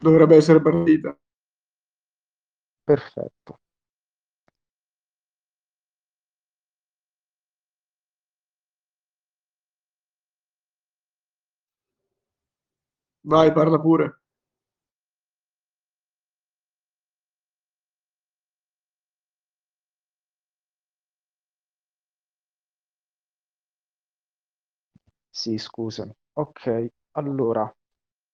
Dovrebbe essere partita. Perfetto. Vai, parla pure. Sì, scusami. Ok, allora,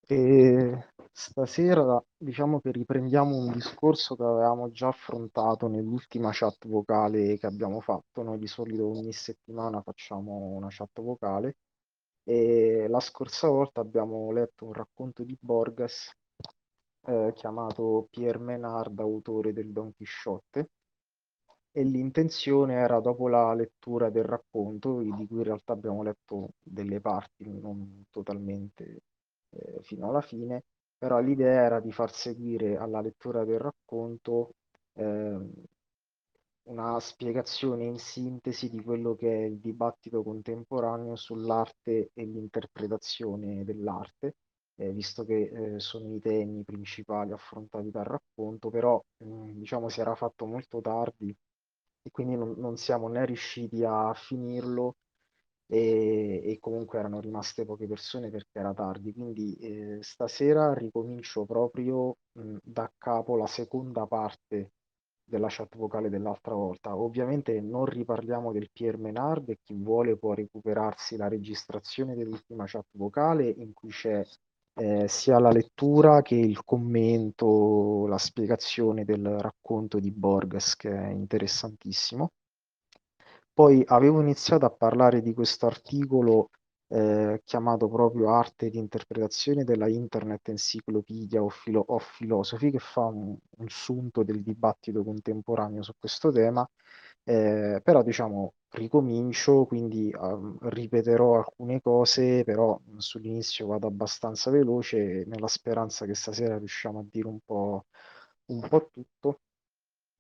eh, stasera diciamo che riprendiamo un discorso che avevamo già affrontato nell'ultima chat vocale che abbiamo fatto. Noi di solito ogni settimana facciamo una chat vocale e la scorsa volta abbiamo letto un racconto di Borges eh, chiamato Pierre Menard, autore del Don Chisciotte e l'intenzione era dopo la lettura del racconto, di cui in realtà abbiamo letto delle parti, non totalmente eh, fino alla fine, però l'idea era di far seguire alla lettura del racconto eh, una spiegazione in sintesi di quello che è il dibattito contemporaneo sull'arte e l'interpretazione dell'arte, eh, visto che eh, sono i temi principali affrontati dal racconto, però mh, diciamo si era fatto molto tardi e quindi non, non siamo né riusciti a finirlo e, e comunque erano rimaste poche persone perché era tardi. Quindi eh, stasera ricomincio proprio mh, da capo la seconda parte della chat vocale dell'altra volta. Ovviamente non riparliamo del Pierre Menard e chi vuole può recuperarsi la registrazione dell'ultima chat vocale in cui c'è eh, sia la lettura che il commento, la spiegazione del racconto di Borges, che è interessantissimo. Poi avevo iniziato a parlare di questo articolo eh, chiamato proprio Arte di interpretazione della Internet Encyclopedia of, Philo- of Philosophy, che fa un, un sunto del dibattito contemporaneo su questo tema. Eh, però diciamo ricomincio, quindi um, ripeterò alcune cose, però sull'inizio vado abbastanza veloce nella speranza che stasera riusciamo a dire un po', un po' tutto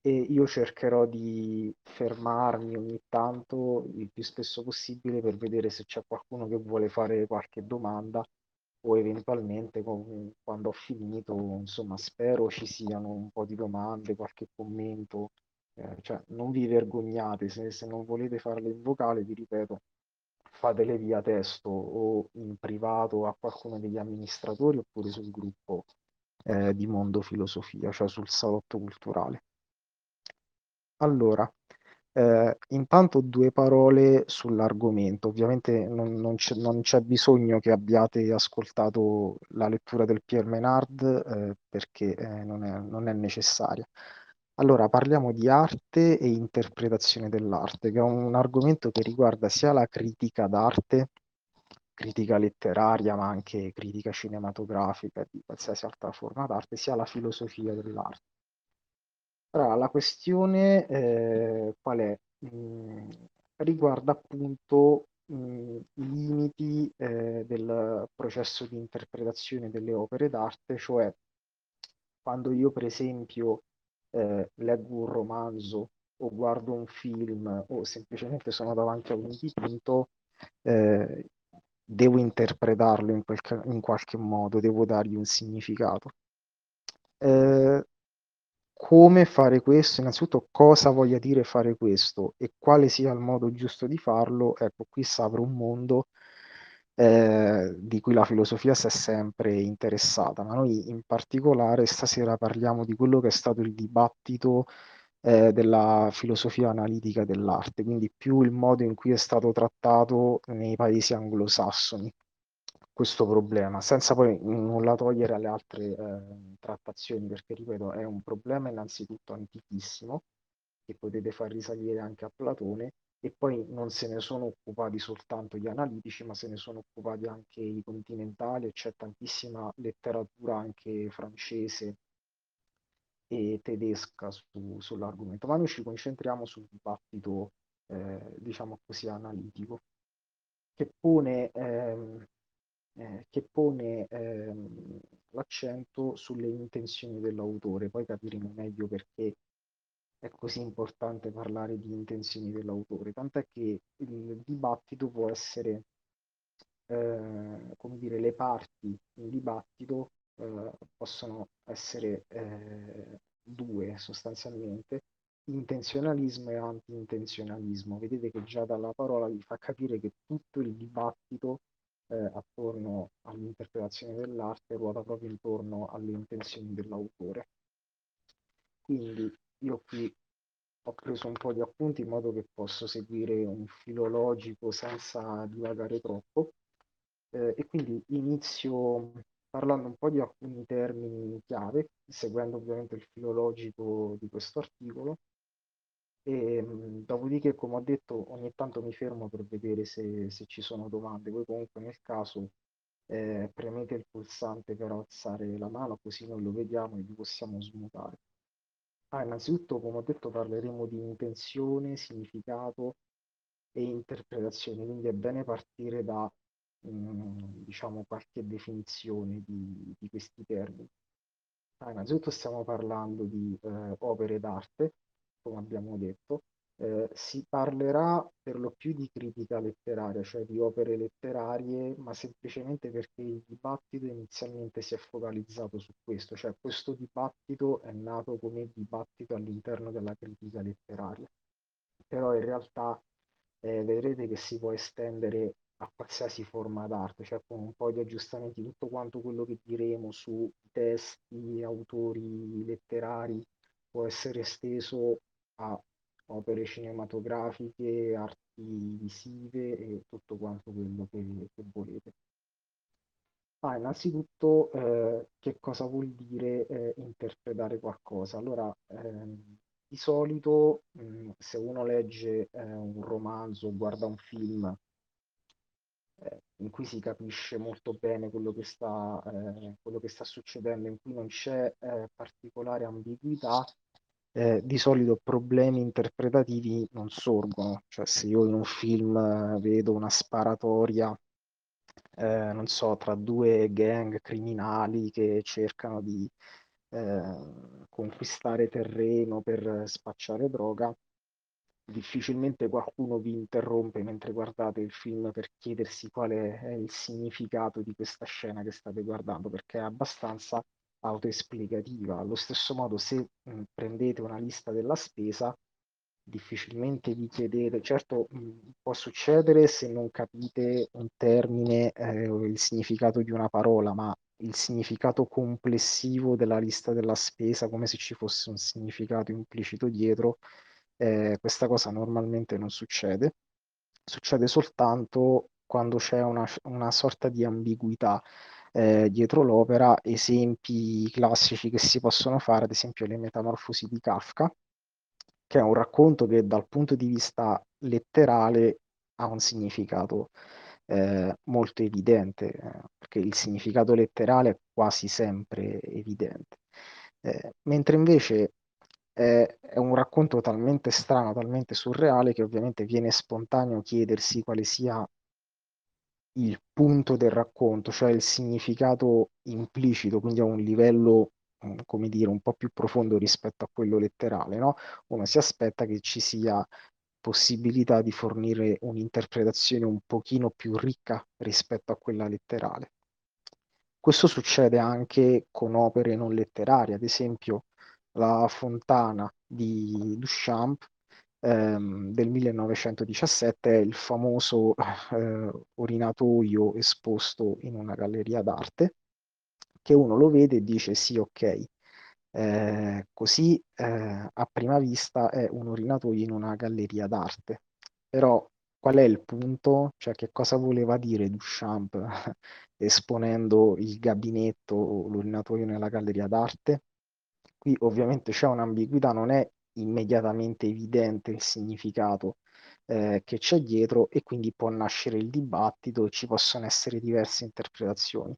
e io cercherò di fermarmi ogni tanto il più spesso possibile per vedere se c'è qualcuno che vuole fare qualche domanda o eventualmente con- quando ho finito, insomma, spero ci siano un po' di domande, qualche commento, eh, cioè non vi vergognate, se, se non volete farle in vocale, vi ripeto, fatele via testo o in privato a qualcuno degli amministratori oppure sul gruppo eh, di Mondo Filosofia, cioè sul salotto culturale. Allora, eh, intanto due parole sull'argomento. Ovviamente non, non c'è non c'è bisogno che abbiate ascoltato la lettura del Pierre Menard, eh, perché eh, non è, non è necessaria. Allora, parliamo di arte e interpretazione dell'arte, che è un argomento che riguarda sia la critica d'arte, critica letteraria, ma anche critica cinematografica di qualsiasi altra forma d'arte, sia la filosofia dell'arte. Allora, la questione eh, qual è? Mm, riguarda appunto mm, i limiti eh, del processo di interpretazione delle opere d'arte, cioè quando io per esempio eh, leggo un romanzo o guardo un film o semplicemente sono davanti a un dipinto, eh, devo interpretarlo in, quel in qualche modo, devo dargli un significato. Eh, come fare questo, innanzitutto cosa voglia dire fare questo e quale sia il modo giusto di farlo, ecco, qui si apre un mondo eh, di cui la filosofia si è sempre interessata, ma noi in particolare stasera parliamo di quello che è stato il dibattito eh, della filosofia analitica dell'arte, quindi più il modo in cui è stato trattato nei paesi anglosassoni questo problema, senza poi nulla togliere alle altre eh, trattazioni, perché ripeto, è un problema innanzitutto antichissimo, che potete far risalire anche a Platone, e poi non se ne sono occupati soltanto gli analitici, ma se ne sono occupati anche i continentali, c'è tantissima letteratura anche francese e tedesca su, sull'argomento, ma noi ci concentriamo sul dibattito, eh, diciamo così, analitico, che pone ehm, eh, che pone ehm, l'accento sulle intenzioni dell'autore. Poi capiremo meglio perché è così importante parlare di intenzioni dell'autore, tant'è che il dibattito può essere, eh, come dire, le parti in dibattito eh, possono essere eh, due sostanzialmente, intenzionalismo e anti-intenzionalismo. Vedete che già dalla parola vi fa capire che tutto il dibattito eh, attorno all'interpretazione dell'arte ruota proprio intorno alle intenzioni dell'autore. Quindi io qui ho preso un po' di appunti in modo che posso seguire un filologico senza divagare troppo eh, e quindi inizio parlando un po' di alcuni termini chiave, seguendo ovviamente il filologico di questo articolo e mh, dopodiché, come ho detto, ogni tanto mi fermo per vedere se, se ci sono domande. Voi comunque nel caso eh, premete il pulsante per alzare la mano così noi lo vediamo e vi possiamo smutare. Ah, innanzitutto, come ho detto, parleremo di intenzione, significato e interpretazione, quindi è bene partire da, mh, diciamo, qualche definizione di, di questi termini. Ah, innanzitutto stiamo parlando di eh, opere d'arte, come abbiamo detto, eh, si parlerà per lo più di critica letteraria, cioè di opere letterarie, ma semplicemente perché il dibattito inizialmente si è focalizzato su questo, cioè questo dibattito è nato come dibattito all'interno della critica letteraria, però in realtà eh, vedrete che si può estendere a qualsiasi forma d'arte, cioè con un po' di aggiustamenti, tutto quanto quello che diremo su testi, autori letterari può essere esteso a opere cinematografiche, arti visive e tutto quanto quello che, che volete. Ah, innanzitutto, eh, che cosa vuol dire eh, interpretare qualcosa? Allora, ehm, di solito, mh, se uno legge eh, un romanzo, guarda un film eh, in cui si capisce molto bene quello che sta, eh, quello che sta succedendo, in cui non c'è eh, particolare ambiguità, eh, di solito problemi interpretativi non sorgono. Cioè, se io in un film eh, vedo una sparatoria, eh, non so, tra due gang criminali che cercano di eh, conquistare terreno per spacciare droga, difficilmente qualcuno vi interrompe mentre guardate il film per chiedersi quale è il significato di questa scena che state guardando, perché è abbastanza autoesplicativa. Allo stesso modo, se mh, prendete una lista della spesa, difficilmente vi chiedete, certo mh, può succedere se non capite un termine eh, o il significato di una parola, ma il significato complessivo della lista della spesa, come se ci fosse un significato implicito dietro, eh, questa cosa normalmente non succede, succede soltanto quando c'è una, una sorta di ambiguità eh, dietro l'opera, esempi classici che si possono fare, ad esempio le Metamorfosi di Kafka, che è un racconto che dal punto di vista letterale ha un significato eh, molto evidente, eh, perché il significato letterale è quasi sempre evidente. Eh, mentre invece è, è un racconto talmente strano, talmente surreale, che ovviamente viene spontaneo chiedersi quale sia il punto del racconto, cioè il significato implicito, quindi a un livello, mm, come dire, un po' più profondo rispetto a quello letterale, no? Uno si aspetta che ci sia possibilità di fornire un'interpretazione un pochino più ricca rispetto a quella letterale. Questo succede anche con opere non letterarie, ad esempio La Fontana di Duchamp ehm, del 1917 è il famoso eh, orinatoio esposto in una galleria d'arte, che uno lo vede e dice sì, ok, eh, così eh, a prima vista è un orinatoio in una galleria d'arte. Però qual è il punto? Cioè che cosa voleva dire Duchamp esponendo il gabinetto o l'orinatoio nella galleria d'arte? Qui ovviamente c'è un'ambiguità, non è immediatamente evidente il significato eh, che c'è dietro e quindi può nascere il dibattito e ci possono essere diverse interpretazioni.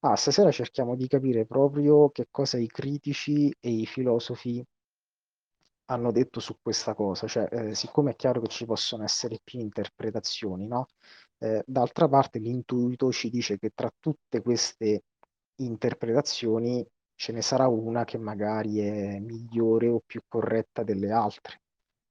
Ah, stasera cerchiamo di capire proprio che cosa i critici e i filosofi hanno detto su questa cosa, cioè eh, siccome è chiaro che ci possono essere più interpretazioni, no? Eh, d'altra parte l'intuito ci dice che tra tutte queste interpretazioni ce ne sarà una che magari è migliore o più corretta delle altre.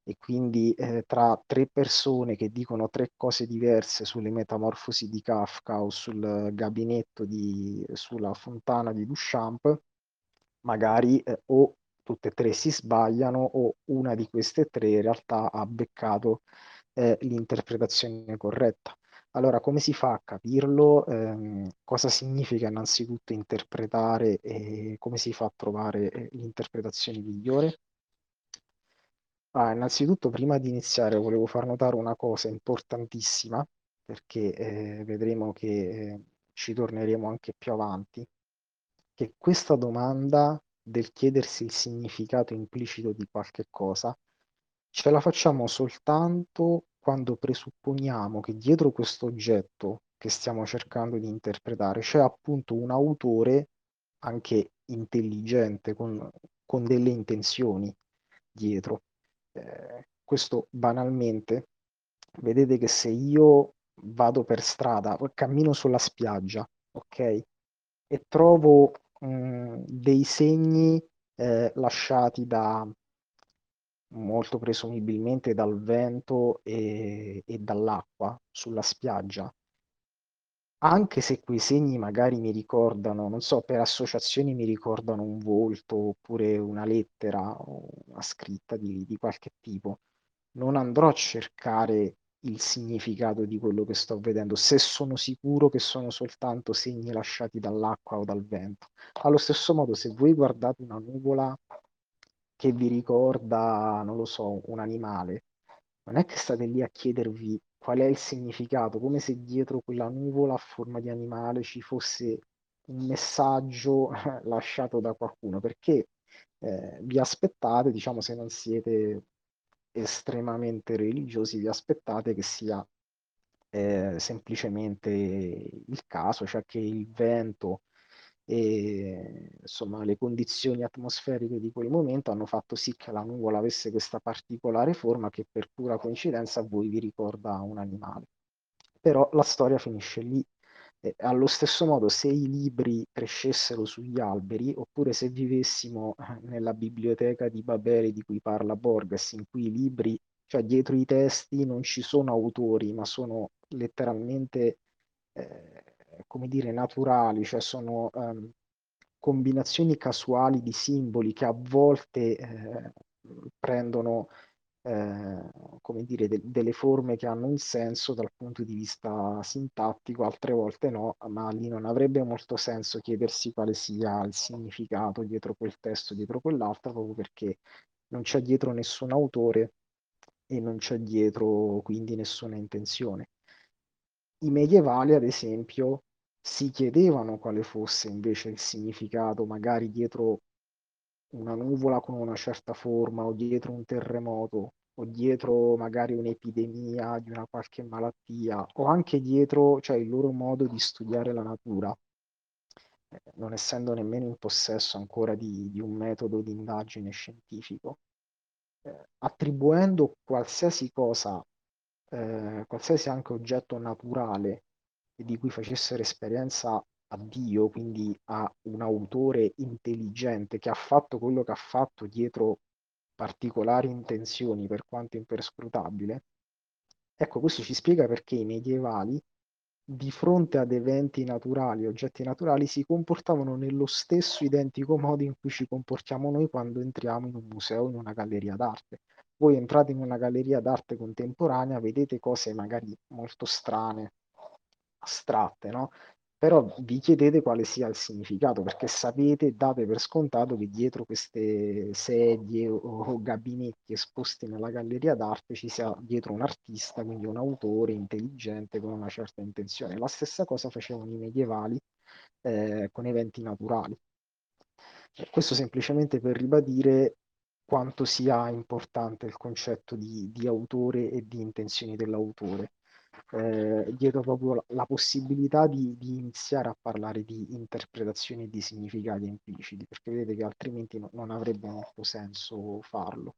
e quindi eh, tra tre persone che dicono tre cose diverse sulle metamorfosi di Kafka o sul gabinetto di, sulla fontana di Duchamp, magari eh, o tutte e tre si sbagliano o una di queste tre in realtà ha beccato eh, l'interpretazione corretta. Allora, come si fa a capirlo? Eh, cosa significa innanzitutto interpretare e come si fa a trovare eh, l'interpretazione migliore? Ah, innanzitutto, prima di iniziare, volevo far notare una cosa importantissima, perché eh, vedremo che eh, ci torneremo anche più avanti, che questa domanda del chiedersi il significato implicito di qualche cosa ce la facciamo soltanto quando presupponiamo che dietro questo oggetto che stiamo cercando di interpretare c'è appunto un autore anche intelligente, con, con delle intenzioni dietro. Eh, questo banalmente, vedete che se io vado per strada, cammino sulla spiaggia, ok? E trovo mh, mm, dei segni eh, lasciati da molto presumibilmente dal vento e, e dall'acqua sulla spiaggia. Anche se quei segni magari mi ricordano, non so, per associazioni mi ricordano un volto oppure una lettera o una scritta di, di qualche tipo, non andrò a cercare il significato di quello che sto vedendo, se sono sicuro che sono soltanto segni lasciati dall'acqua o dal vento. Allo stesso modo, se voi guardate una nuvola che vi ricorda, non lo so, un animale, non è che state lì a chiedervi qual è il significato, come se dietro quella nuvola a forma di animale ci fosse un messaggio lasciato da qualcuno, perché eh, vi aspettate, diciamo, se non siete estremamente religiosi, vi aspettate che sia eh, semplicemente il caso, cioè che il vento e insomma le condizioni atmosferiche di quel momento hanno fatto sì che la nuvola avesse questa particolare forma che per pura coincidenza a voi vi ricorda un animale. Però la storia finisce lì. E allo stesso modo, se i libri crescessero sugli alberi, oppure se vivessimo eh, nella biblioteca di Babele di cui parla Borges, in cui i libri, cioè dietro i testi non ci sono autori, ma sono letteralmente eh, come dire, naturali, cioè sono um, combinazioni casuali di simboli che a volte eh, prendono eh, come dire, de- delle forme che hanno un senso dal punto di vista sintattico, altre volte no, ma lì non avrebbe molto senso chiedersi quale sia il significato dietro quel testo, dietro quell'altro, proprio perché non c'è dietro nessun autore e non c'è dietro quindi nessuna intenzione. I medievali, ad esempio, si chiedevano quale fosse invece il significato, magari dietro una nuvola con una certa forma o dietro un terremoto o dietro magari un'epidemia di una qualche malattia o anche dietro cioè, il loro modo di studiare la natura, eh, non essendo nemmeno in possesso ancora di, di un metodo di indagine scientifico, eh, attribuendo qualsiasi cosa, eh, qualsiasi anche oggetto naturale e di cui facessero esperienza a Dio, quindi a un autore intelligente che ha fatto quello che ha fatto dietro particolari intenzioni, per quanto imperscrutabile, ecco, questo ci spiega perché i medievali, di fronte ad eventi naturali, oggetti naturali, si comportavano nello stesso identico modo in cui ci comportiamo noi quando entriamo in un museo, in una galleria d'arte. Voi entrate in una galleria d'arte contemporanea, vedete cose magari molto strane, astratte, no? Però vi chiedete quale sia il significato, perché sapete, date per scontato che dietro queste sedie o, gabinetti esposti nella galleria d'arte ci sia dietro un artista, quindi un autore intelligente con una certa intenzione. La stessa cosa facevano i medievali eh, con eventi naturali. Questo semplicemente per ribadire quanto sia importante il concetto di, di autore e di intenzioni dell'autore eh, dietro proprio la, possibilità di, di, iniziare a parlare di interpretazioni e di significati impliciti, perché vedete che altrimenti no, non avrebbe molto senso farlo.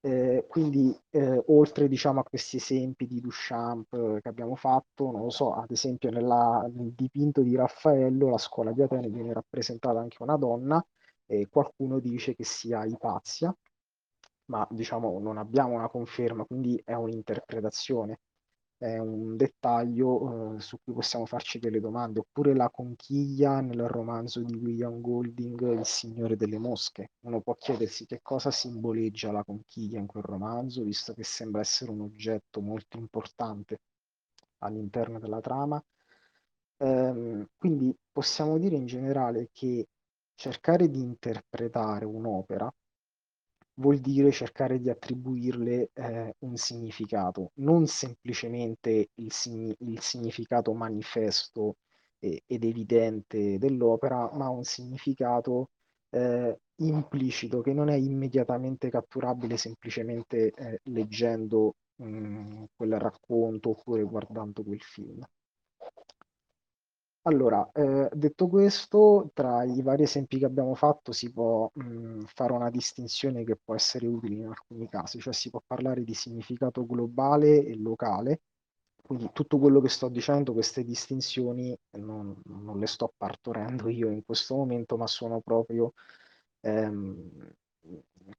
Eh, quindi, eh, oltre diciamo, a questi esempi di Duchamp eh, che abbiamo fatto, non lo so, ad esempio nella, nel dipinto di Raffaello, la scuola di Atene viene rappresentata anche una donna, e qualcuno dice che sia Ipazia, ma diciamo non abbiamo una conferma, quindi è un'interpretazione, è un dettaglio eh, su cui possiamo farci delle domande, oppure la conchiglia nel romanzo di William Golding, Il Signore delle Mosche. Uno può chiedersi che cosa simboleggia la conchiglia in quel romanzo, visto che sembra essere un oggetto molto importante all'interno della trama. Ehm, quindi possiamo dire in generale che cercare di interpretare un'opera vuol dire cercare di attribuirle eh, un significato, non semplicemente il, signi- il significato manifesto e- ed evidente dell'opera, ma un significato eh, implicito che non è immediatamente catturabile semplicemente eh, leggendo mh, mm, quel racconto oppure guardando quel film. Allora, eh, detto questo, tra i vari esempi che abbiamo fatto si può mh, fare una distinzione che può essere utile in alcuni casi, cioè si può parlare di significato globale e locale, quindi tutto quello che sto dicendo, queste distinzioni non, non le sto partorendo io in questo momento, ma sono proprio ehm,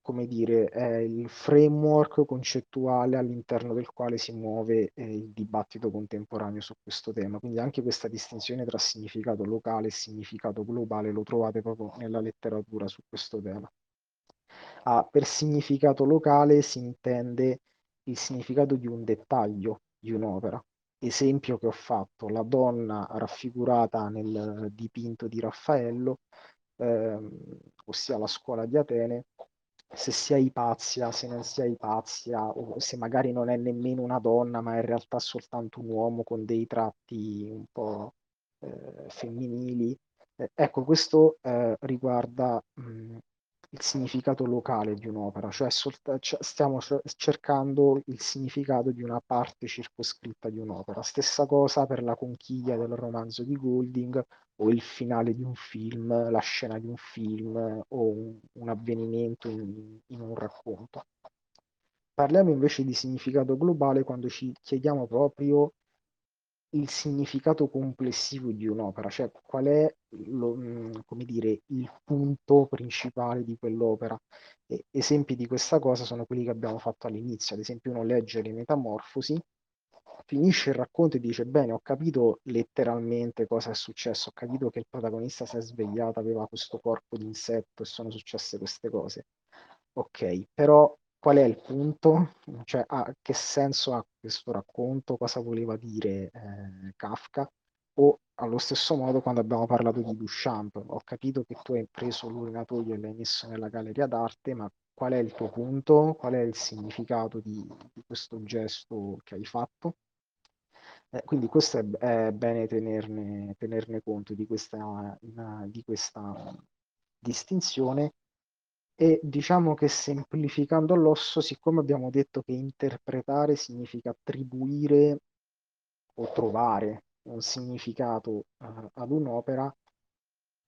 come dire, è il framework concettuale all'interno del quale si muove eh, il dibattito contemporaneo su questo tema. Quindi anche questa distinzione tra significato locale e significato globale lo trovate proprio nella letteratura su questo tema. Ah, per significato locale si intende il significato di un dettaglio di un'opera. Esempio che ho fatto, la donna raffigurata nel dipinto di Raffaello, ossia la scuola di Atene, se sia Ipazia, se non sia Ipazia, o se magari non è nemmeno una donna, ma è in realtà soltanto un uomo con dei tratti un po' eh, femminili. Eh, ecco, questo eh, riguarda mh, il significato locale di un'opera, cioè solta- c- stiamo cercando il significato di una parte circoscritta di un'opera. Stessa cosa per la conchiglia del romanzo di Golding o il finale di un film, la scena di un film o un, un avvenimento in, in un racconto. Parliamo invece di significato globale quando ci chiediamo proprio il significato complessivo di un'opera, cioè qual è lo, mm, come dire, il punto principale di quell'opera. E esempi di questa cosa sono quelli che abbiamo fatto all'inizio, ad esempio uno legge le Metamorfosi, finisce il racconto e dice bene, ho capito letteralmente cosa è successo, ho capito che il protagonista si è svegliato, aveva questo corpo di insetto e sono successe queste cose. Ok, però qual è il punto? Cioè, ah, che senso ha questo racconto? Cosa voleva dire eh, Kafka? O allo stesso modo quando abbiamo parlato di Duchamp, ho capito che tu hai preso l'urinatoio e l'hai messo nella galleria d'arte, ma qual è il tuo punto? Qual è il significato di, di questo gesto che hai fatto? Eh, quindi questo è, è bene tenerne, tenerne, conto di questa, di questa distinzione e diciamo che semplificando l'osso, siccome abbiamo detto che interpretare significa attribuire o trovare un significato uh, ad un'opera,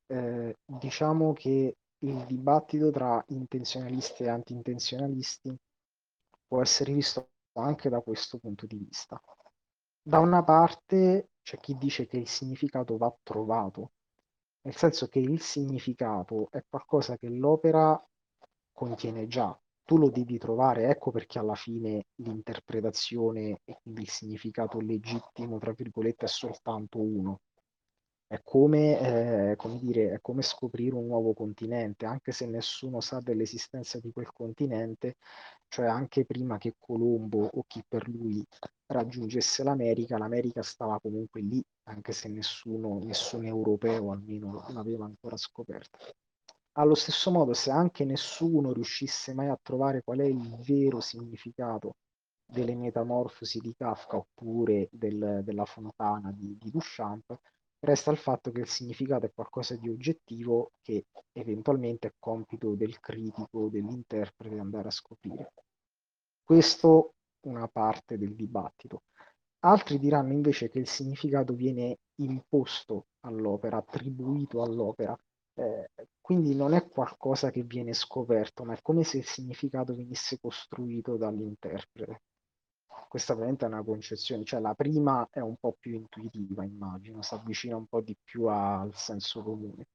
eh, diciamo che il dibattito tra intenzionalisti e anti-intenzionalisti può essere visto anche da questo punto di vista. Da una parte c'è chi dice che il significato va trovato, nel senso che il significato è qualcosa che l'opera contiene già, tu lo devi trovare, ecco perché alla fine l'interpretazione e quindi il significato legittimo, tra virgolette, è soltanto uno. È come, eh, come dire, è come scoprire un nuovo continente, anche se nessuno sa dell'esistenza di quel continente, cioè anche prima che Colombo o chi per lui raggiungesse l'America, l'America stava comunque lì, anche se nessuno, nessun europeo almeno l'aveva ancora scoperta. Allo stesso modo, se anche nessuno riuscisse mai a trovare qual è il vero significato delle metamorfosi di Kafka oppure del, della fontana di, di Duchamp, resta il fatto che il significato è qualcosa di oggettivo che eventualmente è compito del critico, dell'interprete andare a scoprire. Questo una parte del dibattito. Altri diranno invece che il significato viene imposto all'opera, attribuito all'opera, eh, quindi non è qualcosa che viene scoperto, ma è come se il significato venisse costruito dall'interprete. Questa ovviamente è una concezione, cioè la prima è un po' più intuitiva, immagino, si avvicina un po' di più al senso comune.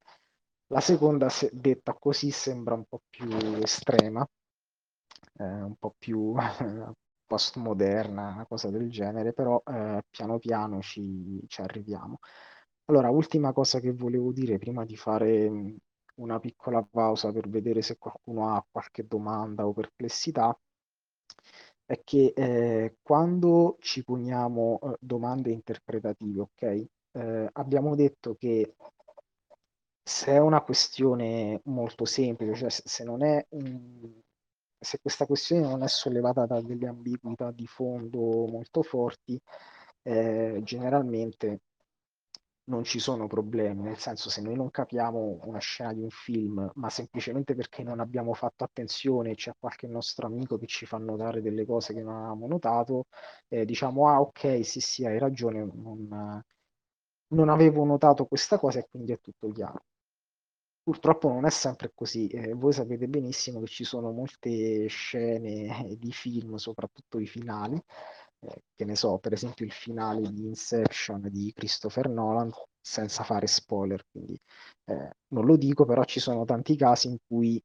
La seconda, detta così, sembra un po' più estrema, eh, un po' più postmoderna, una cosa del genere, però eh, piano piano ci, ci arriviamo. Allora, ultima cosa che volevo dire prima di fare mh, una piccola pausa per vedere se qualcuno ha qualche domanda o perplessità, è che eh, quando ci poniamo eh, domande interpretative, ok? Eh, abbiamo detto che se è una questione molto semplice, cioè se non è un- se questa questione non è sollevata da delle ambiguità di fondo molto forti, eh, generalmente non ci sono problemi, nel senso se noi non capiamo una scena di un film, ma semplicemente perché non abbiamo fatto attenzione, c'è qualche nostro amico che ci fa notare delle cose che non avevamo notato, eh, diciamo, ah ok, sì sì, hai ragione, non, non avevo notato questa cosa e quindi è tutto chiaro. Purtroppo non è sempre così, eh, voi sapete benissimo che ci sono molte scene di film, soprattutto i finali, eh, che ne so, per esempio il finale di Inception di Christopher Nolan, senza fare spoiler, quindi eh, non lo dico, però ci sono tanti casi in cui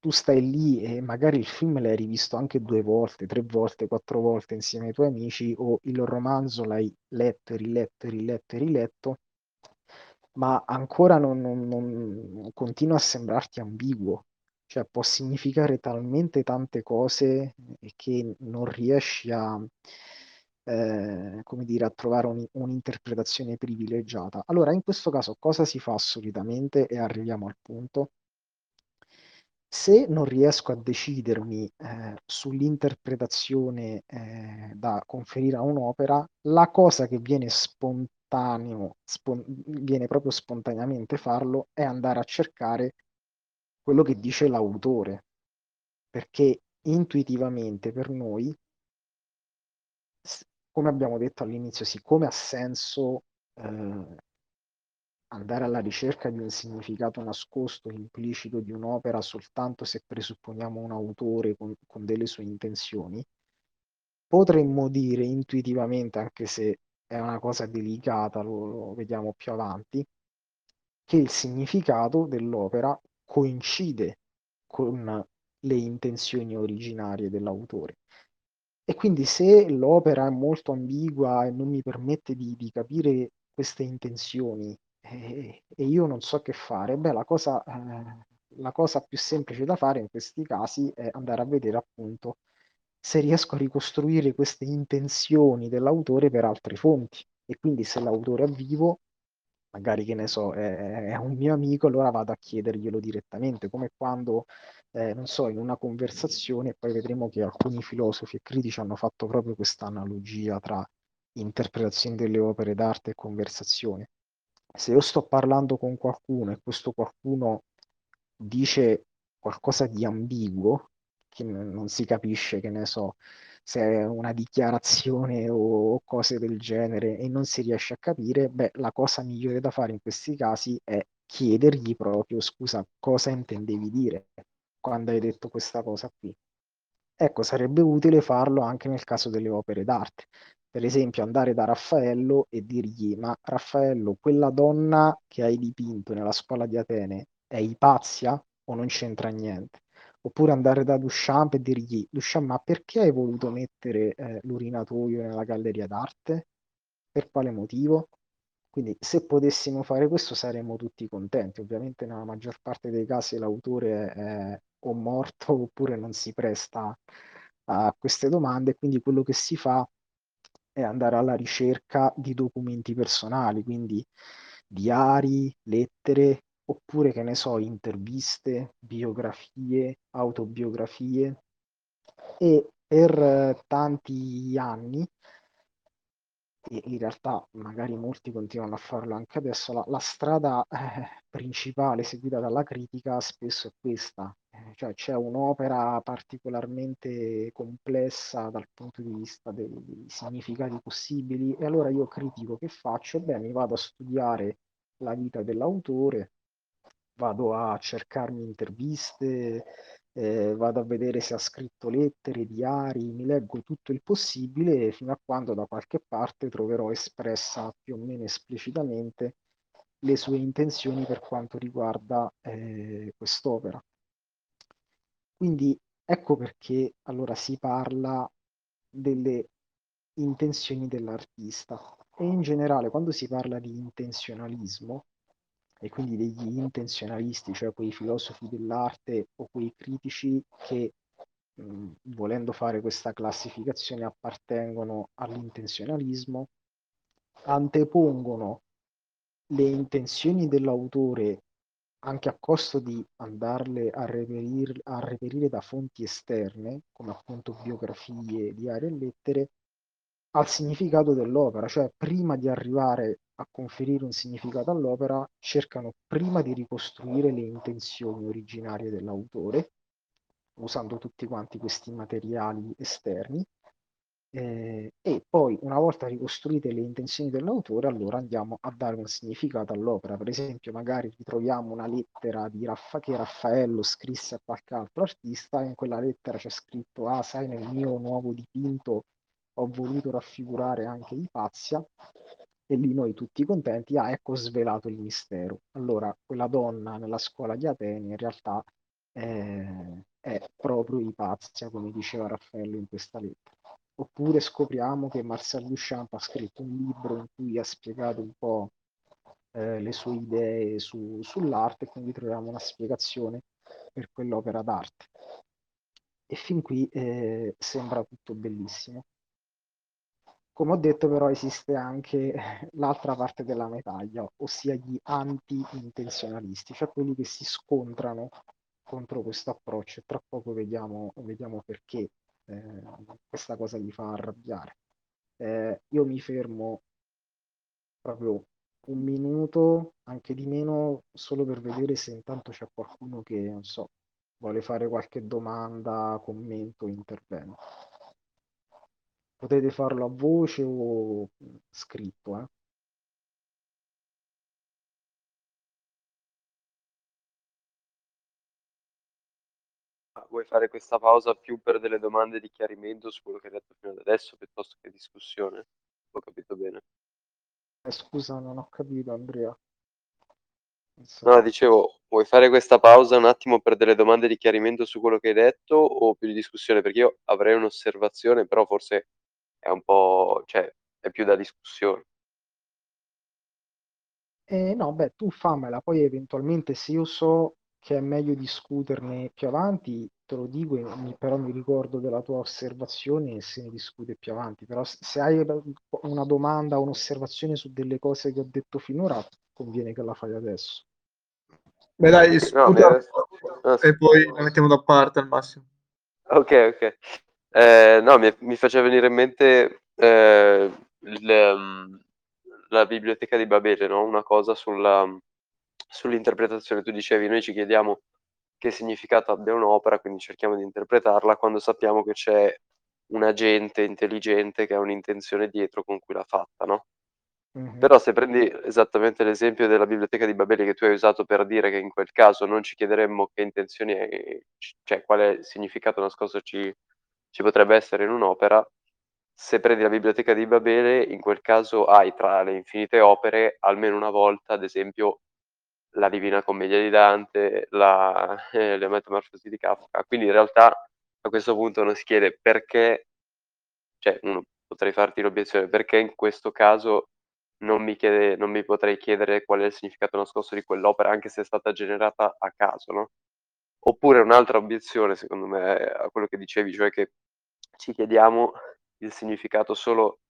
tu stai lì e magari il film l'hai rivisto anche due volte, tre volte, quattro volte insieme ai tuoi amici, o il romanzo l'hai letto, riletto, riletto, riletto, ma ancora non, non- non- continua a sembrarti ambiguo. Cioè, può significare talmente tante cose che non riesci a, eh, come dire, a trovare un- un'interpretazione privilegiata. Allora, in questo caso, cosa si fa solitamente? E arriviamo al punto. Se non riesco a decidermi eh, sull'interpretazione eh, da conferire a un'opera, la cosa che viene spontaneo, spon- viene proprio spontaneamente farlo, è andare a cercare quello che dice l'autore, perché intuitivamente per noi, come abbiamo detto all'inizio, siccome ha senso eh, andare alla ricerca di un significato nascosto, implicito di un'opera soltanto se presupponiamo un autore con, con delle sue intenzioni, potremmo dire intuitivamente, anche se è una cosa delicata, lo, lo vediamo più avanti, che il significato dell'opera coincide con le intenzioni originarie dell'autore. E quindi se l'opera è molto ambigua e non mi permette di, di capire queste intenzioni e, e io non so che fare, beh, la cosa, eh, la cosa più semplice da fare in questi casi è andare a vedere appunto se riesco a ricostruire queste intenzioni dell'autore per altre fonti. E quindi se l'autore è vivo, magari che ne so, è, è un mio amico, allora vado a chiederglielo direttamente, come quando, eh, non so, in una conversazione, poi vedremo che alcuni filosofi e critici hanno fatto proprio questa analogia tra interpretazione delle opere d'arte e conversazione. Se io sto parlando con qualcuno e questo qualcuno dice qualcosa di ambiguo, che non si capisce, che ne so, se è una dichiarazione o cose del genere e non si riesce a capire, beh, la cosa migliore da fare in questi casi è chiedergli proprio, scusa, cosa intendevi dire quando hai detto questa cosa qui. Ecco, sarebbe utile farlo anche nel caso delle opere d'arte. Per esempio, andare da Raffaello e dirgli: Ma Raffaello, quella donna che hai dipinto nella scuola di Atene è Ipazia o non c'entra niente? Oppure andare da Duchamp e dirgli: Duchamp, ma perché hai voluto mettere eh, l'urinatoio nella galleria d'arte? Per quale motivo? Quindi, se potessimo fare questo, saremmo tutti contenti. Ovviamente, nella maggior parte dei casi, l'autore è o morto oppure non si presta a queste domande. Quindi, quello che si fa è andare alla ricerca di documenti personali, quindi diari, lettere, oppure, che ne so, interviste, biografie, autobiografie. E per eh, tanti anni e in realtà magari molti continuano a farlo anche adesso, la, la strada eh, principale seguita dalla critica spesso è questa, Eh, cioè c'è un'opera particolarmente complessa dal punto di vista dei, dei significati possibili e allora io critico che faccio? Beh, mi vado a studiare la vita dell'autore, vado a cercarmi interviste, eh, vado a vedere se ha scritto lettere, diari, mi leggo tutto il possibile fino a quando da qualche parte troverò espressa più o meno esplicitamente le sue intenzioni per quanto riguarda eh, quest'opera. Quindi Ecco perché allora si parla delle intenzioni dell'artista e in generale quando si parla di intenzionalismo e quindi degli intenzionalisti, cioè quei filosofi dell'arte o quei critici che mh, volendo fare questa classificazione appartengono all'intenzionalismo, antepongono le intenzioni dell'autore anche a costo di andarle a reperire, a reperire da fonti esterne, come appunto biografie, diari e lettere, al significato dell'opera, cioè prima di arrivare a conferire un significato all'opera, cercano prima di ricostruire le intenzioni originarie dell'autore, usando tutti quanti questi materiali esterni, eh, e poi una volta ricostruite le intenzioni dell'autore, allora andiamo a dare un significato all'opera. Per esempio, magari ritroviamo una lettera di Raffa- che Raffaello scrisse a qualche altro artista, e in quella lettera c'è scritto: Ah, sai, nel mio nuovo dipinto ho voluto raffigurare anche Ipazia. E lì noi tutti contenti, ah, ecco svelato il mistero. Allora, quella donna nella scuola di Atene in realtà eh, è proprio Ipazia, come diceva Raffaello in questa lettera. Oppure scopriamo che Marcel Duchamp ha scritto un libro in cui ha spiegato un po' eh, le sue idee su, sull'arte quindi troviamo una spiegazione per quell'opera d'arte. E fin qui eh, sembra tutto bellissimo. Come ho detto però esiste anche l'altra parte della medaglia, ossia gli anti-intenzionalisti, cioè quelli che si scontrano contro questo approccio e tra poco vediamo, vediamo perché eh, questa cosa li fa arrabbiare. Eh, io mi fermo proprio un minuto, anche di meno, solo per vedere se intanto c'è qualcuno che, non so, vuole fare qualche domanda, commento, intervento. Potete farlo a voce o scritto, eh? Vuoi fare questa pausa più per delle domande di chiarimento su quello che hai detto fino ad adesso, piuttosto che discussione? Ho capito bene. Eh, scusa, non ho capito, Andrea. So. No, dicevo, vuoi fare questa pausa un attimo per delle domande di chiarimento su quello che hai detto o più di discussione? Perché io avrei un'osservazione, però forse è un po', cioè, è più da discussione. Eh, no, beh, tu fammela, poi eventualmente se io so che è meglio discuterne più avanti, te lo dico, mi- però mi ricordo della tua osservazione e se ne discute più avanti. Però se hai una domanda o un'osservazione su delle cose che ho detto finora, conviene che la fai adesso. Beh, dai, No, era- ah, e poi la mettiamo da parte al massimo. Ok, ok. Eh, no, mi, mi faceva venire in mente eh, il, ehm, la biblioteca di Babele, no? Una cosa sulla, sull'interpretazione. Tu dicevi, noi ci chiediamo che significato abbia un'opera, quindi cerchiamo di interpretarla quando sappiamo che c'è un agente intelligente che ha un'intenzione dietro con cui l'ha fatta, no? Mhm. Però se prendi esattamente l'esempio della biblioteca di Babele che tu hai usato per dire che in quel caso non ci chiederemmo che intenzioni, è, cioè quale significato nascosto ci, ci potrebbe essere in un'opera, se prendi la biblioteca di Babele, in quel caso hai tra le infinite opere almeno una volta, ad esempio, la Divina Commedia di Dante, la, eh, le Metamorfosi di Kafka. Quindi in realtà a questo punto uno si chiede perché, cioè uno potrei farti l'obiezione, perché in questo caso non mi, chiede, non mi potrei chiedere qual è il significato nascosto di quell'opera, anche se è stata generata a caso, no? Oppure un'altra obiezione, secondo me, a quello che dicevi, cioè che ci chiediamo il significato solo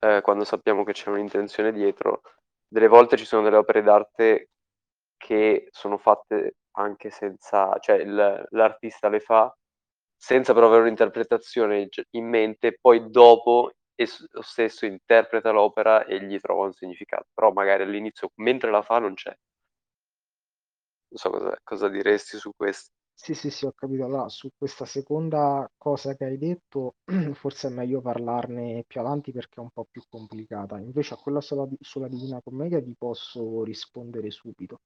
eh, quando sappiamo che c'è un'intenzione dietro. Delle volte ci sono delle opere d'arte che sono fatte anche senza, cioè il, l'artista le fa senza però avere un'interpretazione in mente, poi dopo esso stesso interpreta l'opera e gli trova un significato, però magari all'inizio, mentre la fa, non c'è. Non so cosa, cosa diresti su questo. Sì, sì, sì, ho capito. Allora, su questa seconda cosa che hai detto, forse è meglio parlarne più avanti perché è un po' più complicata. Invece a quella sulla, sulla Divina Commedia ti posso rispondere subito.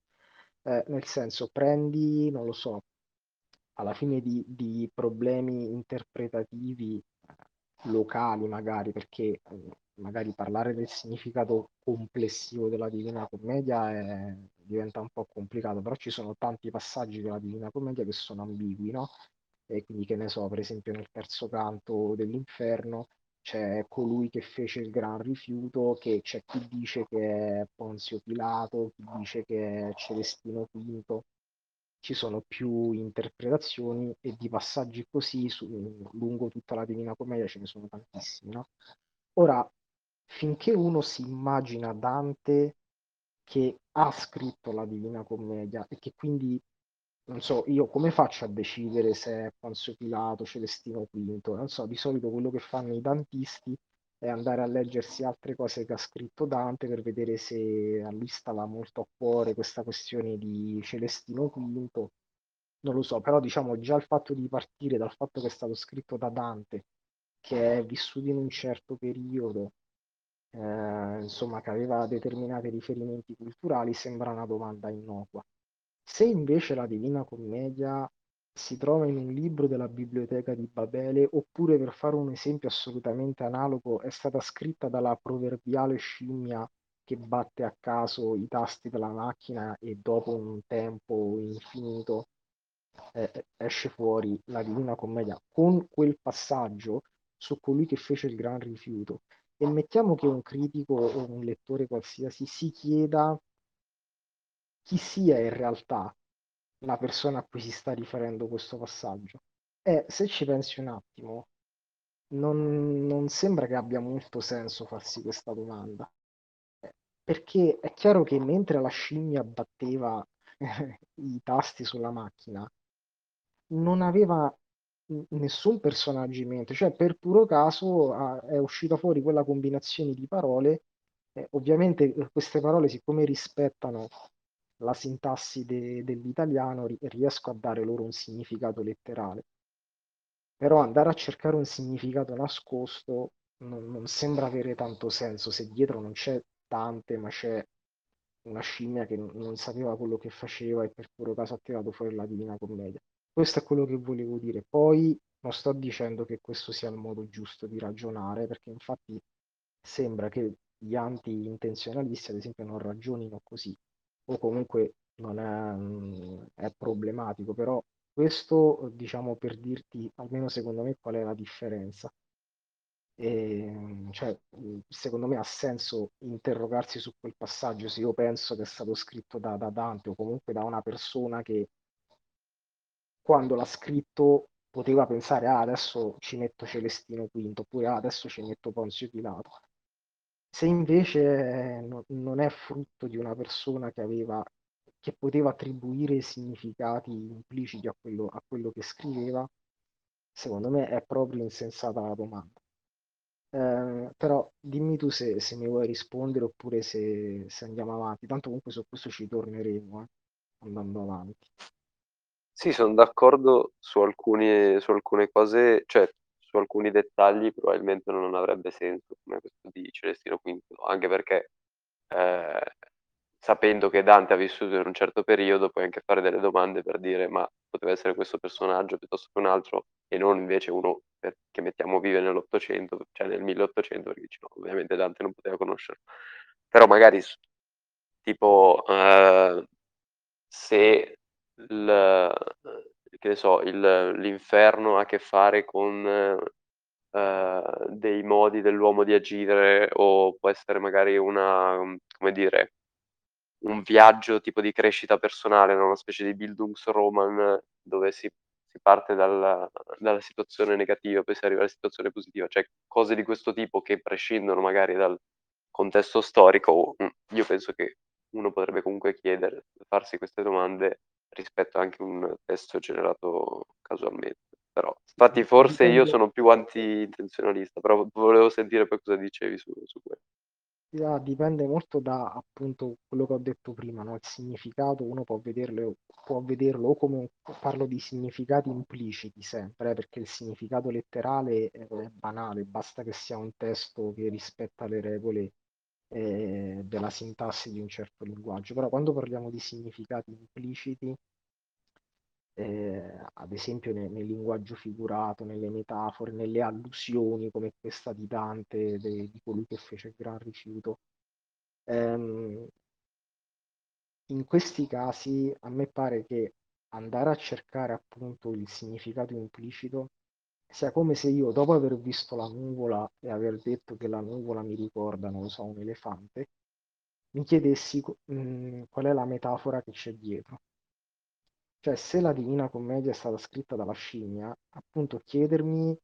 Eh, nel senso, prendi, non lo so, alla fine di, di problemi interpretativi eh, locali magari, perché eh, magari parlare del significato complessivo della Divina Commedia è- diventa un po' complicato, però ci sono tanti passaggi della Divina Commedia che sono ambigui, no? E quindi che ne so, per esempio nel terzo canto dell'Inferno c'è colui che fece il gran rifiuto, che c'è chi dice che è Ponzio Pilato, chi dice che è Celestino V, ci sono più interpretazioni e di passaggi così su, lungo tutta la Divina Commedia ce ne sono tantissimi, no? Ora, finché uno si immagina Dante che ha scritto la Divina Commedia e che quindi, non so, io come faccio a decidere se è Ponzio Pilato, Celestino V? Non so, di solito quello che fanno i dantisti è andare a leggersi altre cose che ha scritto Dante per vedere se a lui stava molto a cuore questa questione di Celestino V. Non lo so, però diciamo già il fatto di partire dal fatto che è stato scritto da Dante, che è vissuto in un certo periodo, eh, insomma, che aveva determinati riferimenti culturali, sembra una domanda innocua. Se invece la Divina Commedia si trova in un libro della biblioteca di Babele, oppure per fare un esempio assolutamente analogo, è stata scritta dalla proverbiale scimmia che batte a caso i tasti della macchina e dopo un tempo infinito eh, esce fuori la Divina Commedia con quel passaggio su colui che fece il gran rifiuto. E mettiamo che un critico o un lettore qualsiasi si chieda chi sia in realtà la persona a cui si sta riferendo questo passaggio. E se ci pensi un attimo, non, non sembra che abbia molto senso farsi questa domanda. Perché è chiaro che mentre la scimmia batteva i tasti sulla macchina, non aveva nessun personaggio in mente, cioè per puro caso ah, è uscita fuori quella combinazione di parole. Eh, ovviamente queste parole, siccome rispettano la sintassi de- dell'italiano, ri- riesco a dare loro un significato letterale. Però andare a cercare un significato nascosto non, non sembra avere tanto senso se dietro non c'è Dante, ma c'è una scimmia che non sapeva quello che faceva e per puro caso ha tirato fuori la Divina Commedia. Questo è quello che volevo dire. Poi non sto dicendo che questo sia il modo giusto di ragionare, perché infatti sembra che gli anti-intenzionalisti, ad esempio, non ragionino così, o comunque non è, mm, è problematico, però questo, diciamo, per dirti, almeno secondo me, qual è la differenza. E, cioè, mm, secondo me ha senso interrogarsi su quel passaggio se io penso che è stato scritto da, da Dante o comunque da una persona che quando l'ha scritto poteva pensare ah, adesso ci metto Celestino V oppure ah, adesso ci metto Ponzio Pilato. Se invece no, non è frutto di una persona che aveva che poteva attribuire significati impliciti a quello, a quello che scriveva, secondo me è proprio insensata la domanda. Eh, però dimmi tu se, se, mi vuoi rispondere oppure se, se, andiamo avanti. Tanto comunque su questo ci torneremo, eh, andando avanti. Sì, sono d'accordo su alcuni, su alcune cose, cioè su alcuni dettagli probabilmente non avrebbe senso come questo di Celestino V, anche perché eh, sapendo che Dante ha vissuto in un certo periodo puoi anche fare delle domande per dire ma poteva essere questo personaggio piuttosto che un altro e non invece uno per, che mettiamo vive nell'Ottocento, cioè nel 1800, perché dici no, ovviamente Dante non poteva conoscerlo. Però magari tipo eh, se il, che ne so, il, l'inferno ha a che fare con eh, dei modi dell'uomo di agire o può essere magari una, come dire, un viaggio tipo di crescita personale, no? una specie di Bildungsroman dove si, si parte dalla, dalla, situazione negativa, poi si arriva alla situazione positiva, cioè cose di questo tipo che prescindono magari dal contesto storico, io penso che uno potrebbe comunque chiedere, farsi queste domande rispetto anche a un testo generato casualmente. Però, infatti, forse io sono più anti-intenzionalista, però volevo sentire poi cosa dicevi su, su questo. Yeah, dipende molto da appunto quello che ho detto prima, no? Il significato uno può vederlo, può vederlo o come parlo di significati impliciti sempre, eh, perché il significato letterale è banale, basta che sia un testo che rispetta le regole eh, della sintassi di un certo linguaggio. Però quando parliamo di significati impliciti, eh, ad esempio nel, nel, linguaggio figurato, nelle metafore, nelle allusioni come questa di Dante, de, di colui che fece il gran rifiuto. Ehm, in questi casi a me pare che andare a cercare appunto il significato implicito sia come se io, dopo aver visto la nuvola e aver detto che la nuvola mi ricorda, non lo so, un elefante, mi chiedessi mh, qual è la metafora che c'è dietro. Cioè, se la Divina Commedia è stata scritta dalla scimmia, appunto chiedermi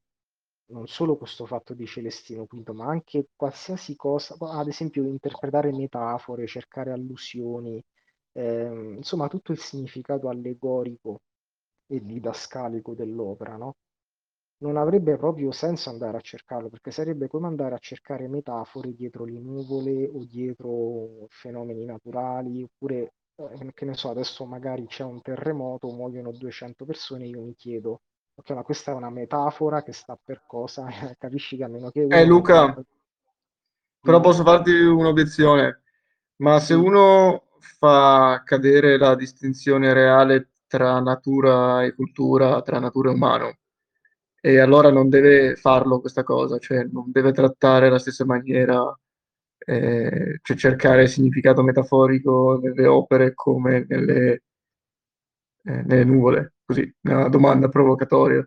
non solo questo fatto di Celestino V, ma anche qualsiasi cosa, ad esempio interpretare metafore, cercare allusioni, ehm, insomma tutto il significato allegorico e didascalico dell'opera, no? Non avrebbe proprio senso andare a cercarlo, perché sarebbe come andare a cercare metafore dietro le nuvole o dietro fenomeni naturali, oppure, eh, che ne so, adesso magari c'è un terremoto, muoiono 200 persone, io mi chiedo, ok, ma questa è una metafora che sta per cosa? Capisci che a meno che Eh Luca, però posso farti un'obiezione, ma se uno fa cadere la distinzione reale tra natura e cultura, tra natura e umano, e allora non deve farlo questa cosa, cioè non deve trattare alla stessa maniera, eh, cioè cercare significato metaforico nelle opere come nelle, eh, nelle nuvole, così, una domanda provocatoria.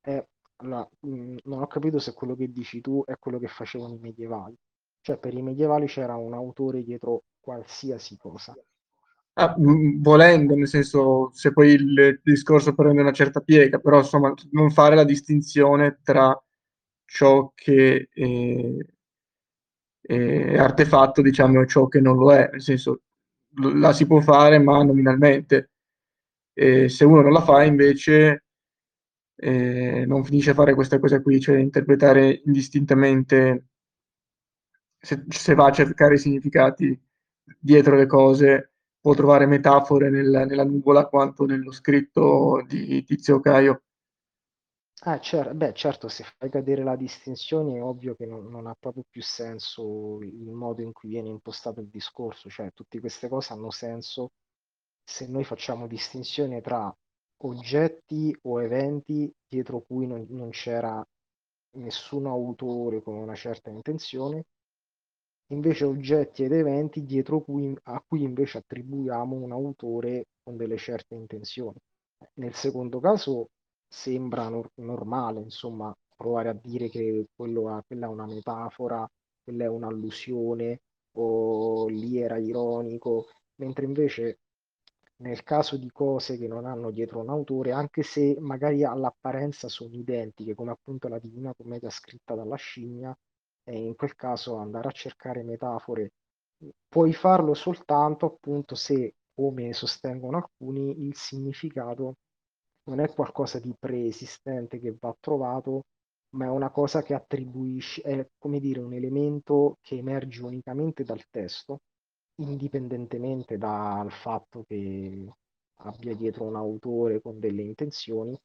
Eh, allora, mh, non ho capito se quello che dici tu è quello che facevano i medievali. Cioè, per i medievali c'era un autore dietro qualsiasi cosa. Ah, volendo, nel senso, se poi il discorso prende una certa piega, però insomma, non fare la distinzione tra ciò che è, è artefatto, diciamo, e ciò che non lo è, nel senso, la si può fare, ma nominalmente. E se uno non la fa, invece, eh, non finisce a fare questa cosa qui, cioè interpretare indistintamente, se, se va a cercare i significati dietro le cose può trovare metafore nel- nella nuvola quanto nello scritto di Tizio Caio. Ah, cer- beh, certo, se fai cadere la distinzione è ovvio che non, non ha proprio più senso il modo in cui viene impostato il discorso, cioè tutte queste cose hanno senso se noi facciamo distinzione tra oggetti o eventi dietro cui non, non c'era nessun autore con una certa intenzione invece oggetti ed eventi dietro cui, a cui invece attribuiamo un autore con delle certe intenzioni. Nel secondo caso sembra nor- normale, insomma, provare a dire che è- quella è una metafora, quella è un'allusione, o lì era ironico, mentre invece nel caso di cose che non hanno dietro un autore, anche se magari all'apparenza sono identiche, come appunto la Divina Commedia scritta dalla scimmia, e in quel caso andare a cercare metafore. Puoi farlo soltanto appunto se, come sostengono alcuni, il significato non è qualcosa di preesistente che va trovato, ma è una cosa che attribuisci, è come dire un elemento che emerge unicamente dal testo, indipendentemente dal fatto che abbia dietro un autore con delle intenzioni,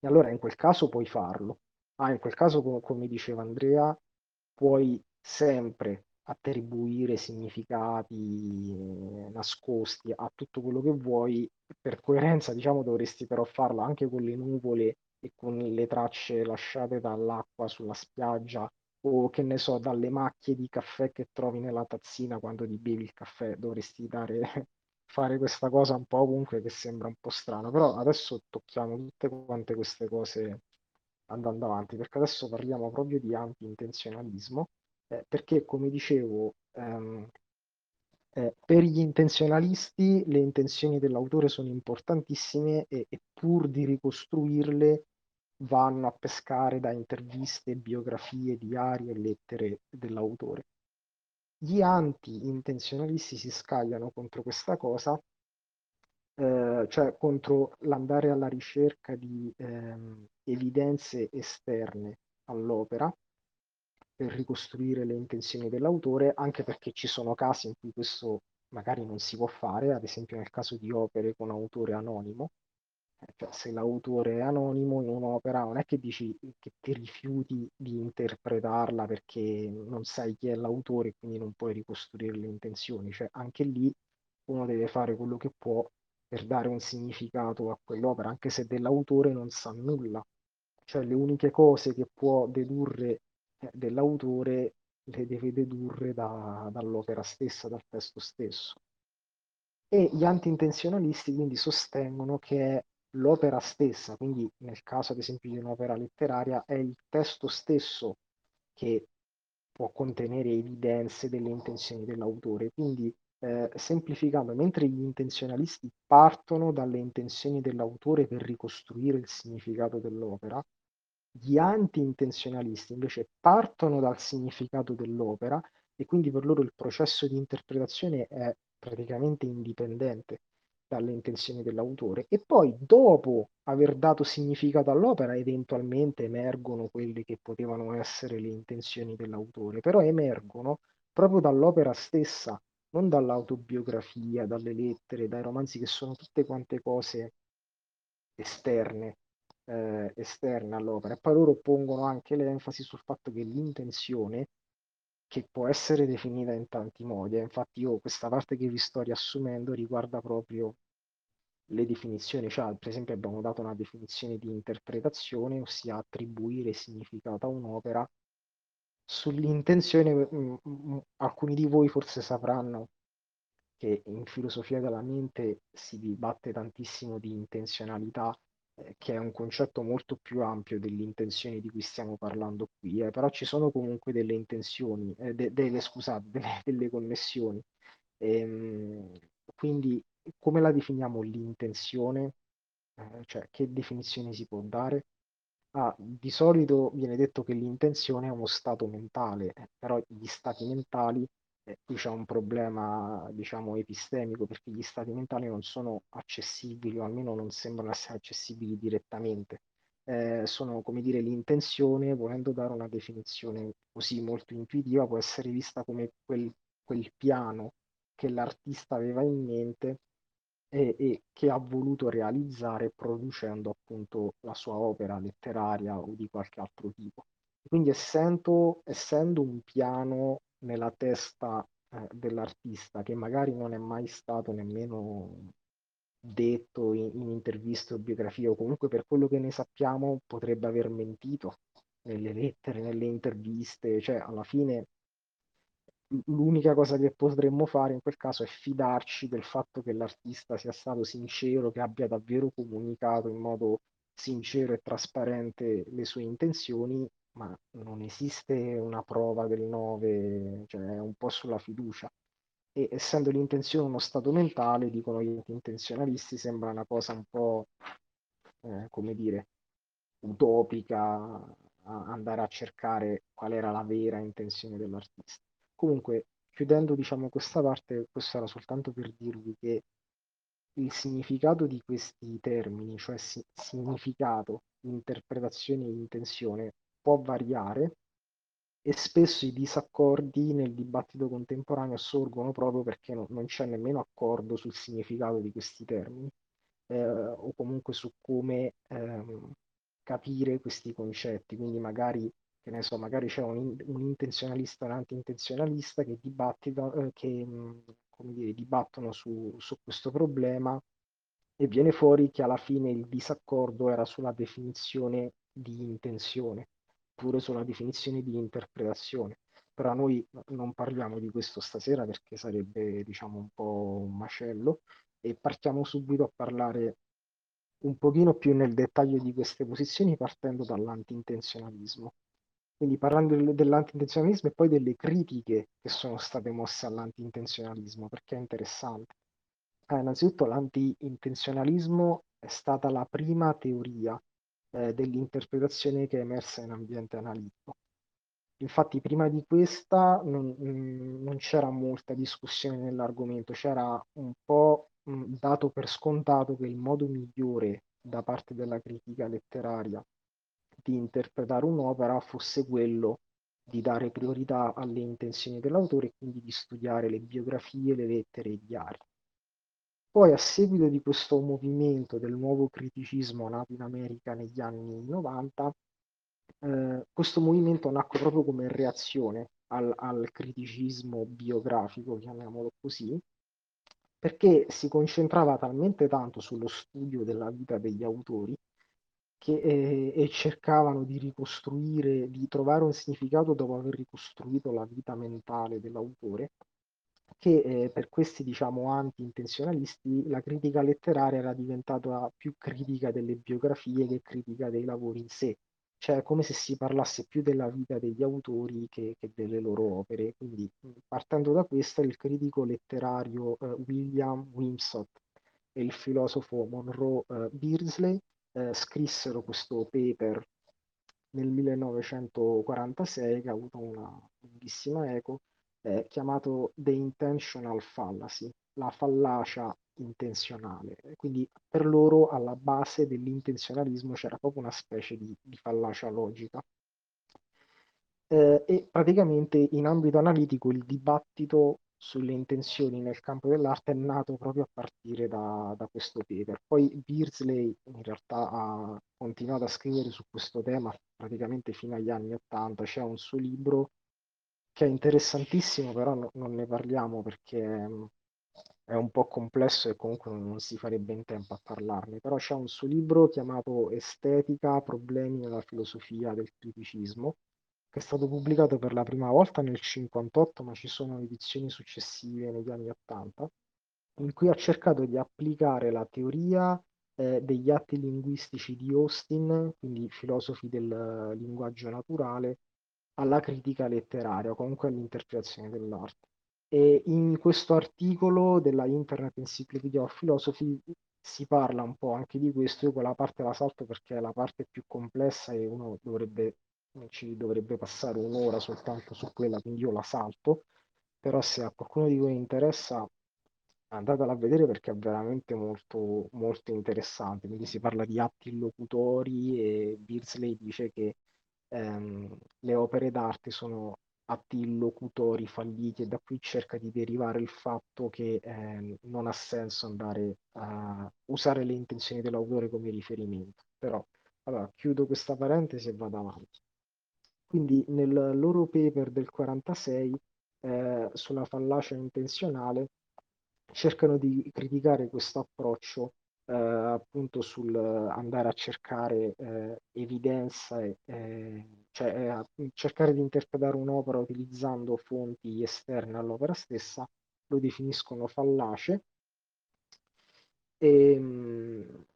e allora in quel caso puoi farlo. Ah, in quel caso, co- come diceva Andrea, puoi sempre attribuire significati eh, nascosti a tutto quello che vuoi. Per coerenza, diciamo, dovresti però farlo anche con le nuvole e con le tracce lasciate dall'acqua sulla spiaggia o che ne so, dalle macchie di caffè che trovi nella tazzina quando ti bevi il caffè. Dovresti dare, fare questa cosa un po' ovunque che sembra un po' strano, però adesso tocchiamo tutte quante queste cose andando avanti, perché adesso parliamo proprio di anti-intenzionalismo, eh, perché come dicevo, ehm, eh, per gli intenzionalisti le intenzioni dell'autore sono importantissime e, e pur di ricostruirle vanno a pescare da interviste, biografie, diari e lettere dell'autore. Gli anti-intenzionalisti si scagliano contro questa cosa eh, cioè contro l'andare alla ricerca di ehm, evidenze esterne all'opera per ricostruire le intenzioni dell'autore, anche perché ci sono casi in cui questo magari non si può fare, ad esempio nel caso di opere con autore anonimo, eh, cioè se l'autore è anonimo in un'opera non è che dici che ti rifiuti di interpretarla perché non sai chi è l'autore e quindi non puoi ricostruire le intenzioni, cioè anche lì uno deve fare quello che può per dare un significato a quell'opera, anche se dell'autore non sa nulla. Cioè le uniche cose che può dedurre eh, dell'autore le deve dedurre da- dall'opera stessa, dal testo stesso. E gli anti-intenzionalisti quindi sostengono che l'opera stessa, quindi nel caso ad esempio di un'opera letteraria, è il testo stesso che può contenere evidenze delle intenzioni dell'autore. Quindi, eh, semplificando, mentre gli intenzionalisti partono dalle intenzioni dell'autore per ricostruire il significato dell'opera, gli anti-intenzionalisti invece partono dal significato dell'opera e quindi per loro il processo di interpretazione è praticamente indipendente dalle intenzioni dell'autore. E poi dopo aver dato significato all'opera eventualmente emergono quelle che potevano essere le intenzioni dell'autore, però emergono proprio dall'opera stessa, non dall'autobiografia, dalle lettere, dai romanzi che sono tutte quante cose esterne, eh, esterne all'opera. E poi loro pongono anche l'enfasi sul fatto che l'intenzione che può essere definita in tanti modi. Eh. Infatti io questa parte che vi sto riassumendo riguarda proprio le definizioni, cioè per esempio abbiamo dato una definizione di interpretazione, ossia attribuire significato a un'opera. Sull'intenzione, mm, mh, mm, alcuni di voi forse sapranno che in filosofia della mente si dibatte tantissimo di intenzionalità che è un concetto molto più ampio delle intenzioni di cui stiamo parlando qui, eh, però ci sono comunque delle intenzioni, eh, de- delle, scusate, delle, delle connessioni. Ehm, quindi come la definiamo l'intenzione? Eh, cioè che definizione si può dare? Ah, di solito viene detto che l'intenzione è uno stato mentale, eh, però gli stati mentali eh, qui c'è un problema, diciamo, epistemico, perché gli stati mentali non sono accessibili, o almeno non sembrano essere accessibili direttamente. Eh, sono, come dire, l'intenzione, volendo dare una definizione così molto intuitiva, può essere vista come quel, quel piano che l'artista aveva in mente e, e, che ha voluto realizzare producendo appunto la sua opera letteraria o di qualche altro tipo. Quindi essendo, essendo un piano nella testa eh, dell'artista che magari non è mai stato nemmeno detto in, in interviste o biografie o comunque per quello che ne sappiamo potrebbe aver mentito nelle lettere, nelle interviste, cioè alla fine l'unica cosa che potremmo fare in quel caso è fidarci del fatto che l'artista sia stato sincero, che abbia davvero comunicato in modo sincero e trasparente le sue intenzioni ma non esiste una prova del 9, cioè è un po' sulla fiducia. E essendo l'intenzione uno stato mentale, dicono gli intenzionalisti, sembra una cosa un po', eh, come dire, utopica a andare a cercare qual era la vera intenzione dell'artista. Comunque, chiudendo diciamo questa parte, questo era soltanto per dirvi che il significato di questi termini, cioè si- significato, interpretazione e intenzione, può variare e spesso i disaccordi nel dibattito contemporaneo sorgono proprio perché no, non c'è nemmeno accordo sul significato di questi termini eh, o comunque su come ehm, capire questi concetti. Quindi magari, che ne so, magari c'è un, un intenzionalista e un anti-intenzionalista che, eh, che come dire, dibattono su, su questo problema e viene fuori che alla fine il disaccordo era sulla definizione di intenzione oppure sulla definizione di interpretazione. Però noi non parliamo di questo stasera perché sarebbe, diciamo, un po' un macello e partiamo subito a parlare un pochino più nel dettaglio di queste posizioni partendo dall'anti-intenzionalismo. Quindi parlando dell'anti-intenzionalismo e poi delle critiche che sono state mosse all'anti-intenzionalismo, perché è interessante. Ah, innanzitutto l'anti-intenzionalismo è stata la prima teoria eh, dell'interpretazione che è emersa in ambiente analitico. Infatti prima di questa non, mm, non c'era molta discussione nell'argomento, c'era un po' mh, dato per scontato che il modo migliore da parte della critica letteraria di interpretare un'opera fosse quello di dare priorità alle intenzioni dell'autore e quindi di studiare le biografie, le lettere e i diari. Poi a seguito di questo movimento del nuovo criticismo nato in America negli anni 90, eh, questo movimento nacque proprio come reazione al, al criticismo biografico, chiamiamolo così, perché si concentrava talmente tanto sullo studio della vita degli autori che, eh, e cercavano di ricostruire, di trovare un significato dopo aver ricostruito la vita mentale dell'autore, che eh, per questi diciamo anti-intenzionalisti la critica letteraria era diventata più critica delle biografie che critica dei lavori in sé, cioè come se si parlasse più della vita degli autori che, che delle loro opere. Quindi partendo da questo il critico letterario eh, William Wimsott e il filosofo Monroe eh, Beardsley eh, scrissero questo paper nel 1946 che ha avuto una lunghissima eco eh, chiamato The Intentional Fallacy, la fallacia intenzionale. Quindi per loro alla base dell'intenzionalismo c'era proprio una specie di, di fallacia logica. Eh, e praticamente in ambito analitico il dibattito sulle intenzioni nel campo dell'arte è nato proprio a partire da, da questo paper. Poi Beardsley in realtà ha continuato a scrivere su questo tema praticamente fino agli anni Ottanta, c'è un suo libro che è interessantissimo, però no, non ne parliamo perché mm, è un po' complesso e comunque non si farebbe in tempo a parlarne, però c'è un suo libro chiamato Estetica, problemi nella filosofia del criticismo, che è stato pubblicato per la prima volta nel 58, ma ci sono edizioni successive negli anni 80, in cui ha cercato di applicare la teoria eh, degli atti linguistici di Austin, quindi filosofi del linguaggio naturale, alla critica letteraria, o comunque all'interpretazione dell'arte. E in questo articolo della Internet Encyclopedia of Philosophy si parla un po' anche di questo, io quella parte la salto perché è la parte più complessa e uno dovrebbe, ci dovrebbe passare un'ora soltanto su quella, quindi io la salto, però se a qualcuno di voi interessa andatela a vedere perché è veramente molto, molto interessante, quindi si parla di atti illocutori e Beardsley dice che ehm, le opere d'arte sono atti illocutori falliti e da qui cerca di derivare il fatto che eh, non ha senso andare a usare le intenzioni dell'autore come riferimento. Però, allora, chiudo questa parentesi e vado avanti. Quindi nel loro paper del 46 eh, sulla fallacia intenzionale cercano di criticare questo approccio eh, appunto sul andare a cercare eh, evidenza, eh, cioè cercare di interpretare un'opera utilizzando fonti esterne all'opera stessa, lo definiscono fallace. E, ehm,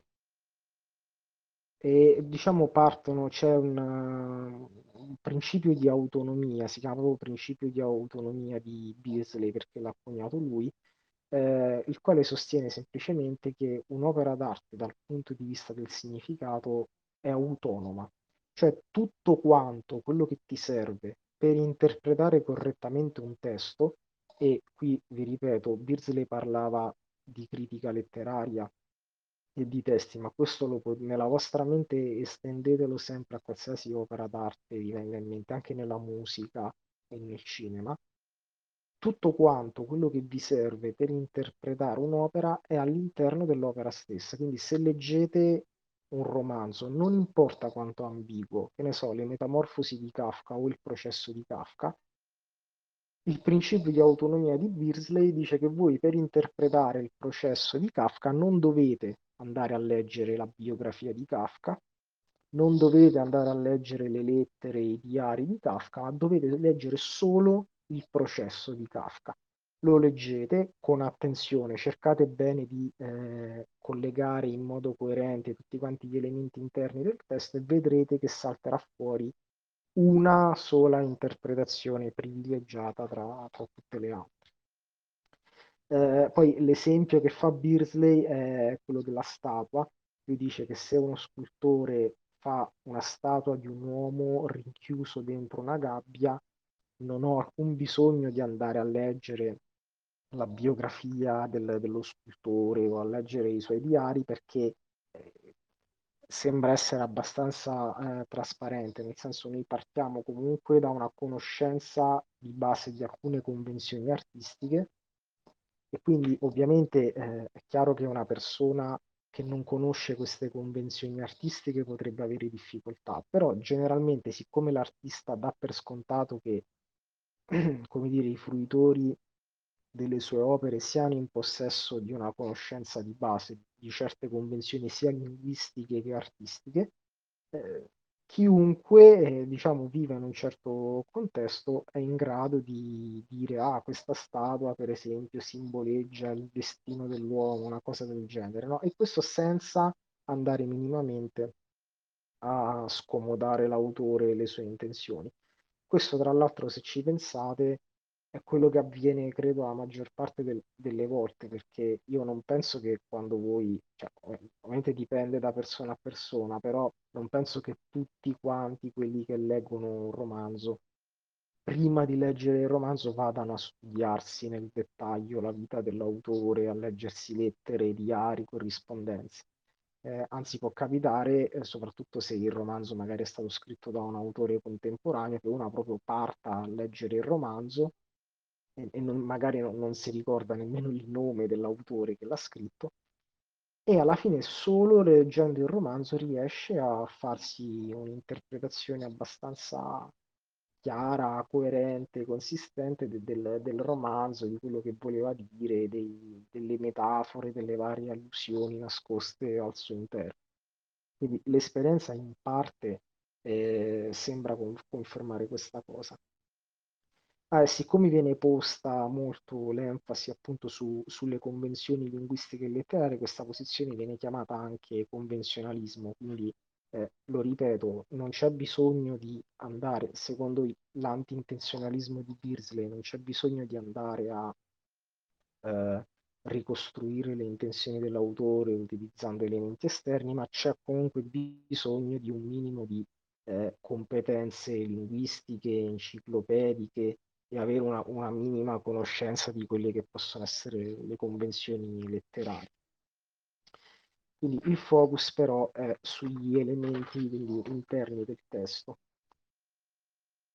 e diciamo partono, c'è un, un, principio di autonomia, si chiama proprio principio di autonomia di Beasley perché l'ha coniato lui, eh, il quale sostiene semplicemente che un'opera d'arte dal punto di vista del significato è autonoma, cioè tutto quanto quello che ti serve per interpretare correttamente un testo, e qui vi ripeto, Beardsley parlava di critica letteraria e di testi, ma questo lo, nella vostra mente estendetelo sempre a qualsiasi opera d'arte vi venga in mente, anche nella musica e nel cinema tutto quanto quello che vi serve per interpretare un'opera è all'interno dell'opera stessa. Quindi se leggete un romanzo, non importa quanto ambiguo, che ne so, le metamorfosi di Kafka o il processo di Kafka, il principio di autonomia di Beersley dice che voi per interpretare il processo di Kafka non dovete andare a leggere la biografia di Kafka, non dovete andare a leggere le lettere e i diari di Kafka, ma dovete leggere solo il processo di Kafka. Lo leggete con attenzione, cercate bene di eh, collegare in modo coerente tutti quanti gli elementi interni del testo e vedrete che salterà fuori una sola interpretazione privilegiata tra, tra tutte le altre. Eh, poi l'esempio che fa Beersley è quello della statua. Lui dice che se uno scultore fa una statua di un uomo rinchiuso dentro una gabbia, non ho alcun bisogno di andare a leggere la biografia del, dello scultore o a leggere i suoi diari perché eh, sembra essere abbastanza eh, trasparente, nel senso noi partiamo comunque da una conoscenza di base di alcune convenzioni artistiche e quindi ovviamente eh, è chiaro che una persona che non conosce queste convenzioni artistiche potrebbe avere difficoltà, però generalmente siccome l'artista dà per scontato che come dire, i fruitori delle sue opere siano in possesso di una conoscenza di base di certe convenzioni sia linguistiche che artistiche, eh, chiunque, eh, diciamo, vive in un certo contesto è in grado di dire, ah, questa statua, per esempio, simboleggia il destino dell'uomo, una cosa del genere, no? E questo senza andare minimamente a scomodare l'autore e le sue intenzioni. Questo, tra l'altro, se ci pensate, è quello che avviene, credo, la maggior parte del- delle volte, perché io non penso che quando voi, cioè, ovviamente dipende da persona a persona, però non penso che tutti quanti quelli che leggono un romanzo, prima di leggere il romanzo, vadano a studiarsi nel dettaglio la vita dell'autore, a leggersi lettere, diari, corrispondenze. Eh, anzi, può capitare, eh, soprattutto se il romanzo magari è stato scritto da un autore contemporaneo, che uno proprio parta a leggere il romanzo e, e non, magari non, non si ricorda nemmeno il nome dell'autore che l'ha scritto, e alla fine solo leggendo il romanzo riesce a farsi un'interpretazione abbastanza chiara, coerente, consistente de- del, del romanzo, di quello che voleva dire, dei- delle metafore, delle varie allusioni nascoste al suo interno. Quindi l'esperienza in parte eh, sembra con- confermare questa cosa. Ah, siccome viene posta molto l'enfasi appunto su- sulle convenzioni linguistiche e letterarie, questa posizione viene chiamata anche convenzionalismo, quindi eh, lo ripeto, non c'è bisogno di andare, secondo l'anti-intenzionalismo di Beardsley, non c'è bisogno di andare a eh, ricostruire le intenzioni dell'autore utilizzando elementi esterni, ma c'è comunque bisogno di un minimo di eh, competenze linguistiche, enciclopediche e avere una, una minima conoscenza di quelle che possono essere le convenzioni letterarie. Quindi il focus però è sugli elementi quindi, interni del testo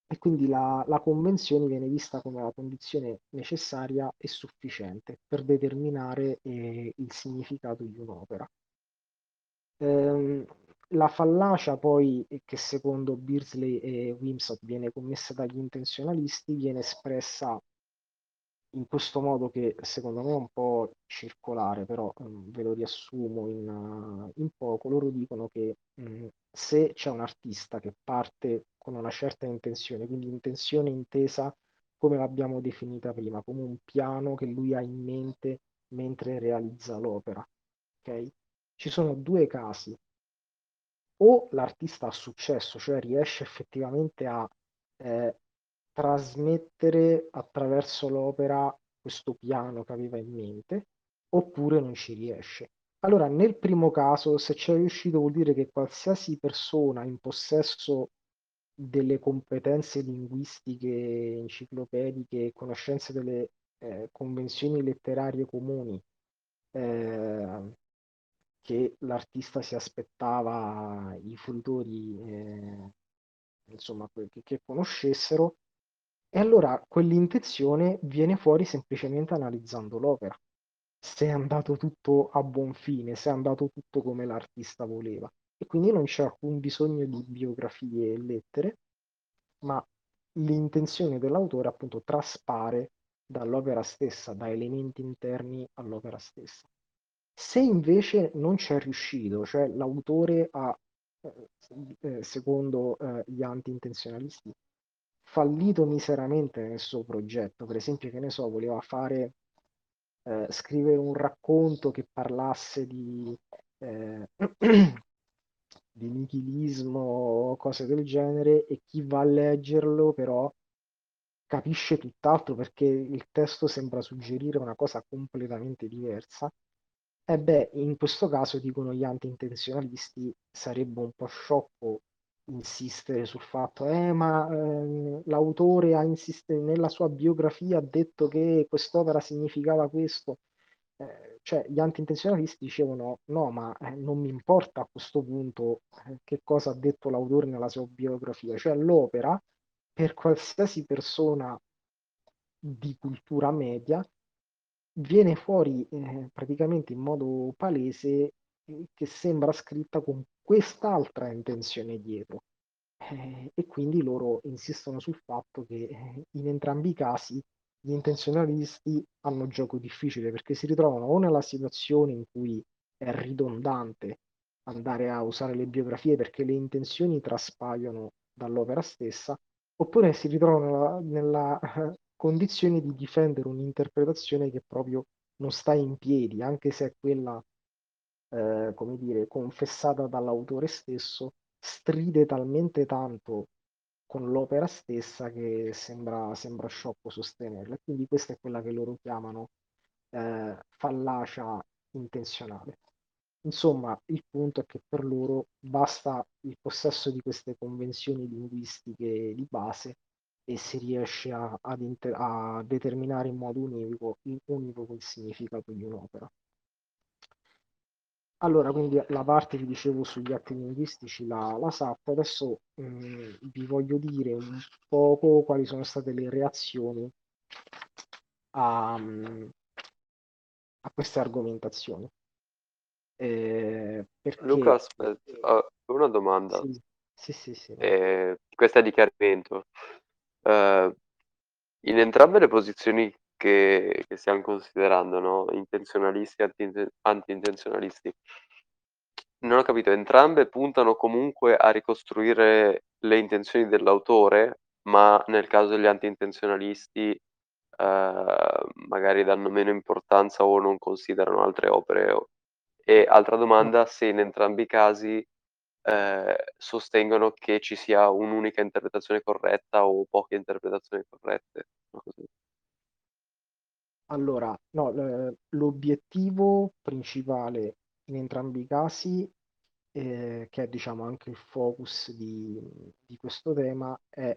e quindi la, la convenzione viene vista come la condizione necessaria e sufficiente per determinare eh, il significato di un'opera. Ehm, la fallacia poi che secondo Beardsley e Wimsatt viene commessa dagli intenzionalisti viene espressa in questo modo che secondo me è un po' circolare, però um, ve lo riassumo in, uh, in, poco. Loro dicono che um, se c'è un artista che parte con una certa intenzione, quindi intenzione intesa come l'abbiamo definita prima, come un piano che lui ha in mente mentre realizza l'opera, ok? Ci sono due casi. O l'artista ha successo, cioè riesce effettivamente a eh, trasmettere attraverso l'opera questo piano che aveva in mente, oppure non ci riesce. Allora, nel primo caso, se ci è riuscito, vuol dire che qualsiasi persona in possesso delle competenze linguistiche, enciclopediche, conoscenze delle eh, convenzioni letterarie comuni eh, che l'artista si aspettava i fruitori eh, insomma, che, che conoscessero, e allora quell'intenzione viene fuori semplicemente analizzando l'opera, se è andato tutto a buon fine, se è andato tutto come l'artista voleva. E quindi non c'è alcun bisogno di biografie e lettere, ma l'intenzione dell'autore appunto traspare dall'opera stessa, da elementi interni all'opera stessa. Se invece non c'è riuscito, cioè l'autore ha, eh, eh secondo eh, gli anti-intenzionalisti, fallito miseramente nel suo progetto. Per esempio, che ne so, voleva fare, eh, scrivere un racconto che parlasse di, eh, di nichilismo o cose del genere e chi va a leggerlo però capisce tutt'altro perché il testo sembra suggerire una cosa completamente diversa. E beh, in questo caso, dicono gli anti-intenzionalisti, sarebbe un po' sciocco insistere sul fatto, eh, ma eh, l'autore ha insiste- nella sua biografia ha detto che quest'opera significava questo. Eh, cioè, gli anti-intenzionalisti dicevano: no, ma eh, non mi importa a questo punto eh, che cosa ha detto l'autore nella sua biografia. Cioè, l'opera, per qualsiasi persona di cultura media, viene fuori eh, praticamente in modo palese che sembra scritta con quest'altra intenzione dietro. Eh, e quindi loro insistono sul fatto che eh, in entrambi i casi gli intenzionalisti hanno gioco difficile perché si ritrovano o nella situazione in cui è ridondante andare a usare le biografie perché le intenzioni traspaiono dall'opera stessa, oppure si ritrovano nella, nella condizione di difendere un'interpretazione che proprio non sta in piedi, anche se è quella, eh, come dire, confessata dall'autore stesso, stride talmente tanto con l'opera stessa che sembra, sembra sciocco sostenerla. Quindi questa è quella che loro chiamano eh, fallacia intenzionale. Insomma, il punto è che per loro basta il possesso di queste convenzioni linguistiche di base e si riesce a, inter- a determinare in modo univoco, univoco il significato di un'opera. Allora, quindi la parte che dicevo sugli atti linguistici la, la sappo, adesso mh, mm, vi voglio dire un poco quali sono state le reazioni a, mm, a queste argomentazioni. Eh, perché... Luca, aspetta, uh, una domanda. Sì, sì, sì. sì. Eh, questa è di chiarimento. Uh, in entrambe le posizioni che, che stiamo considerando, no? intenzionalisti e anti-intenzionalisti, non ho capito, entrambe puntano comunque a ricostruire le intenzioni dell'autore, ma nel caso degli anti-intenzionalisti uh, magari danno meno importanza o non considerano altre opere. E altra domanda, se in entrambi i casi eh, sostengono che ci sia un'unica interpretazione corretta o poche interpretazioni corrette. Allora, no, l'obiettivo principale in entrambi i casi, eh, che è diciamo anche il focus di, di questo tema, è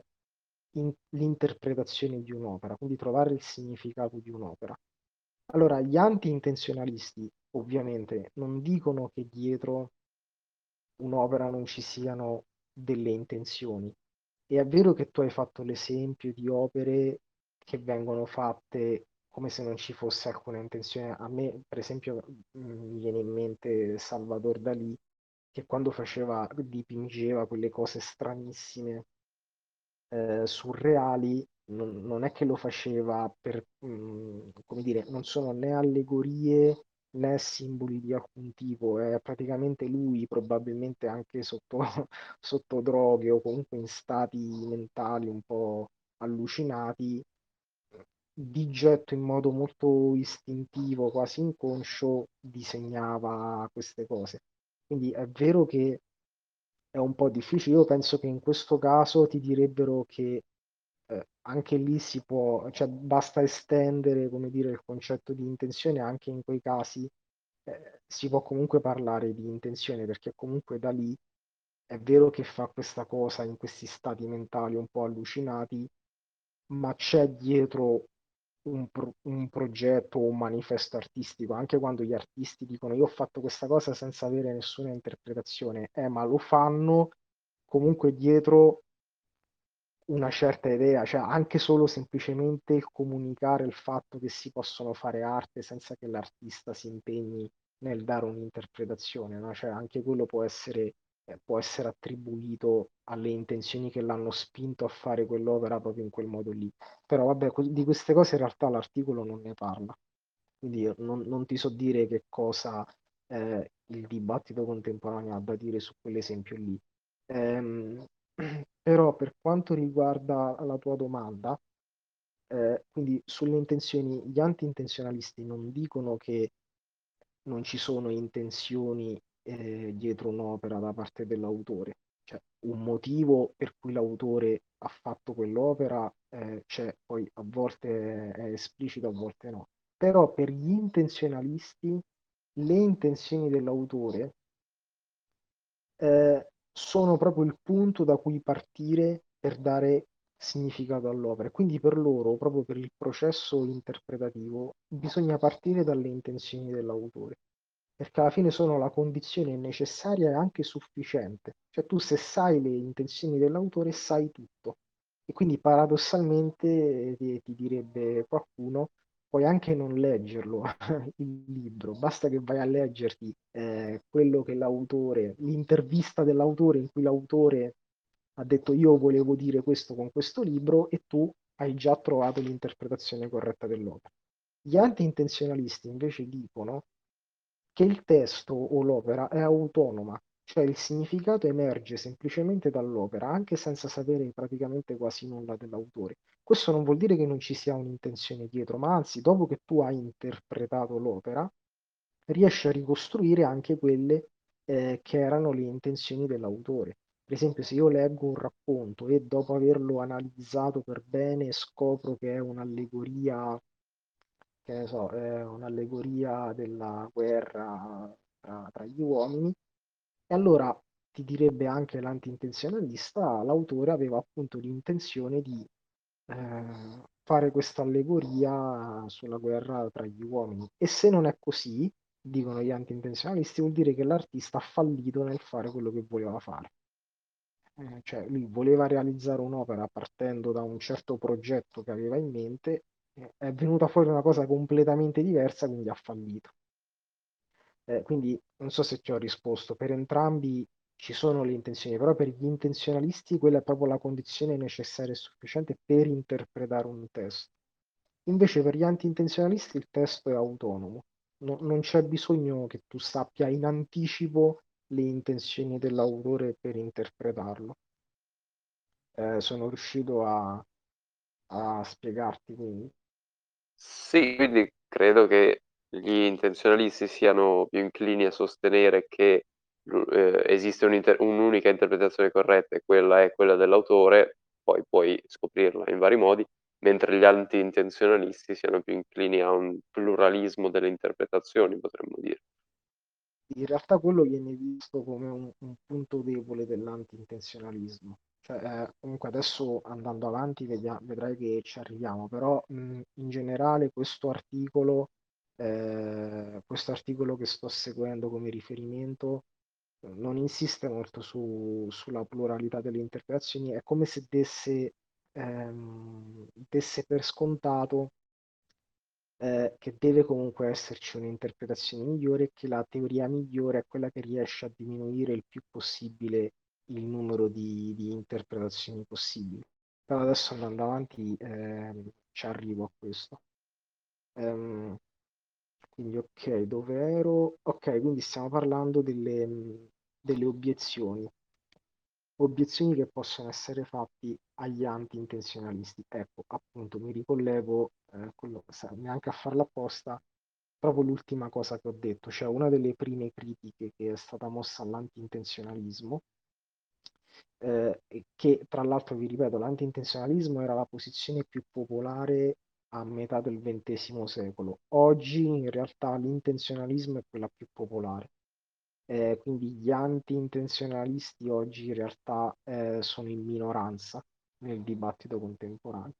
in, l'interpretazione di un'opera, quindi trovare il significato di un'opera. Allora, gli anti-intenzionalisti ovviamente non dicono che dietro un'opera non ci siano delle intenzioni. E è vero che tu hai fatto l'esempio di opere che vengono fatte come se non ci fosse alcuna intenzione. A me, per esempio, mi viene in mente Salvador Dalì, che quando faceva, dipingeva quelle cose stranissime, eh, surreali, non, non, è che lo faceva per, mh, come dire, non sono né allegorie né simboli di alcun tipo, è praticamente lui, probabilmente anche sotto, sotto droghe o comunque in stati mentali un po' allucinati, di getto in modo molto istintivo, quasi inconscio, disegnava queste cose. Quindi è vero che è un po' difficile. Io penso che in questo caso ti direbbero che eh, anche lì si può, cioè basta estendere, come dire, il concetto di intenzione anche in quei casi eh, si può comunque parlare di intenzione perché comunque da lì è vero che fa questa cosa in questi stati mentali un po' allucinati, ma c'è dietro un, pro- un progetto o un manifesto artistico, anche quando gli artisti dicono io ho fatto questa cosa senza avere nessuna interpretazione, eh, ma lo fanno comunque dietro una certa idea, cioè anche solo semplicemente il comunicare il fatto che si possono fare arte senza che l'artista si impegni nel dare un'interpretazione, no? Cioè anche quello può essere, può essere attribuito alle intenzioni che l'hanno spinto a fare quell'opera proprio in quel modo lì. Però vabbè, di queste cose in realtà l'articolo non ne parla, quindi non, non ti so dire che cosa eh, il dibattito contemporaneo ha da dire su quell'esempio lì. Ehm, però per quanto riguarda la tua domanda, eh, quindi sulle intenzioni, gli anti-intenzionalisti non dicono che non ci sono intenzioni eh, dietro un'opera da parte dell'autore, cioè un motivo per cui l'autore ha fatto quell'opera eh, c'è, poi a volte è esplicito, a volte no. Però per gli intenzionalisti le intenzioni dell'autore eh, sono proprio il punto da cui partire per dare significato all'opera. Quindi per loro, proprio per il processo interpretativo, bisogna partire dalle intenzioni dell'autore, perché alla fine sono la condizione necessaria e anche sufficiente. Cioè tu se sai le intenzioni dell'autore sai tutto. E quindi paradossalmente ti, ti direbbe qualcuno, puoi anche non leggerlo il libro, basta che vai a leggerti eh, quello che l'autore, l'intervista dell'autore in cui l'autore ha detto io volevo dire questo con questo libro e tu hai già trovato l'interpretazione corretta dell'opera. Gli anti-intenzionalisti invece dicono che il testo o l'opera è autonoma, cioè il significato emerge semplicemente dall'opera, anche senza sapere praticamente quasi nulla dell'autore. Questo non vuol dire che non ci sia un'intenzione dietro, ma anzi, dopo che tu hai interpretato l'opera, riesci a ricostruire anche quelle eh, che erano le intenzioni dell'autore. Per esempio, se io leggo un racconto e dopo averlo analizzato per bene scopro che è un'allegoria, che ne so, è un'allegoria della guerra tra, tra gli uomini, e allora ti direbbe anche l'anti-intenzionalista, l'autore aveva appunto l'intenzione di eh, fare questa allegoria sulla guerra tra gli uomini. E se non è così, dicono gli anti-intenzionalisti, vuol dire che l'artista ha fallito nel fare quello che voleva fare. Eh, cioè lui voleva realizzare un'opera partendo da un certo progetto che aveva in mente, è venuta fuori una cosa completamente diversa, quindi ha fallito. Eh, quindi non so se ti ho risposto, per entrambi ci sono le intenzioni, però per gli intenzionalisti quella è proprio la condizione necessaria e sufficiente per interpretare un testo. Invece per gli anti-intenzionalisti il testo è autonomo, no, non c'è bisogno che tu sappia in anticipo le intenzioni dell'autore per interpretarlo. Eh, sono riuscito a, a spiegarti quindi. Sì, quindi credo che gli intenzionalisti siano più inclini a sostenere che eh, esiste un'inter- un'unica interpretazione corretta e quella è quella dell'autore, poi puoi scoprirla in vari modi, mentre gli anti-intenzionalisti siano più inclini a un pluralismo delle interpretazioni, potremmo dire in realtà quello viene visto come un, un punto debole dell'anti-intenzionalismo. Cioè, eh, comunque adesso andando avanti vediamo, vedrai che ci arriviamo, però mh, in generale questo articolo, eh, questo articolo che sto seguendo come riferimento non insiste molto su, sulla pluralità delle interpretazioni, è come se desse, ehm, desse per scontato eh, che deve comunque esserci un'interpretazione migliore e che la teoria migliore è quella che riesce a diminuire il più possibile il numero di, di interpretazioni possibili. Però adesso andando avanti eh, ci arrivo a questo. Um, quindi ok, dove ero? Ok, quindi stiamo parlando delle, delle obiezioni obiezioni che possono essere fatti agli anti-intenzionalisti. Ecco, appunto, mi ricollego, eh, quello, neanche a farlo apposta, proprio l'ultima cosa che ho detto, cioè una delle prime critiche che è stata mossa all'anti-intenzionalismo, eh, che tra l'altro vi ripeto, l'anti-intenzionalismo era la posizione più popolare a metà del XX secolo. Oggi in realtà l'intenzionalismo è quella più popolare eh, quindi gli anti-intenzionalisti oggi in realtà eh, sono in minoranza nel dibattito contemporaneo.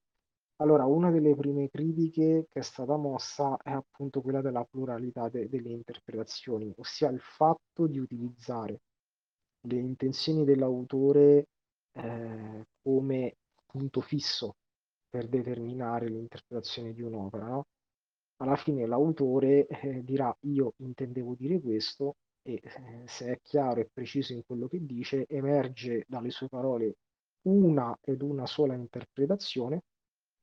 Allora, una delle prime critiche che è stata mossa è appunto quella della pluralità de- delle interpretazioni, ossia il fatto di utilizzare le intenzioni dell'autore eh, come punto fisso per determinare l'interpretazione di un'opera. No? Alla fine l'autore eh, dirà io intendevo dire questo e eh, se è chiaro e preciso in quello che dice, emerge dalle sue parole una ed una sola interpretazione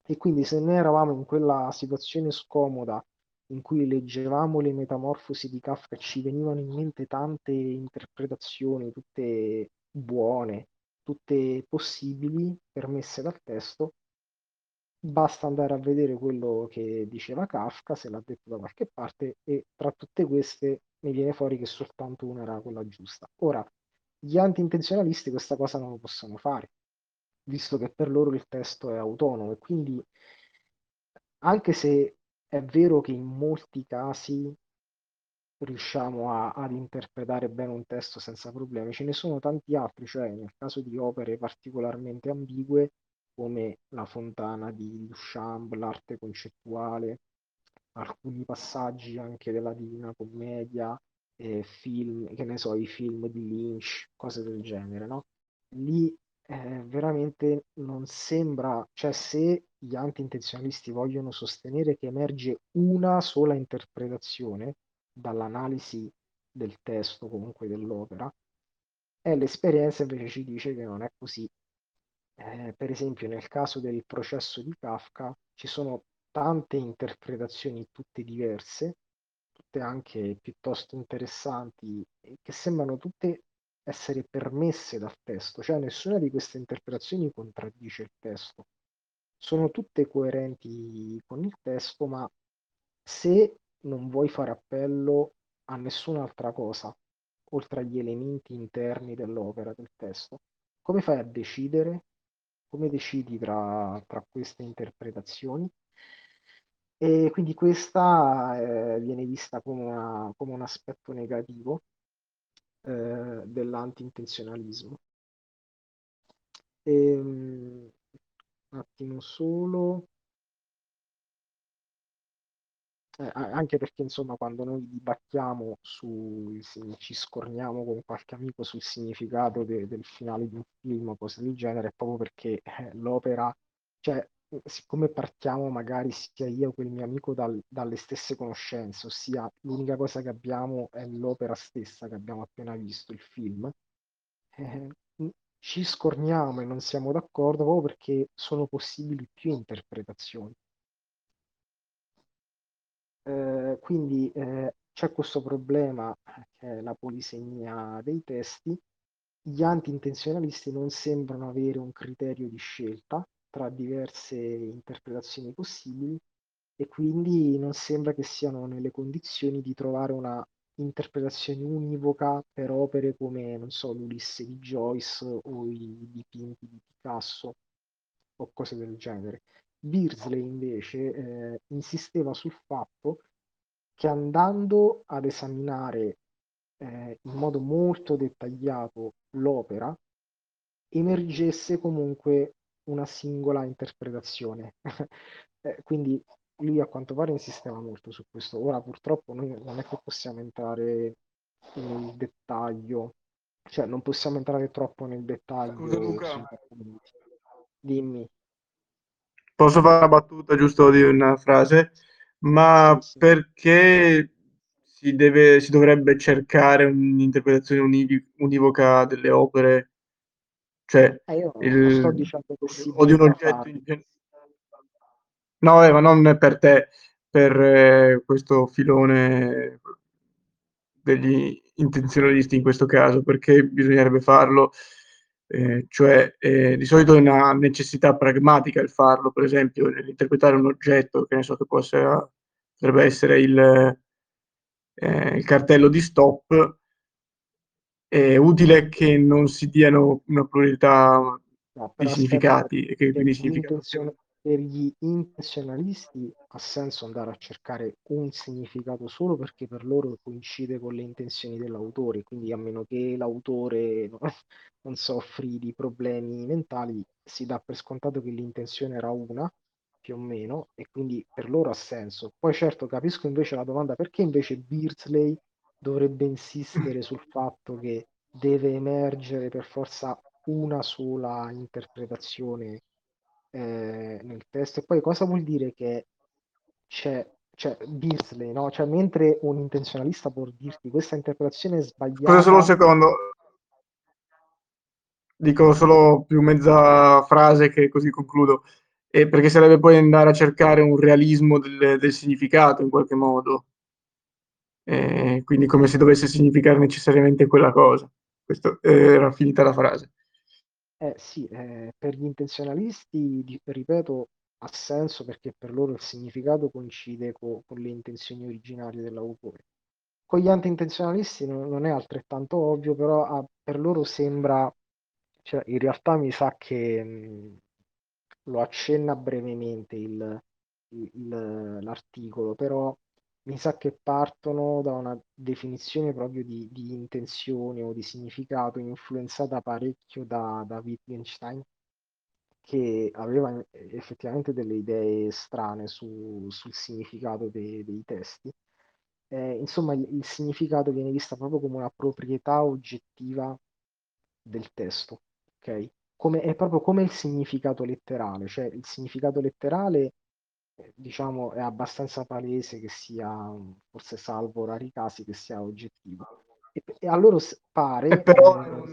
e quindi se noi eravamo in quella situazione scomoda in cui leggevamo le metamorfosi di Kafka ci venivano in mente tante interpretazioni, tutte buone, tutte possibili, permesse dal testo, basta andare a vedere quello che diceva Kafka, se l'ha detto da qualche parte, e tra tutte queste mi viene fuori che soltanto una era quella giusta. Ora, gli anti-intenzionalisti questa cosa non lo possono fare, visto che per loro il testo è autonomo e quindi anche se è vero che in molti casi riusciamo a, ad interpretare bene un testo senza problemi, ce ne sono tanti altri, cioè nel caso di opere particolarmente ambigue come La fontana di Duchamp, l'arte concettuale, alcuni passaggi anche della Divina Commedia, eh, film, che ne so, i film di Lynch, cose del genere, no? Lì eh, veramente non sembra, cioè se gli anti-intenzionalisti vogliono sostenere che emerge una sola interpretazione dall'analisi del testo, comunque dell'opera, e l'esperienza invece ci dice che non è così. Eh, per esempio, nel caso del processo di Kafka ci sono tante interpretazioni tutte diverse, tutte anche piuttosto interessanti che sembrano tutte essere permesse dal testo, cioè nessuna di queste interpretazioni contraddice il testo. Sono tutte coerenti con il testo, ma se non vuoi fare appello a nessun'altra cosa, oltre agli elementi interni dell'opera, del testo, come fai a decidere? Come decidi tra, tra queste interpretazioni? E quindi questa eh, viene vista come, una, come, un aspetto negativo eh, dell'anti-intenzionalismo. E, um, un attimo solo. Eh, anche perché insomma quando noi dibattiamo su, ci scorniamo con qualche amico sul significato de, del finale di un film o cose del genere, è proprio perché eh, l'opera, cioè siccome partiamo magari sia io che il mio amico dal, dalle stesse conoscenze, ossia l'unica cosa che abbiamo è l'opera stessa che abbiamo appena visto, il film, eh, ci scorniamo e non siamo d'accordo proprio perché sono possibili più interpretazioni. Eh, quindi eh, c'è questo problema che è la polisemia dei testi. Gli anti-intenzionalisti non sembrano avere un criterio di scelta tra diverse interpretazioni possibili e quindi non sembra che siano nelle condizioni di trovare una interpretazione univoca per opere come, non so, l'Ulisse di Joyce o i dipinti di Picasso o cose del genere. Beardsley invece eh, insisteva sul fatto che andando ad esaminare eh, in modo molto dettagliato l'opera, emergesse comunque una singola interpretazione. eh, quindi lui a quanto pare insisteva molto su questo. Ora purtroppo noi non è che possiamo entrare nel dettaglio, cioè non possiamo entrare troppo nel dettaglio. Scusa Luca. Dimmi. Posso fare una battuta giusto di una frase? Ma Sì, perché si deve, si dovrebbe cercare un'interpretazione univi- univoca delle opere? Cioè, Eh, il, si o di un oggetto in generale. No, eh, ma non per te, per eh, questo filone degli intenzionalisti in questo caso, perché bisognerebbe farlo, eh, cioè eh, di solito è una necessità pragmatica il farlo, per esempio nell'interpretare un oggetto, che ne so che possa, potrebbe essere il, eh, il cartello di stop, è utile che non si diano una pluralità No, di significati e che per quindi intenzion- per gli intenzionalisti ha senso andare a cercare un significato solo perché per loro coincide con le intenzioni dell'autore, quindi a meno che l'autore no, non soffri di problemi mentali, si dà per scontato che l'intenzione era una, più o meno, e quindi per loro ha senso. Poi certo capisco invece la domanda perché invece Beardsley dovrebbe insistere sul fatto che deve emergere per forza una sola interpretazione eh, nel testo. E poi cosa vuol dire che c'è, c'è Beasley, no? Cioè, mentre un intenzionalista può dirti questa interpretazione è Scusa solo un sbagliata, secondo, dico solo più mezza frase che così concludo, e perché sarebbe poi andare a cercare un realismo del, del significato in qualche modo, e quindi come se dovesse significare necessariamente quella cosa. Questo eh, era finita la frase. eh sì, eh, per gli intenzionalisti, ripeto, ha senso perché per loro il significato coincide co- con le intenzioni originarie dell'autore. Con gli anti-intenzionalisti non, non è altrettanto ovvio, però ah, per loro sembra, cioè in realtà mi sa che mh, lo accenna brevemente il- il- l'articolo, però mi sa che partono da una definizione proprio di, di intenzione o di significato influenzata parecchio da, da Wittgenstein, che aveva eh, effettivamente delle idee strane su- sul significato de- dei testi. Eh, insomma, il, il significato viene visto proprio come una proprietà oggettiva del testo, ok? Come, è proprio come il significato letterale, cioè il significato letterale, eh, diciamo, è abbastanza palese che sia, forse salvo rari casi, che sia oggettivo. E, e a loro s- E pare, però è eh, un,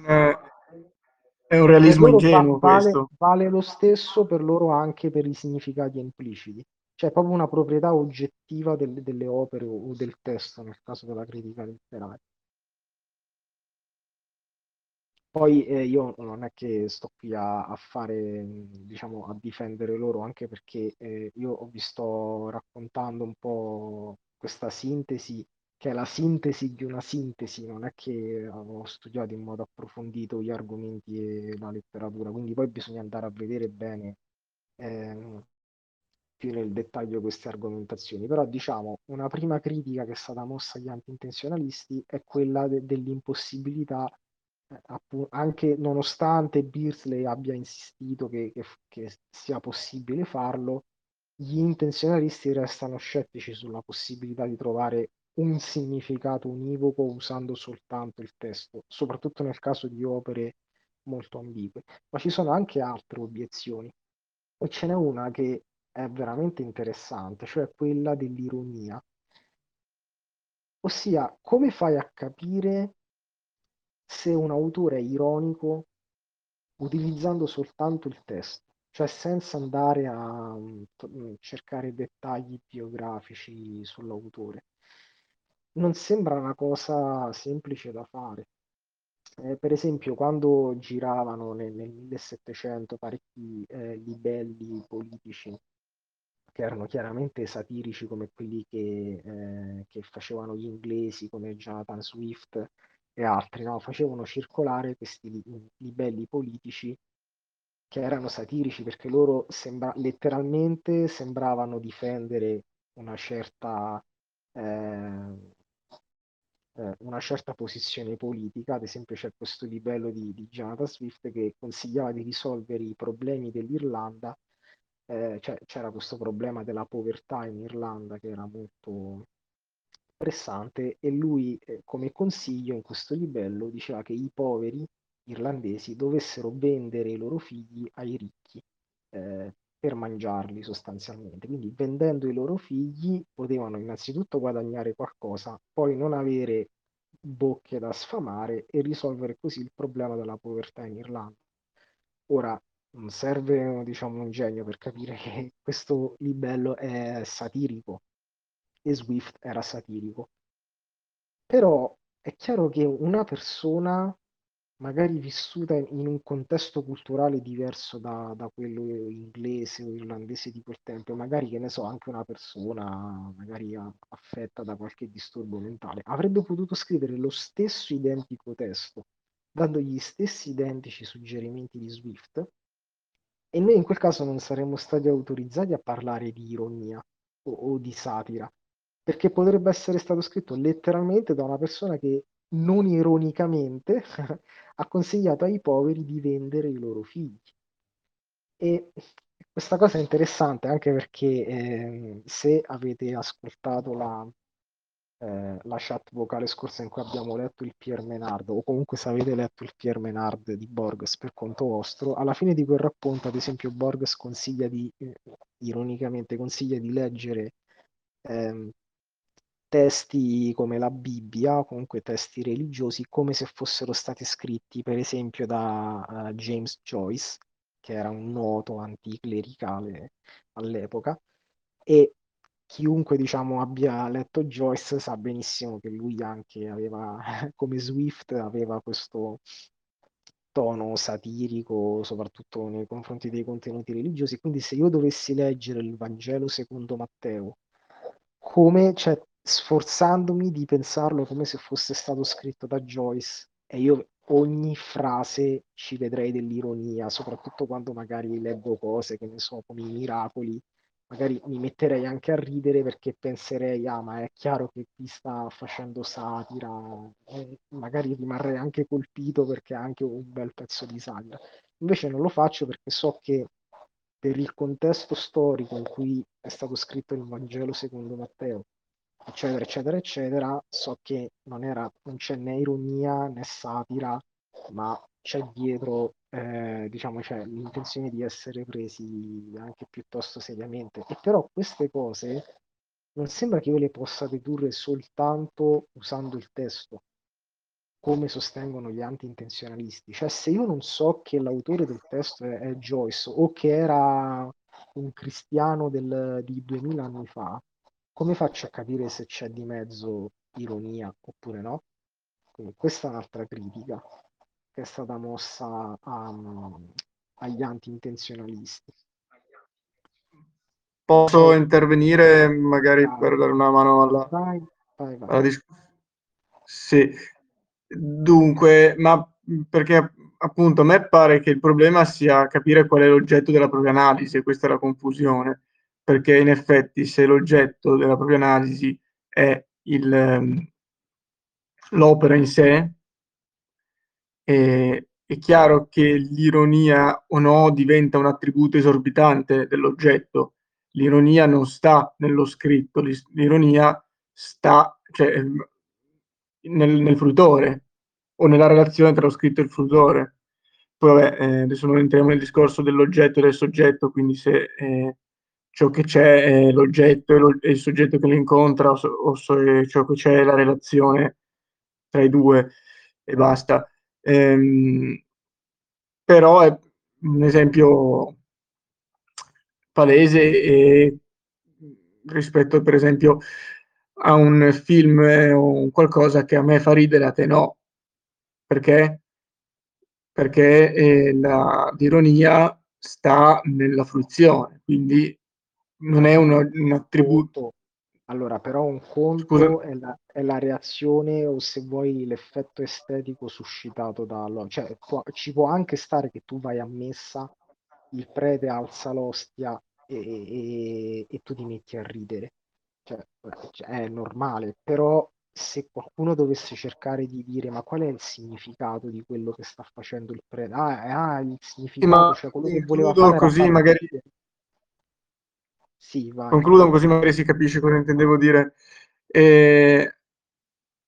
è un realismo loro va- ingenuo vale, questo. vale lo stesso per loro anche per i significati impliciti. cioè proprio una proprietà oggettiva del- delle opere o, o del testo, nel caso della critica letteraria. Poi eh, io non è che sto qui a, a fare, diciamo, a difendere loro, anche perché eh, io vi sto raccontando un po' questa sintesi, che è la sintesi di una sintesi, non è che avevo studiato in modo approfondito gli argomenti e la letteratura, quindi poi bisogna andare a vedere bene ehm, più nel dettaglio queste argomentazioni. Però diciamo, una prima critica che è stata mossa agli anti-intenzionalisti è quella de- dell'impossibilità eh, anche nonostante Beardsley abbia insistito che, che- che sia possibile farlo, gli intenzionalisti restano scettici sulla possibilità di trovare un significato univoco usando soltanto il testo, soprattutto nel caso di opere molto ambigue. Ma ci sono anche altre obiezioni, e ce n'è una che è veramente interessante, cioè quella dell'ironia. Ossia, come fai a capire se un autore è ironico utilizzando soltanto il testo, cioè senza andare a mm, mm, cercare dettagli biografici sull'autore. Non sembra una cosa semplice da fare. Eh, per esempio, quando giravano nel, nel 1700 parecchi eh, libelli politici che erano chiaramente satirici come quelli che, eh, che facevano gli inglesi come Jonathan Swift e altri, no? Facevano circolare questi li- libelli politici che erano satirici perché loro sembra- letteralmente sembravano difendere una certa, eh, eh, una certa posizione politica, ad esempio c'è questo livello di, di Jonathan Swift che consigliava di risolvere i problemi dell'Irlanda, eh, cioè, c'era questo problema della povertà in Irlanda che era molto pressante e lui eh, come consiglio in questo livello diceva che i poveri irlandesi dovessero vendere i loro figli ai ricchi eh, per mangiarli sostanzialmente. Quindi vendendo i loro figli potevano innanzitutto guadagnare qualcosa, poi non avere bocche da sfamare e risolvere così il problema della povertà in Irlanda. Ora, non serve, diciamo, un genio per capire che questo libello è satirico e Swift era satirico. Però è chiaro che una persona magari vissuta in un contesto culturale diverso da, da quello inglese o irlandese di quel tempo, magari che ne so, anche una persona magari affetta da qualche disturbo mentale, avrebbe potuto scrivere lo stesso identico testo, dando gli stessi identici suggerimenti di Swift, e noi in quel caso non saremmo stati autorizzati a parlare di ironia o, o di satira, perché potrebbe essere stato scritto letteralmente da una persona che non ironicamente ha consigliato ai poveri di vendere i loro figli. E questa cosa è interessante anche perché eh, se avete ascoltato la, eh, la chat vocale scorsa in cui abbiamo letto il Pierre Menard, o comunque se avete letto il Pierre Menard di Borges per conto vostro, alla fine di quel racconto, ad esempio, Borges consiglia di, eh, ironicamente, consiglia di leggere ehm, testi come la Bibbia, comunque testi religiosi, come se fossero stati scritti, per esempio, da eh, James Joyce, che era un noto anticlericale all'epoca, e chiunque, diciamo, abbia letto Joyce sa benissimo che lui anche aveva, come Swift, aveva questo tono satirico, soprattutto nei confronti dei contenuti religiosi. Quindi se io dovessi leggere il Vangelo secondo Matteo, come, cioè, sforzandomi di pensarlo come se fosse stato scritto da Joyce, e io ogni frase ci vedrei dell'ironia, soprattutto quando magari leggo cose, che ne so, come i miracoli, magari mi metterei anche a ridere perché penserei, ah, ma è chiaro che qui sta facendo satira, e magari rimarrei anche colpito perché è anche un bel pezzo di satira. Invece non lo faccio perché so che per il contesto storico in cui è stato scritto il Vangelo secondo Matteo, eccetera, eccetera, eccetera, so che non, era, non c'è né ironia né satira, ma c'è dietro, eh, diciamo, c'è l'intenzione di essere presi anche piuttosto seriamente. E però queste cose non sembra che io le possa dedurre soltanto usando il testo, come sostengono gli anti-intenzionalisti. Cioè, se io non so che l'autore del testo è, è Joyce o che era un cristiano del, di 2000 anni fa, come faccio a capire se c'è di mezzo ironia oppure no? Quindi questa è un'altra critica che è stata mossa a, agli anti-intenzionalisti. Posso intervenire magari Vai. per dare una mano alla, Vai, vai, vai. alla discussione? Sì, dunque, ma perché appunto a me pare che il problema sia capire qual è l'oggetto della propria analisi, e questa è la confusione, perché in effetti se l'oggetto della propria analisi è il, ehm, l'opera in sé, eh, è chiaro che l'ironia o no diventa un attributo esorbitante dell'oggetto. L'ironia non sta nello scritto, l'ironia sta cioè, ehm, nel, nel fruitore o nella relazione tra lo scritto e il fruitore. Poi vabbè, eh, adesso non entriamo nel discorso dell'oggetto e del soggetto, quindi se eh, ciò che c'è è l'oggetto e, lo- il soggetto che lo incontra o, o se ciò che c'è è la relazione tra i due e basta. Ehm, però è un esempio palese e rispetto per esempio a un film o un qualcosa che a me fa ridere, a te no. Perché? Perché eh, la, l'ironia sta nella fruizione, quindi non è uno- un attributo. Allora, però un conto è la, è la reazione o se vuoi l'effetto estetico suscitato dallo... Cioè, può- ci può anche stare che tu vai a messa, il prete alza l'ostia e, e- e tu ti metti a ridere. Cioè, cioè, è normale, però se qualcuno dovesse cercare di dire ma qual è il significato di quello che sta facendo il prete? Ah, ah, il significato, ma cioè quello che voleva fare così magari- ridere. Sì, vai. Concludo così magari si capisce cosa intendevo dire. Eh,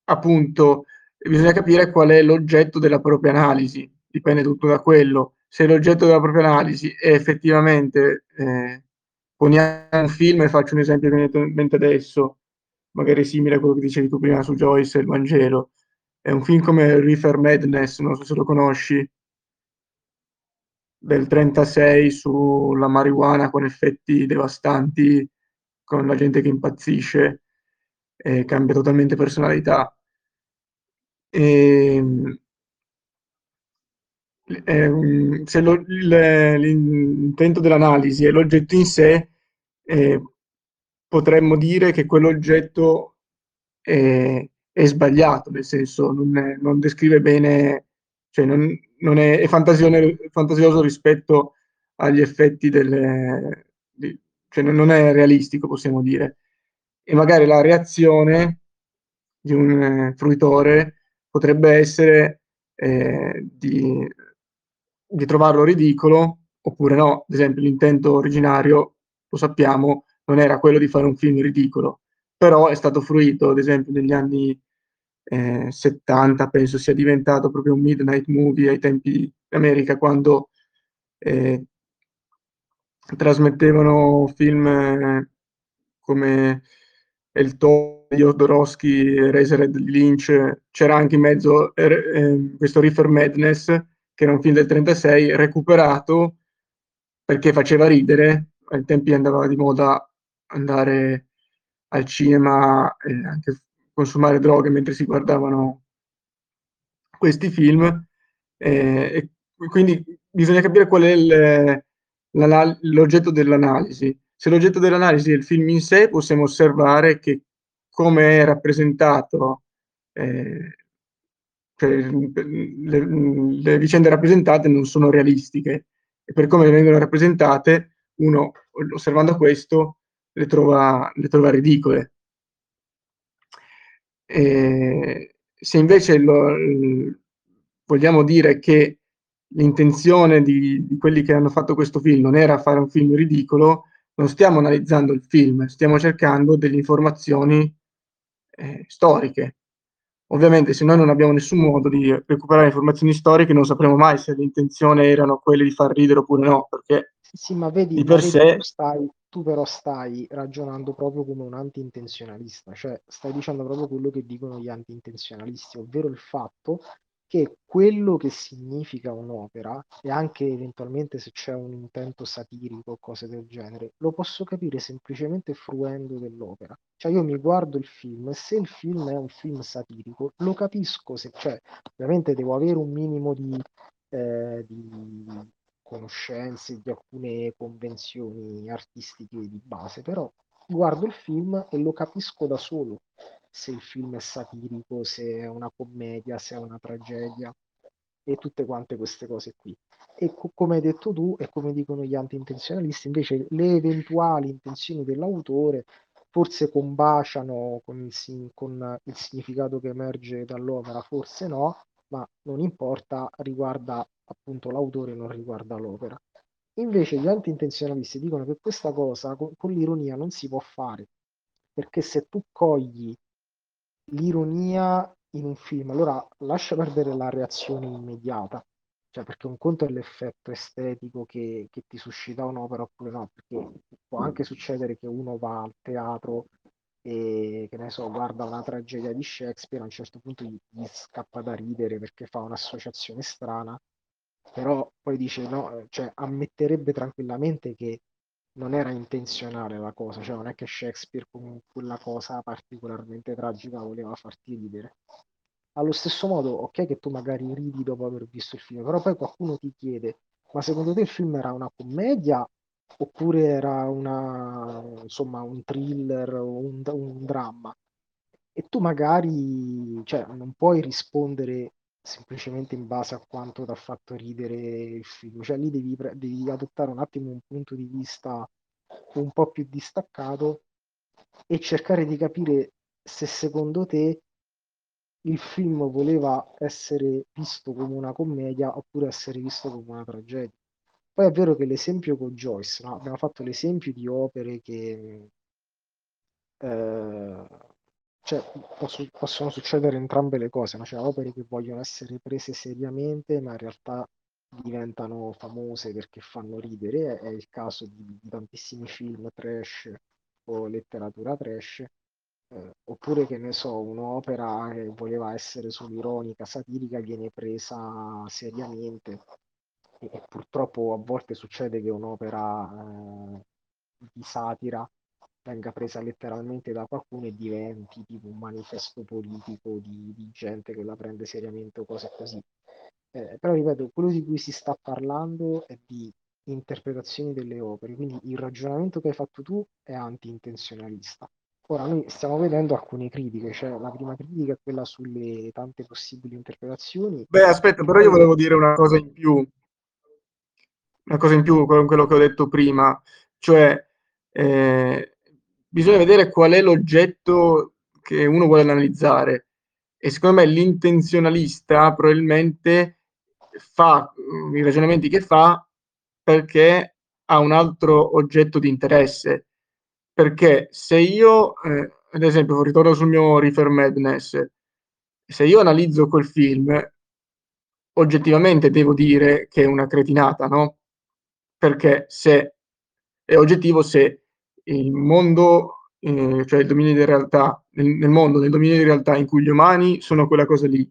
appunto, bisogna capire qual è l'oggetto della propria analisi, dipende tutto da quello. Se l'oggetto della propria analisi è effettivamente, eh, poniamo un film e faccio un esempio che mi viene in mente adesso, magari simile a quello che dicevi tu prima su Joyce e il Vangelo. È un film come Reefer Madness, non so se lo conosci, del 36 sulla marijuana con effetti devastanti, con la gente che impazzisce e cambia totalmente personalità. E, eh, se lo- l'intento dell'analisi è l'oggetto in sé, eh, potremmo dire che quell'oggetto è, è sbagliato, nel senso non, è- non descrive bene, cioè non, non è, è fantasio- fantasioso rispetto agli effetti del, di- cioè non è realistico, possiamo dire. E magari la reazione di un eh, fruitore potrebbe essere eh, di, di trovarlo ridicolo oppure no. Ad esempio, l'intento originario, lo sappiamo, non era quello di fare un film ridicolo, però è stato fruito, ad esempio, negli anni eh, 70, penso sia diventato proprio un midnight movie ai tempi di America, quando eh, trasmettevano film eh, come Il Toro Jodorowsky, Eraserhead di Lynch, c'era anche in mezzo eh, eh, questo Reefer Madness, che era un film del 36, recuperato perché faceva ridere, ai tempi andava di moda andare al cinema e anche consumare droghe mentre si guardavano questi film, eh, e quindi bisogna capire qual è il, l'oggetto dell'analisi. Se l'oggetto dell'analisi è il film in sé, possiamo osservare che come è rappresentato, eh, cioè, le, le vicende rappresentate non sono realistiche e per come vengono rappresentate, uno osservando questo le trova, le trova ridicole. E se invece lo, vogliamo dire che l'intenzione di, di, quelli che hanno fatto questo film non era fare un film ridicolo, non stiamo analizzando il film, stiamo cercando delle informazioni eh, storiche. Ovviamente se noi non abbiamo nessun modo di recuperare informazioni storiche non sapremo mai se l'intenzione erano quelle di far ridere oppure no, perché sì, ma vedi, di per vedi sé... tu, stai, tu però stai ragionando proprio come un anti-intenzionalista, cioè stai dicendo proprio quello che dicono gli anti-intenzionalisti, ovvero il fatto perché quello che significa un'opera e anche eventualmente se c'è un intento satirico o cose del genere, lo posso capire semplicemente fruendo dell'opera. Cioè io mi guardo il film e se il film è un film satirico, lo capisco se c'è. Ovviamente devo avere un minimo di, eh, di conoscenze di alcune convenzioni artistiche di base, però guardo il film e lo capisco da solo se il film è satirico, se è una commedia, se è una tragedia e tutte quante queste cose qui. E co- come hai detto tu e come dicono gli anti-intenzionalisti, invece le eventuali intenzioni dell'autore forse combaciano con il, con il significato che emerge dall'opera, forse no, ma non importa, riguarda appunto l'autore, non riguarda l'opera. Invece gli anti-intenzionalisti dicono che questa cosa con, con l'ironia non si può fare, perché se tu cogli l'ironia in un film, allora lascia perdere la reazione immediata, cioè perché un conto è l'effetto estetico che, che ti suscita un'opera oppure no, perché può anche succedere che uno va al teatro e che ne so, guarda una tragedia di Shakespeare, a un certo punto gli, gli scappa da ridere perché fa un'associazione strana, però poi dice no, cioè ammetterebbe tranquillamente che non era intenzionale la cosa, cioè non è che Shakespeare con quella cosa particolarmente tragica voleva farti ridere. Allo stesso modo, ok che tu magari ridi dopo aver visto il film, però poi qualcuno ti chiede, ma secondo te il film era una commedia oppure era una, insomma, un thriller o un, un dramma? E tu magari, cioè, non puoi rispondere semplicemente in base a quanto ti ha fatto ridere il film. Cioè lì devi, devi adottare un attimo un punto di vista un po' più distaccato e cercare di capire se secondo te il film voleva essere visto come una commedia oppure essere visto come una tragedia. Poi è vero che l'esempio con Joyce, no? abbiamo fatto l'esempio di opere che eh, cioè, posso, possono succedere entrambe le cose, no? cioè opere che vogliono essere prese seriamente, ma in realtà diventano famose perché fanno ridere, è il caso di, di tantissimi film trash o letteratura trash, eh, oppure che ne so, un'opera che voleva essere solo ironica, satirica, viene presa seriamente. E, e purtroppo a volte succede che un'opera eh, di satira venga presa letteralmente da qualcuno e diventi tipo un manifesto politico di, di gente che la prende seriamente o cose così. Eh, però ripeto, quello di cui si sta parlando è di interpretazioni delle opere, quindi il ragionamento che hai fatto tu è anti-intenzionalista. Ora noi stiamo vedendo alcune critiche, cioè la prima critica è quella sulle tante possibili interpretazioni. Beh, aspetta, però io volevo dire una cosa in più, una cosa in più con quello che ho detto prima, cioè eh, bisogna vedere qual è l'oggetto che uno vuole analizzare e secondo me l'intenzionalista probabilmente fa i ragionamenti che fa perché ha un altro oggetto di interesse. Perché se io, eh, ad esempio, ritorno sul mio Reefer Madness, se io analizzo quel film, oggettivamente devo dire che è una cretinata, no? Perché se è oggettivo se il mondo, eh, cioè il dominio di realtà, nel, nel, mondo, nel dominio di realtà in cui gli umani sono quella cosa lì,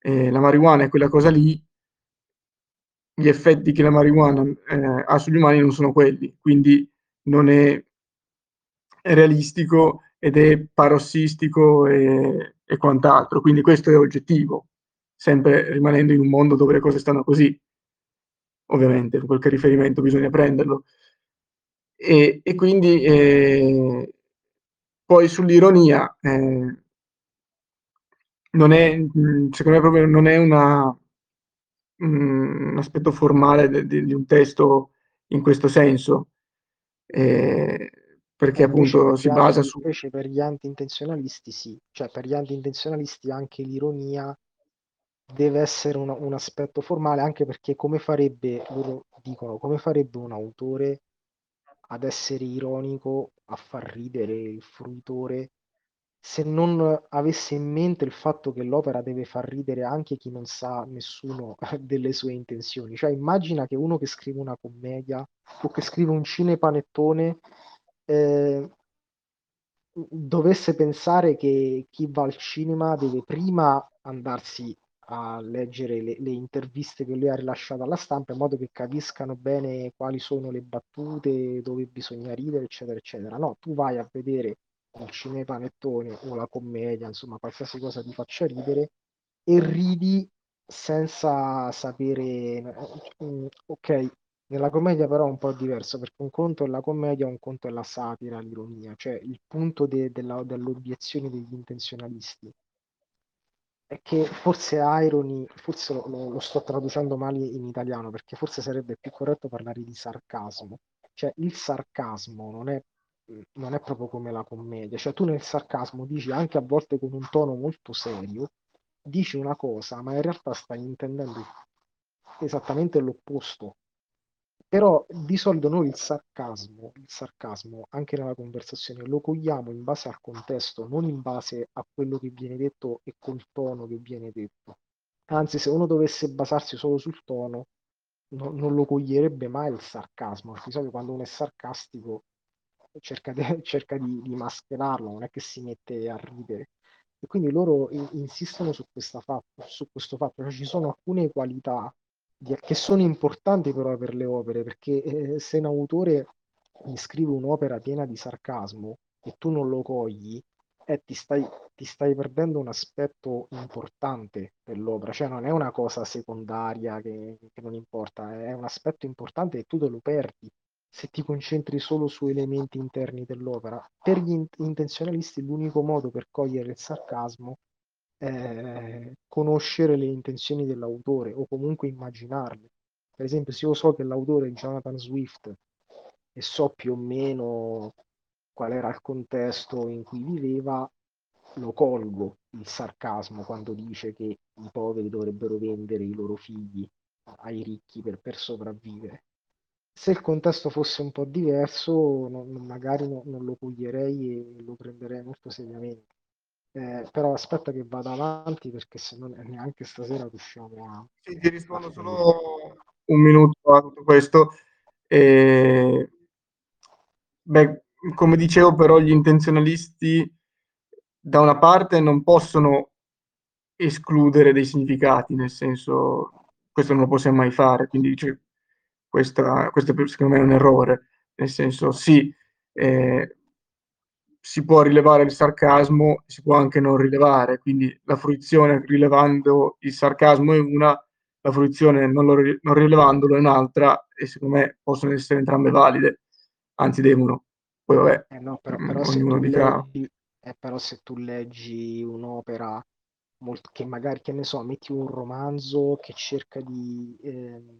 eh, la marijuana è quella cosa lì, gli effetti che la marijuana eh, ha sugli umani non sono quelli, quindi non è, realistico ed è parossistico e, e quant'altro, quindi questo è oggettivo, sempre rimanendo in un mondo dove le cose stanno così. Ovviamente, qualche riferimento bisogna prenderlo. E, e quindi eh, poi sull'ironia eh, non è, secondo me proprio non è una, un aspetto formale de, de, di un testo in questo senso, eh, perché appunto si basa su... Invece per gli anti-intenzionalisti sì, cioè per gli anti-intenzionalisti anche l'ironia deve essere un, un aspetto formale, anche perché come farebbe, loro dicono, come farebbe un autore ad essere ironico, a far ridere il fruitore, se non avesse in mente il fatto che l'opera deve far ridere anche chi non sa nessuno delle sue intenzioni. Cioè immagina che uno che scrive una commedia o che scrive un cinepanettone eh, dovesse pensare che chi va al cinema deve prima andarsi a leggere le, le interviste che lui ha rilasciato alla stampa in modo che capiscano bene quali sono le battute, dove bisogna ridere, eccetera, eccetera. No, tu vai a vedere il cinepanettone o la commedia, insomma, qualsiasi cosa ti faccia ridere e ridi senza sapere, mm, ok, nella commedia però è un po' diverso perché un conto è la commedia, un conto è la satira, l'ironia, cioè il punto de- della- dell'obiezione degli intenzionalisti è che forse irony, forse lo, lo- sto traducendo male in italiano perché forse sarebbe più corretto parlare di sarcasmo, cioè il sarcasmo non è, non è proprio come la commedia, cioè tu nel sarcasmo dici anche a volte con un tono molto serio, dici una cosa ma in realtà stai intendendo esattamente l'opposto però di solito noi il sarcasmo, il sarcasmo anche nella conversazione lo cogliamo in base al contesto, non in base a quello che viene detto e col tono che viene detto. Anzi, se uno dovesse basarsi solo sul tono, no- non lo coglierebbe mai il sarcasmo. Di solito quando uno è sarcastico cerca, de- cerca di, di mascherarlo, non è che si mette a ridere. E quindi loro in- insistono su, questa fa- su questo fatto, cioè ci sono alcune qualità che sono importanti però per le opere, perché eh, se un autore scrive un'opera piena di sarcasmo e tu non lo cogli, eh, ti stai, ti stai perdendo un aspetto importante dell'opera, cioè non è una cosa secondaria che, che non importa, è un aspetto importante e tu te lo perdi se ti concentri solo su elementi interni dell'opera. Per gli in- intenzionalisti l'unico modo per cogliere il sarcasmo eh, conoscere le intenzioni dell'autore o comunque immaginarle. Per esempio, se io so che l'autore è Jonathan Swift e so più o meno qual era il contesto in cui viveva, lo colgo il sarcasmo quando dice che i poveri dovrebbero vendere i loro figli ai ricchi per, per sopravvivere. Se il contesto fosse un po' diverso, non- magari no- non lo coglierei e lo prenderei molto seriamente. Eh, però aspetta che vada avanti perché se no neanche stasera riusciamo a, Sì, ti rispondo solo un minuto a tutto questo. Eh, beh, come dicevo, però, gli intenzionalisti da una parte non possono escludere dei significati, nel senso, questo non lo possiamo mai fare, quindi cioè, questa, questo secondo me è un errore, nel senso, sì, eh, si può rilevare il sarcasmo, si può anche non rilevare, quindi la fruizione rilevando il sarcasmo è una, la fruizione non, lo, non rilevandolo è un'altra e secondo me possono essere entrambe valide, anzi devono. Poi vabbè, Eh no, però, mm, però se ognuno tu dica leggi, eh, però se tu leggi un'opera molto, che magari, che ne so, metti un romanzo che cerca di, ehm,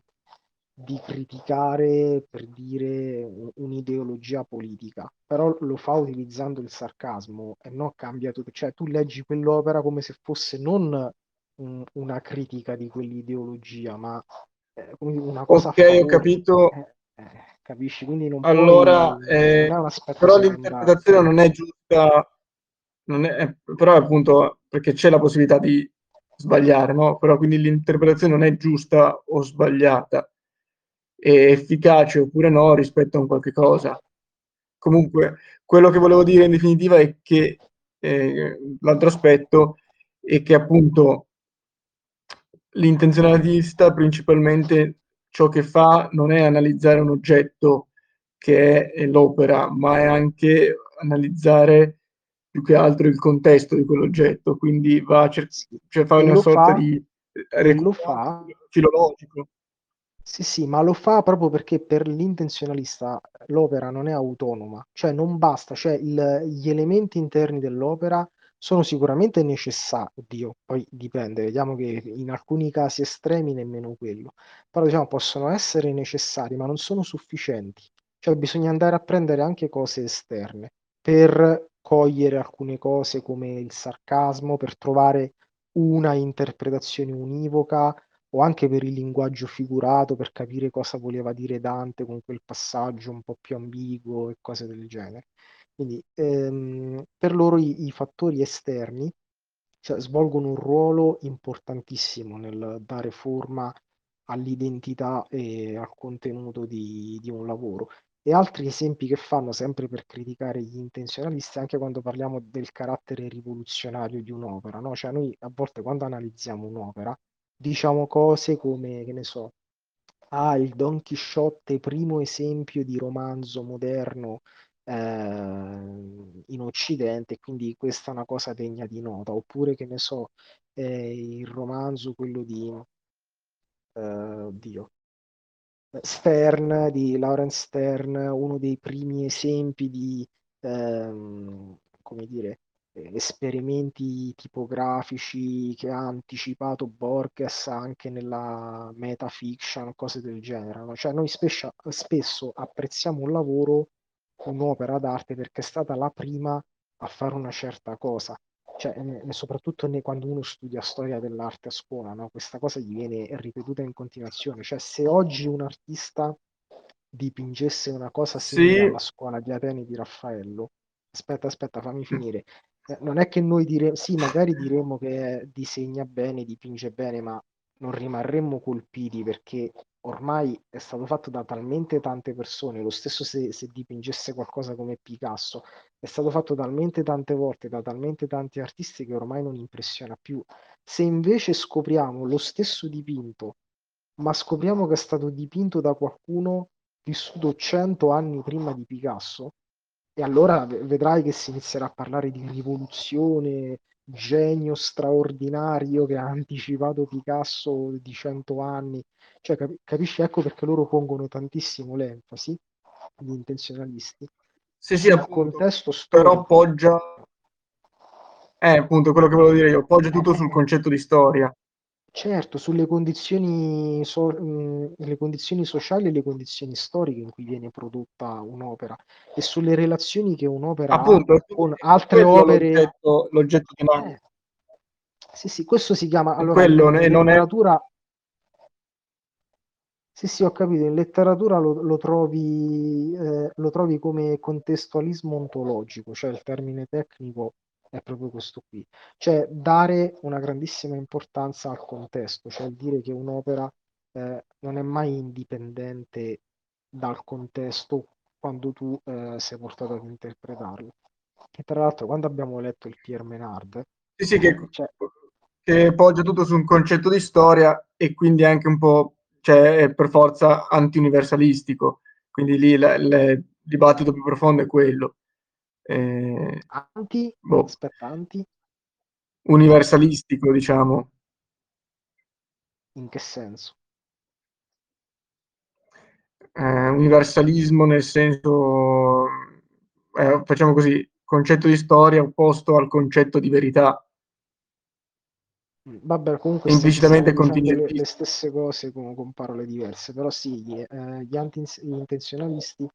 di criticare, per dire, un- un'ideologia politica, però lo fa utilizzando il sarcasmo e non cambia tutto, cioè tu leggi quell'opera come se fosse non un- una critica di quell'ideologia, ma eh, una cosa ok, ho capito, Eh, eh, capisci? Quindi non allora, puoi, non eh, però l'interpretazione non è giusta, non è, eh, però appunto perché c'è la possibilità di sbagliare, no? Però quindi l'interpretazione non è giusta o sbagliata, efficace oppure no rispetto a un qualche cosa. Comunque, quello che volevo dire in definitiva è che eh, l'altro aspetto è che appunto l'intenzionalista principalmente ciò che fa non è analizzare un oggetto che è l'opera, ma è anche analizzare più che altro il contesto di quell'oggetto, quindi va a cer- Sì. cioè fa una sorta fa, di recupero filologico. Sì, sì, ma lo fa proprio perché per l'intenzionalista l'opera non è autonoma, cioè non basta, cioè il- gli elementi interni dell'opera sono sicuramente necessari, oddio, poi dipende, vediamo che in alcuni casi estremi nemmeno quello, però diciamo possono essere necessari, ma non sono sufficienti, cioè bisogna andare a prendere anche cose esterne per cogliere alcune cose come il sarcasmo, per trovare una interpretazione univoca o anche per il linguaggio figurato, per capire cosa voleva dire Dante con quel passaggio un po' più ambiguo e cose del genere. Quindi ehm, per loro i, i fattori esterni cioè, svolgono un ruolo importantissimo nel dare forma all'identità e al contenuto di, di un lavoro. E altri esempi che fanno sempre per criticare gli intenzionalisti, anche quando parliamo del carattere rivoluzionario di un'opera, no? Cioè noi a volte quando analizziamo un'opera diciamo cose come, che ne so, ah, il Don Chisciotte, primo esempio di romanzo moderno eh, in Occidente, quindi questa è una cosa degna di nota, oppure che ne so, eh, il romanzo, quello di, eh, oddio, Stern, di Lawrence Stern, uno dei primi esempi di, ehm, come dire, esperimenti tipografici che ha anticipato Borges anche nella metafiction, cose del genere. No? Cioè noi spesso, spesso apprezziamo un lavoro, un'opera d'arte perché è stata la prima a fare una certa cosa. Cioè, soprattutto quando uno studia storia dell'arte a scuola, no? questa cosa gli viene ripetuta in continuazione. Cioè, se oggi un artista dipingesse una cosa simile Sì, alla scuola di Atene di Raffaello, aspetta, aspetta, fammi finire. Eh, non è che noi diremo, sì, magari diremmo che disegna bene, dipinge bene, ma non rimarremmo colpiti perché ormai è stato fatto da talmente tante persone, lo stesso se, se dipingesse qualcosa come Picasso, è stato fatto talmente tante volte da talmente tanti artisti che ormai non impressiona più. Se invece scopriamo lo stesso dipinto, ma scopriamo che è stato dipinto da qualcuno vissuto cento anni prima di Picasso, e allora vedrai che si inizierà a parlare di rivoluzione, genio straordinario che ha anticipato Picasso di cento anni. Cioè, cap- capisci? Ecco perché loro pongono tantissimo l'enfasi, gli intenzionalisti, sì, sì, appunto, contesto però storico. poggia, è appunto quello che volevo dire io, poggia tutto sul concetto di storia. Certo, sulle condizioni, so- mh, le condizioni sociali e le condizioni storiche in cui viene prodotta un'opera e sulle relazioni che un'opera ha Appunto, con altre quello opere. l'oggetto, l'oggetto di Mann. Eh, sì, sì, questo si chiama, allora, quello, in e non è... letteratura, sì, sì, ho capito, in letteratura lo, lo trovi, eh, lo trovi come contestualismo ontologico, cioè il termine tecnico è proprio questo qui, cioè dare una grandissima importanza al contesto, cioè dire che un'opera eh, non è mai indipendente dal contesto quando tu eh, sei portato ad interpretarlo. E tra l'altro, quando abbiamo letto il Pierre Menard, Sì, sì, che, cioè, che poggia tutto su un concetto di storia e quindi anche un po', cioè, per forza anti-universalistico. Quindi lì la- la- il dibattito più profondo è quello. Eh, anti, boh, aspetta, anti, universalistico, diciamo. in che senso? Eh, universalismo nel senso, eh, facciamo così, concetto di storia opposto al concetto di verità. Vabbè, comunque implicitamente dicendo le, stesse cose con, con parole diverse, però sì, gli, eh, gli anti-intenzionalisti,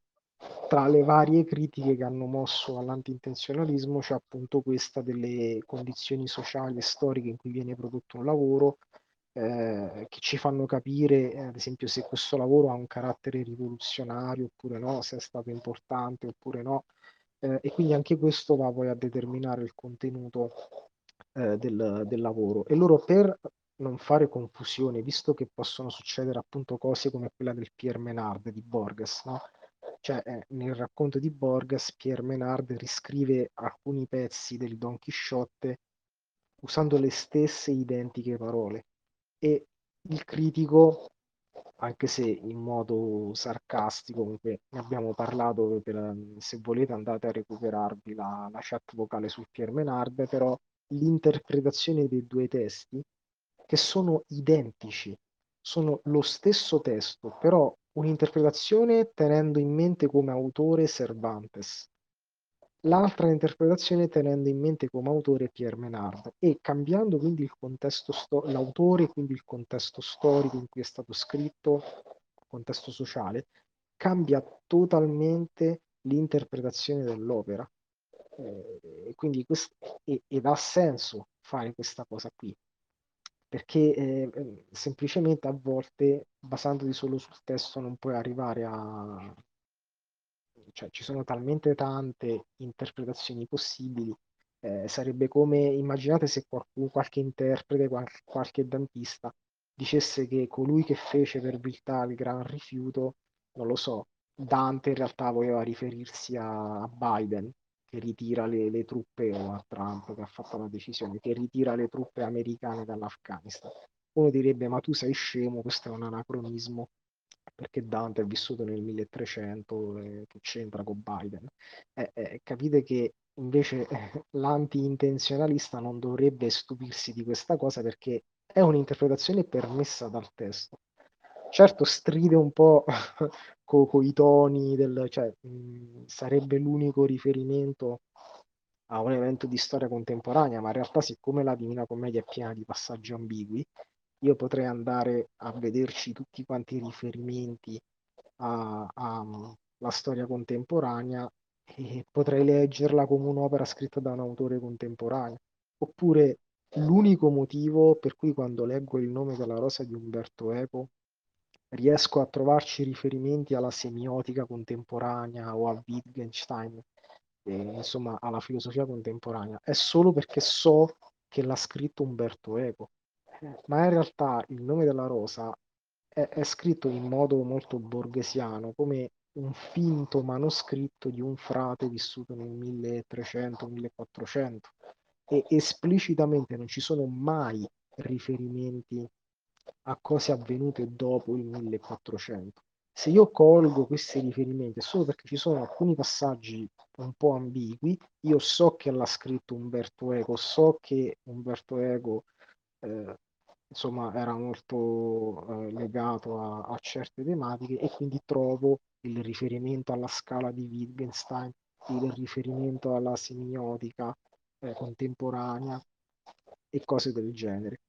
tra le varie critiche che hanno mosso all'anti-intenzionalismo, c'è appunto questa delle condizioni sociali e storiche in cui viene prodotto un lavoro, eh, che ci fanno capire, eh, ad esempio, se questo lavoro ha un carattere rivoluzionario oppure no, se è stato importante oppure no, eh, e quindi anche questo va poi a determinare il contenuto eh, del, del lavoro. E loro per non fare confusione, visto che possono succedere appunto cose come quella del Pierre Menard di Borges, no? Cioè, eh, nel racconto di Borges, Pierre Menard riscrive alcuni pezzi del Don Chisciotte usando le stesse identiche parole. E il critico, anche se in modo sarcastico, comunque ne abbiamo parlato, per, se volete andate a recuperarvi la, la chat vocale sul Pierre Menard, però l'interpretazione dei due testi, che sono identici, sono lo stesso testo, però un'interpretazione tenendo in mente come autore Cervantes, l'altra interpretazione tenendo in mente come autore Pierre Menard e cambiando quindi sto- l'autore, quindi il contesto storico in cui è stato scritto, contesto sociale, cambia totalmente l'interpretazione dell'opera. Eh, quindi quest- e- ed ha senso fare questa cosa qui perché eh, eh, semplicemente a volte basandoti solo sul testo non puoi arrivare a cioè ci sono talmente tante interpretazioni possibili eh, sarebbe come immaginate se qualcuno, qualche interprete qualche, qualche dantista dicesse che colui che fece per viltà il gran rifiuto non lo so Dante in realtà voleva riferirsi a Biden che ritira le, le truppe o a Trump che ha fatto la decisione che ritira le truppe americane dall'Afghanistan. Uno direbbe ma tu sei scemo, questo è un anacronismo perché Dante è vissuto nel 1300, eh, che c'entra con Biden. Eh, eh, capite che invece l'anti-intenzionalista non dovrebbe stupirsi di questa cosa perché è un'interpretazione permessa dal testo. Certo stride un po' con co i toni del... cioè mh, sarebbe l'unico riferimento a un evento di storia contemporanea, ma in realtà siccome la Divina Commedia è piena di passaggi ambigui, io potrei andare a vederci tutti quanti i riferimenti alla storia contemporanea e potrei leggerla come un'opera scritta da un autore contemporaneo. Oppure l'unico motivo per cui quando leggo il nome della rosa di Umberto Eco riesco a trovarci riferimenti alla semiotica contemporanea o a Wittgenstein, e, insomma alla filosofia contemporanea, è solo perché so che l'ha scritto Umberto Eco. Ma in realtà il nome della rosa è, è scritto in modo molto borghesiano, come un finto manoscritto di un frate vissuto nel 1300-1400 e esplicitamente non ci sono mai riferimenti a cose avvenute dopo il 1400. Se io colgo questi riferimenti è solo perché ci sono alcuni passaggi un po' ambigui, io so che l'ha scritto Umberto Eco, so che Umberto Eco eh, insomma era molto eh, legato a, a, certe tematiche e quindi trovo il riferimento alla scala di Wittgenstein, il riferimento alla semiotica eh, contemporanea e cose del genere.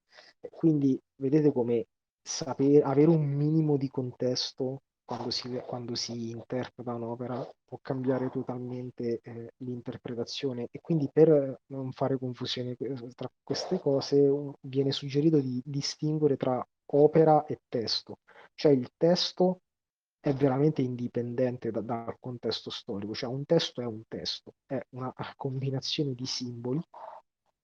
Quindi vedete come sapere, avere un minimo di contesto quando si, quando si interpreta un'opera può cambiare totalmente eh, l'interpretazione. E quindi per non fare confusione tra queste cose viene suggerito di distinguere tra opera e testo, cioè il testo è veramente indipendente da, dal contesto storico, cioè un testo è un testo, è una combinazione di simboli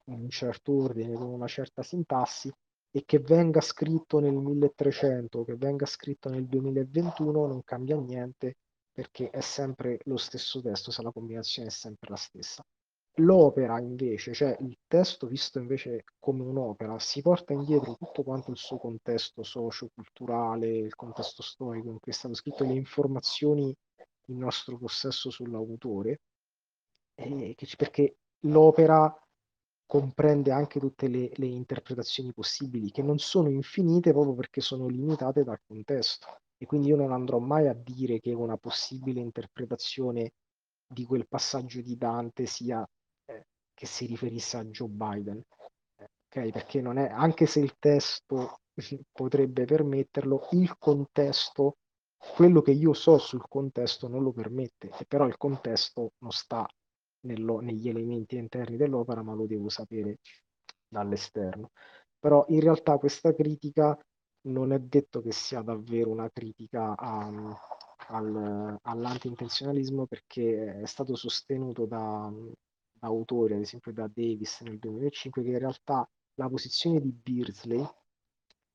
in un certo ordine, con una certa sintassi e che venga scritto nel 1300 che venga scritto nel 2021 non cambia niente perché è sempre lo stesso testo se la combinazione è sempre la stessa. L'opera invece, cioè il testo visto invece come un'opera, si porta indietro tutto quanto il suo contesto socio-culturale, il contesto storico in cui è stato scritto, le informazioni in nostro possesso sull'autore, perché l'opera comprende anche tutte le, le, interpretazioni possibili, che non sono infinite proprio perché sono limitate dal contesto. E quindi io non andrò mai a dire che una possibile interpretazione di quel passaggio di Dante sia eh, che si riferisse a Joe Biden. ok, perché non è, anche se il testo potrebbe permetterlo, il contesto, quello che io so sul contesto non lo permette, e però il contesto non sta nello, negli elementi interni dell'opera, ma lo devo sapere dall'esterno. Però in realtà questa critica non è detto che sia davvero una critica a, al, all'anti-intenzionalismo perché è stato sostenuto da, da, autori, ad esempio da Davis nel 2005, che in realtà la posizione di Beardsley,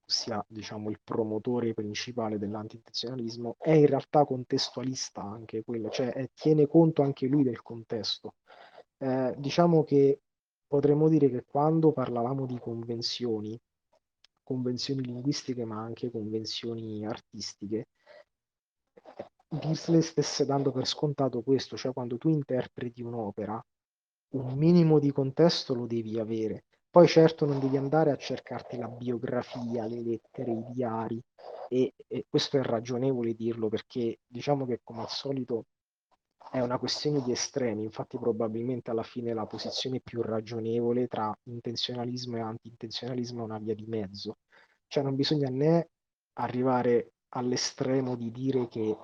ossia diciamo il promotore principale dell'anti-intenzionalismo, è in realtà contestualista anche quello, cioè tiene conto anche lui del contesto. Eh, diciamo che potremmo dire che quando parlavamo di convenzioni, convenzioni linguistiche ma anche convenzioni artistiche, Beasley stesse dando per scontato questo, cioè quando tu interpreti un'opera, un minimo di contesto lo devi avere. Poi certo non devi andare a cercarti la biografia, le lettere, i diari e, e questo è ragionevole dirlo perché diciamo che come al solito è una questione di estremi, infatti probabilmente alla fine la posizione più ragionevole tra intenzionalismo e anti-intenzionalismo è una via di mezzo. Cioè non bisogna né arrivare all'estremo di dire che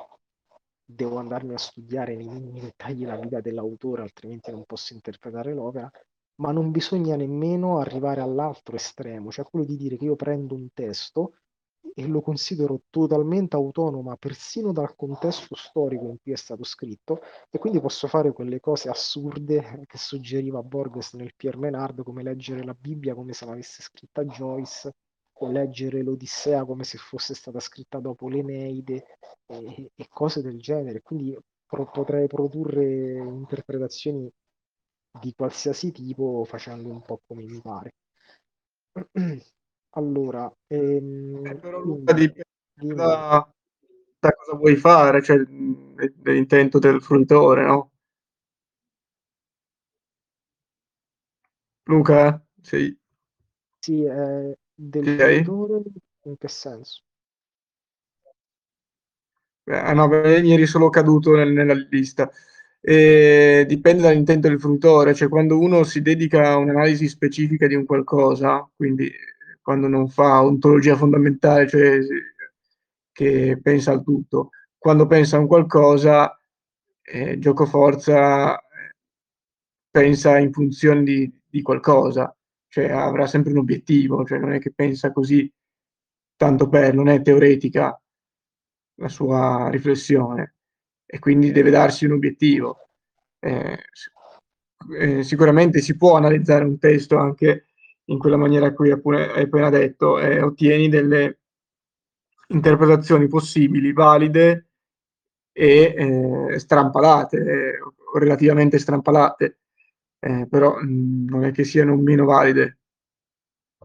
devo andarmi a studiare nei minimi dettagli la vita dell'autore, altrimenti non posso interpretare l'opera, ma non bisogna nemmeno arrivare all'altro estremo, cioè quello di dire che io prendo un testo e lo considero totalmente autonoma persino dal contesto storico in cui è stato scritto e quindi posso fare quelle cose assurde che suggeriva Borges nel Pierre Menard come leggere la Bibbia come se l'avesse scritta Joyce o leggere l'Odissea come se fosse stata scritta dopo l'Eneide e, e cose del genere. Quindi pro- potrei produrre interpretazioni di qualsiasi tipo facendo un po' come mi pare. allora, ehm, Eh, però Luca dipende da, da cosa vuoi fare, cioè dell'intento del fruitore, no? Luca, sei, Sì, eh, del sei? fruitore in che senso? Eh, Ah no, beh, mi eri solo caduto nel- nella lista. E dipende dall'intento del fruitore, cioè quando uno si dedica a un'analisi specifica di un qualcosa, quindi eh, quando non fa ontologia fondamentale, cioè che pensa al tutto, quando pensa a un qualcosa, eh, giocoforza eh, pensa in funzione di, di qualcosa, cioè avrà sempre un obiettivo, cioè non è che pensa così tanto per, non è teoretica la sua riflessione e quindi deve darsi un obiettivo. Eh, eh, sicuramente si può analizzare un testo anche in quella maniera a cui hai appena detto e eh, ottieni delle interpretazioni possibili, valide e eh, strampalate, o relativamente strampalate, eh, però mh, non è che siano meno valide,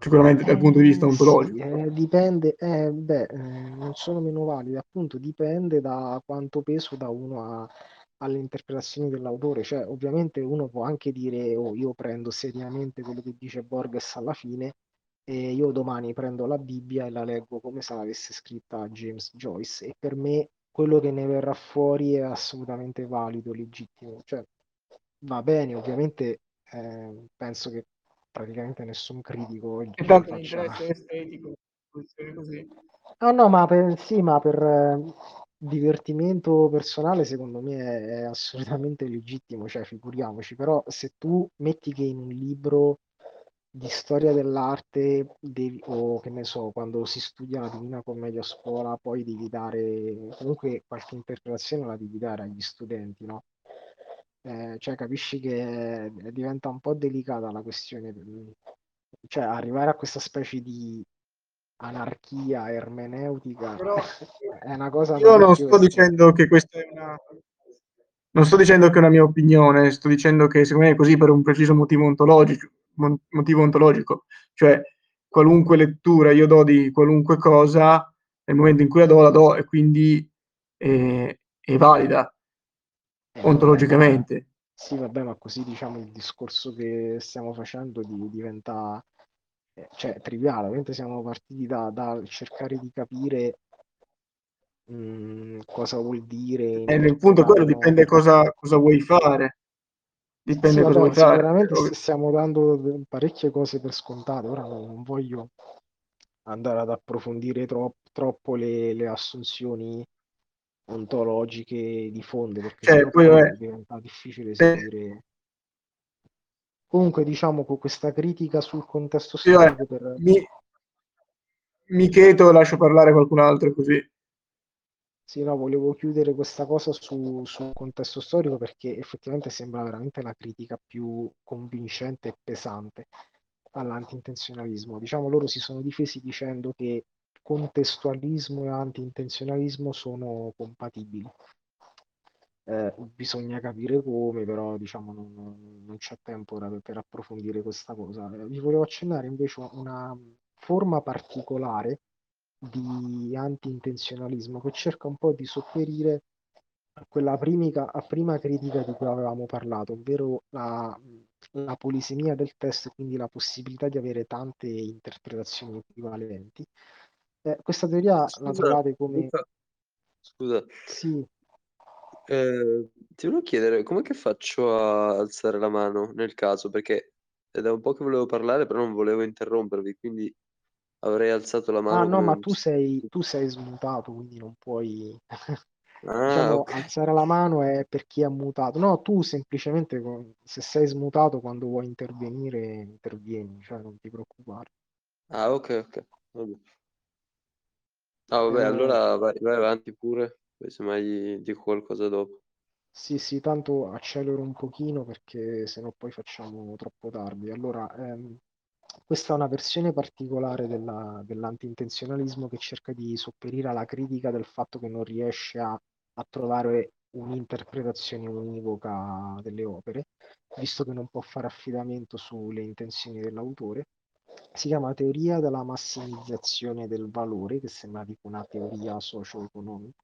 sicuramente dal punto di vista Eh, sì, ontologico. eh, dipende, eh, beh, eh, non sono meno valide, appunto dipende da quanto peso dà uno a- alle interpretazioni dell'autore, cioè ovviamente uno può anche dire, oh, io prendo seriamente quello che dice Borges alla fine e io domani prendo la Bibbia e la leggo come se l'avesse scritta James Joyce e per me quello che ne verrà fuori è assolutamente valido, legittimo, cioè va bene, ovviamente eh, penso che praticamente nessun critico Intanto faccia... l'interesse estetico, così. No, no, ma per, sì, ma per eh, divertimento personale secondo me è, è assolutamente legittimo, cioè figuriamoci, però se tu metti che in un libro di storia dell'arte devi, o che ne so, quando si studia la Divina Commedia a scuola, poi devi dare, comunque qualche interpretazione la devi dare agli studenti, no? Eh, cioè capisci che diventa un po' delicata la questione, cioè arrivare a questa specie di anarchia ermeneutica Però è una cosa io non sto dicendo che questa è una non sto dicendo che è una mia opinione, sto dicendo che secondo me è così per un preciso motivo ontologico, motivo ontologico, cioè qualunque lettura io do di qualunque cosa, nel momento in cui la do, la do e quindi è, è valida Eh, vabbè, ontologicamente. sì, vabbè, ma così diciamo il discorso che stiamo facendo di- diventa eh, cioè triviale. Ovviamente siamo partiti da, da cercare di capire mh, cosa vuol dire E il punto è quello, dipende cosa, cosa vuoi fare, Sì, dipende cosa vabbè, vuoi fare. sicuramente st- stiamo dando parecchie cose per scontate. Ora non, voglio andare ad approfondire tro- troppo le, le assunzioni ontologiche di fondo, perché Cioè, poi vabbè, diventa difficile se- seguire. Comunque, diciamo, con questa critica sul contesto io, eh, storico per... mi, e lascio parlare qualcun altro così. Sì, no, volevo chiudere questa cosa su- sul contesto storico perché effettivamente sembra veramente la critica più convincente e pesante all'antiintenzionalismo. Diciamo, loro si sono difesi dicendo che contestualismo e antiintenzionalismo sono compatibili. Eh, bisogna capire come, però diciamo non, non- c'è tempo per, per approfondire questa cosa. Eh, vi volevo accennare invece una forma particolare di anti-intenzionalismo che cerca un po' di sopperire a quella primica- a prima critica di cui avevamo parlato, ovvero la, la polisemia del testo e quindi la possibilità di avere tante interpretazioni equivalenti. Eh, questa teoria la Scusa, trovate come scusa, sì, eh, ti volevo chiedere come che faccio a alzare la mano nel caso, perché è da un po' che volevo parlare, però non volevo interrompervi, quindi avrei alzato la Ah mano no, come ma tu sei, tu sei smutato, quindi non puoi... Ah, Diciamo, ok. alzare la mano è per chi è mutato. No, tu semplicemente se sei smutato quando vuoi intervenire, intervieni, cioè non ti preoccupare. Ah, ok, ok. Vabbè. Ah, vabbè, Eh, allora vai, vai avanti pure, poi semmai dico qualcosa dopo. sì, sì, tanto accelero un pochino perché sennò poi facciamo troppo tardi. Allora, ehm, Questa è una versione particolare della, dell'anti-intenzionalismo che cerca di sopperire alla critica del fatto che non riesce a, a trovare un'interpretazione univoca delle opere, visto che non può fare affidamento sulle intenzioni dell'autore. Si chiama teoria della massimizzazione del valore, che sembra tipo una teoria socio-economica.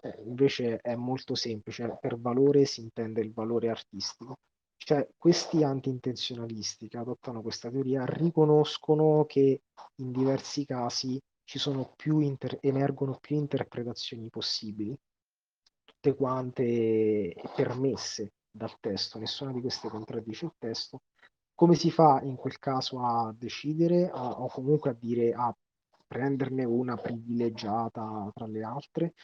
Eh, invece è molto semplice, per valore si intende il valore artistico. Cioè, questi anti-intenzionalisti che adottano questa teoria riconoscono che in diversi casi ci sono più inter- emergono più interpretazioni possibili, tutte quante permesse dal testo, nessuna di queste contraddice il testo. Come si fa in quel caso a decidere a, o comunque a dire a prenderne una privilegiata tra le altre?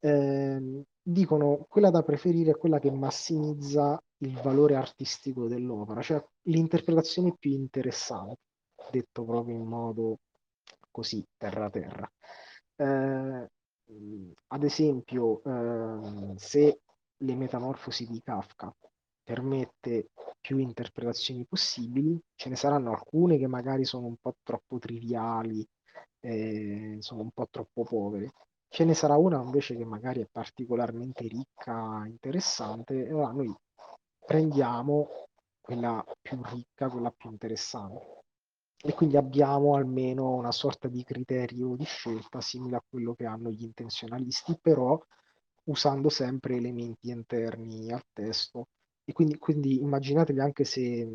Eh, dicono quella da preferire è quella che massimizza il valore artistico dell'opera, cioè l'interpretazione più interessante, detto proprio in modo così terra-terra. Eh, ad esempio, eh, se le metamorfosi di Kafka permette più interpretazioni possibili, ce ne saranno alcune che magari sono un po' troppo triviali, eh, sono un po' troppo povere. Ce ne sarà una invece che magari è particolarmente ricca, interessante, e allora noi prendiamo quella più ricca, quella più interessante. E quindi abbiamo almeno una sorta di criterio di scelta simile a quello che hanno gli intenzionalisti, però usando sempre elementi interni al testo. E quindi, quindi immaginatevi anche se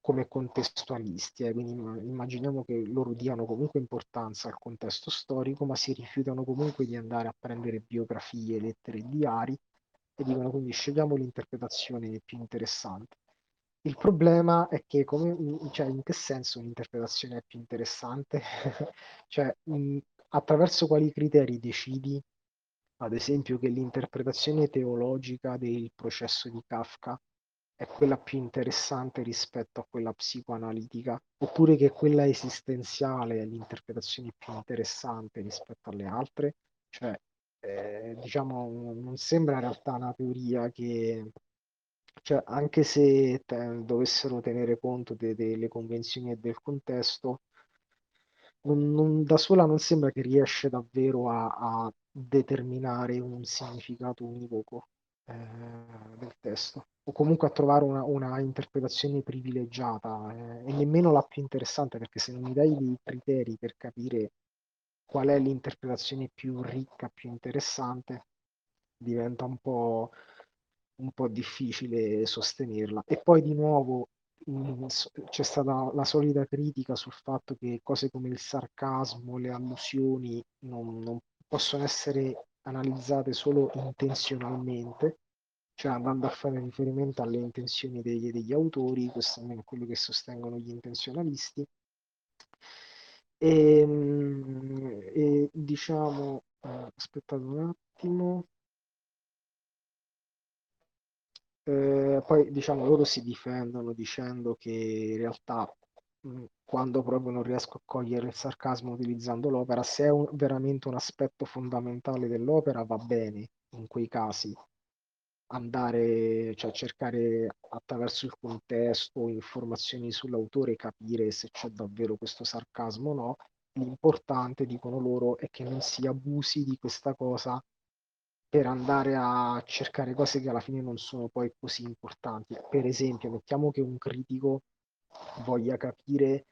come contestualisti, eh, quindi immaginiamo che loro diano comunque importanza al contesto storico, ma si rifiutano comunque di andare a prendere biografie, lettere e diari e dicono quindi scegliamo l'interpretazione più interessante. Il problema è che, come, cioè, in che senso un'interpretazione è più interessante? cioè, mh, attraverso quali criteri decidi, ad esempio, che l'interpretazione teologica del processo di Kafka è quella più interessante rispetto a quella psicoanalitica, oppure che quella esistenziale è l'interpretazione più interessante rispetto alle altre? Cioè, eh, diciamo, non sembra in realtà una teoria che, cioè, anche se te, dovessero tenere conto de, delle convenzioni e del contesto, non, non, da sola non sembra che riesce davvero a, a determinare un significato univoco eh, del testo o comunque a trovare una, una interpretazione privilegiata eh, e nemmeno la più interessante perché se non mi dai dei criteri per capire qual è l'interpretazione più ricca, più interessante, diventa un po', un po' difficile sostenerla. E poi di nuovo c'è stata la solita critica sul fatto che cose come il sarcasmo, le allusioni non, non possono essere analizzate solo intenzionalmente, cioè andando a fare riferimento alle intenzioni degli, degli autori, questo è quello che sostengono gli intenzionalisti, e, ehm, e diciamo, eh, aspettate un attimo, eh, poi diciamo loro si difendono dicendo che in realtà quando proprio non riesco a cogliere il sarcasmo utilizzando l'opera, se è un, veramente un aspetto fondamentale dell'opera va bene in quei casi, andare, cioè cercare attraverso il contesto, informazioni sull'autore, capire se c'è davvero questo sarcasmo o no. L'importante, dicono loro, è che non si abusi di questa cosa per andare a cercare cose che alla fine non sono poi così importanti. Per esempio, mettiamo che un critico voglia capire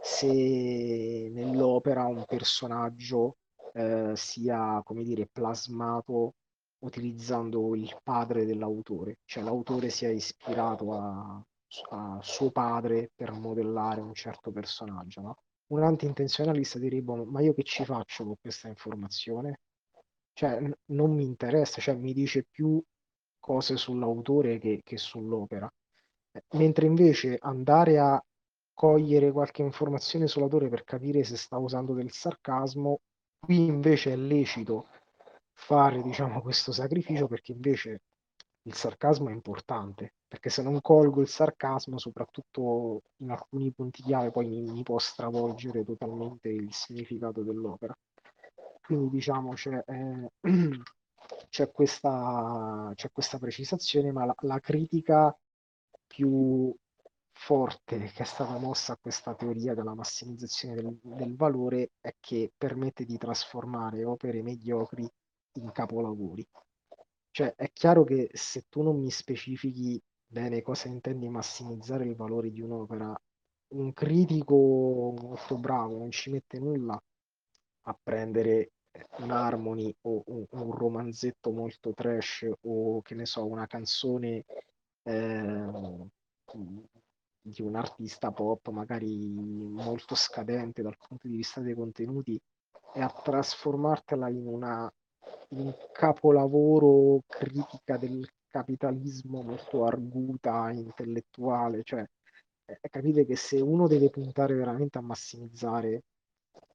se nell'opera un personaggio eh, sia, come dire, plasmato utilizzando il padre dell'autore, cioè l'autore si è ispirato a, a suo padre per modellare un certo personaggio. No? Un anti-intenzionalista direbbe, ma io che ci faccio con questa informazione? Cioè, n- non mi interessa, cioè mi dice più cose sull'autore che, che sull'opera. Mentre invece andare a cogliere qualche informazione sull'autore per capire se sta usando del sarcasmo, qui invece è lecito fare diciamo, questo sacrificio perché invece il sarcasmo è importante, perché se non colgo il sarcasmo, soprattutto in alcuni punti chiave, poi mi, mi può stravolgere totalmente il significato dell'opera. Quindi diciamo c'è, eh, c'è, questa, c'è questa precisazione, ma la, la critica più forte che è stata mossa a questa teoria della massimizzazione del, del valore è che permette di trasformare opere mediocri in capolavori. Cioè, è chiaro che se tu non mi specifichi bene cosa intendi massimizzare il valore di un'opera, un critico molto bravo non ci mette nulla a prendere un Harmony o un, un romanzetto molto trash o che ne so, una canzone eh, di un artista pop magari molto scadente dal punto di vista dei contenuti e a trasformartela in una in un capolavoro critica del capitalismo molto arguta, intellettuale, cioè eh, capite che se uno deve puntare veramente a massimizzare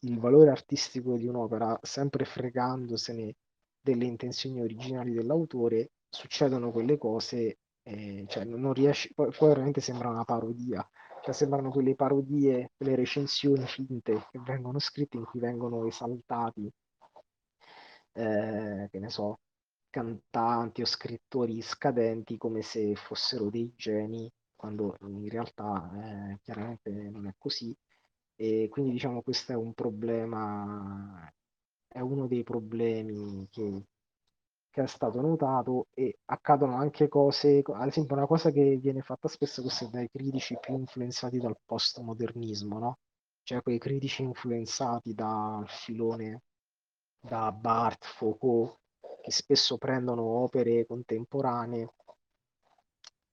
il valore artistico di un'opera, sempre fregandosene delle intenzioni originali dell'autore, succedono quelle cose, eh, cioè non riesci, poi, poi veramente sembra una parodia, cioè sembrano quelle parodie, quelle recensioni finte che vengono scritte in cui vengono esaltati, eh, che ne so, cantanti o scrittori scadenti come se fossero dei geni, quando in realtà eh, chiaramente non è così. E quindi diciamo questo è un problema, è uno dei problemi che, che è stato notato e accadono anche cose, ad esempio una cosa che viene fatta spesso dai critici più influenzati dal postmodernismo, no? Cioè quei critici influenzati dal filone da Barthes, Foucault, che spesso prendono opere contemporanee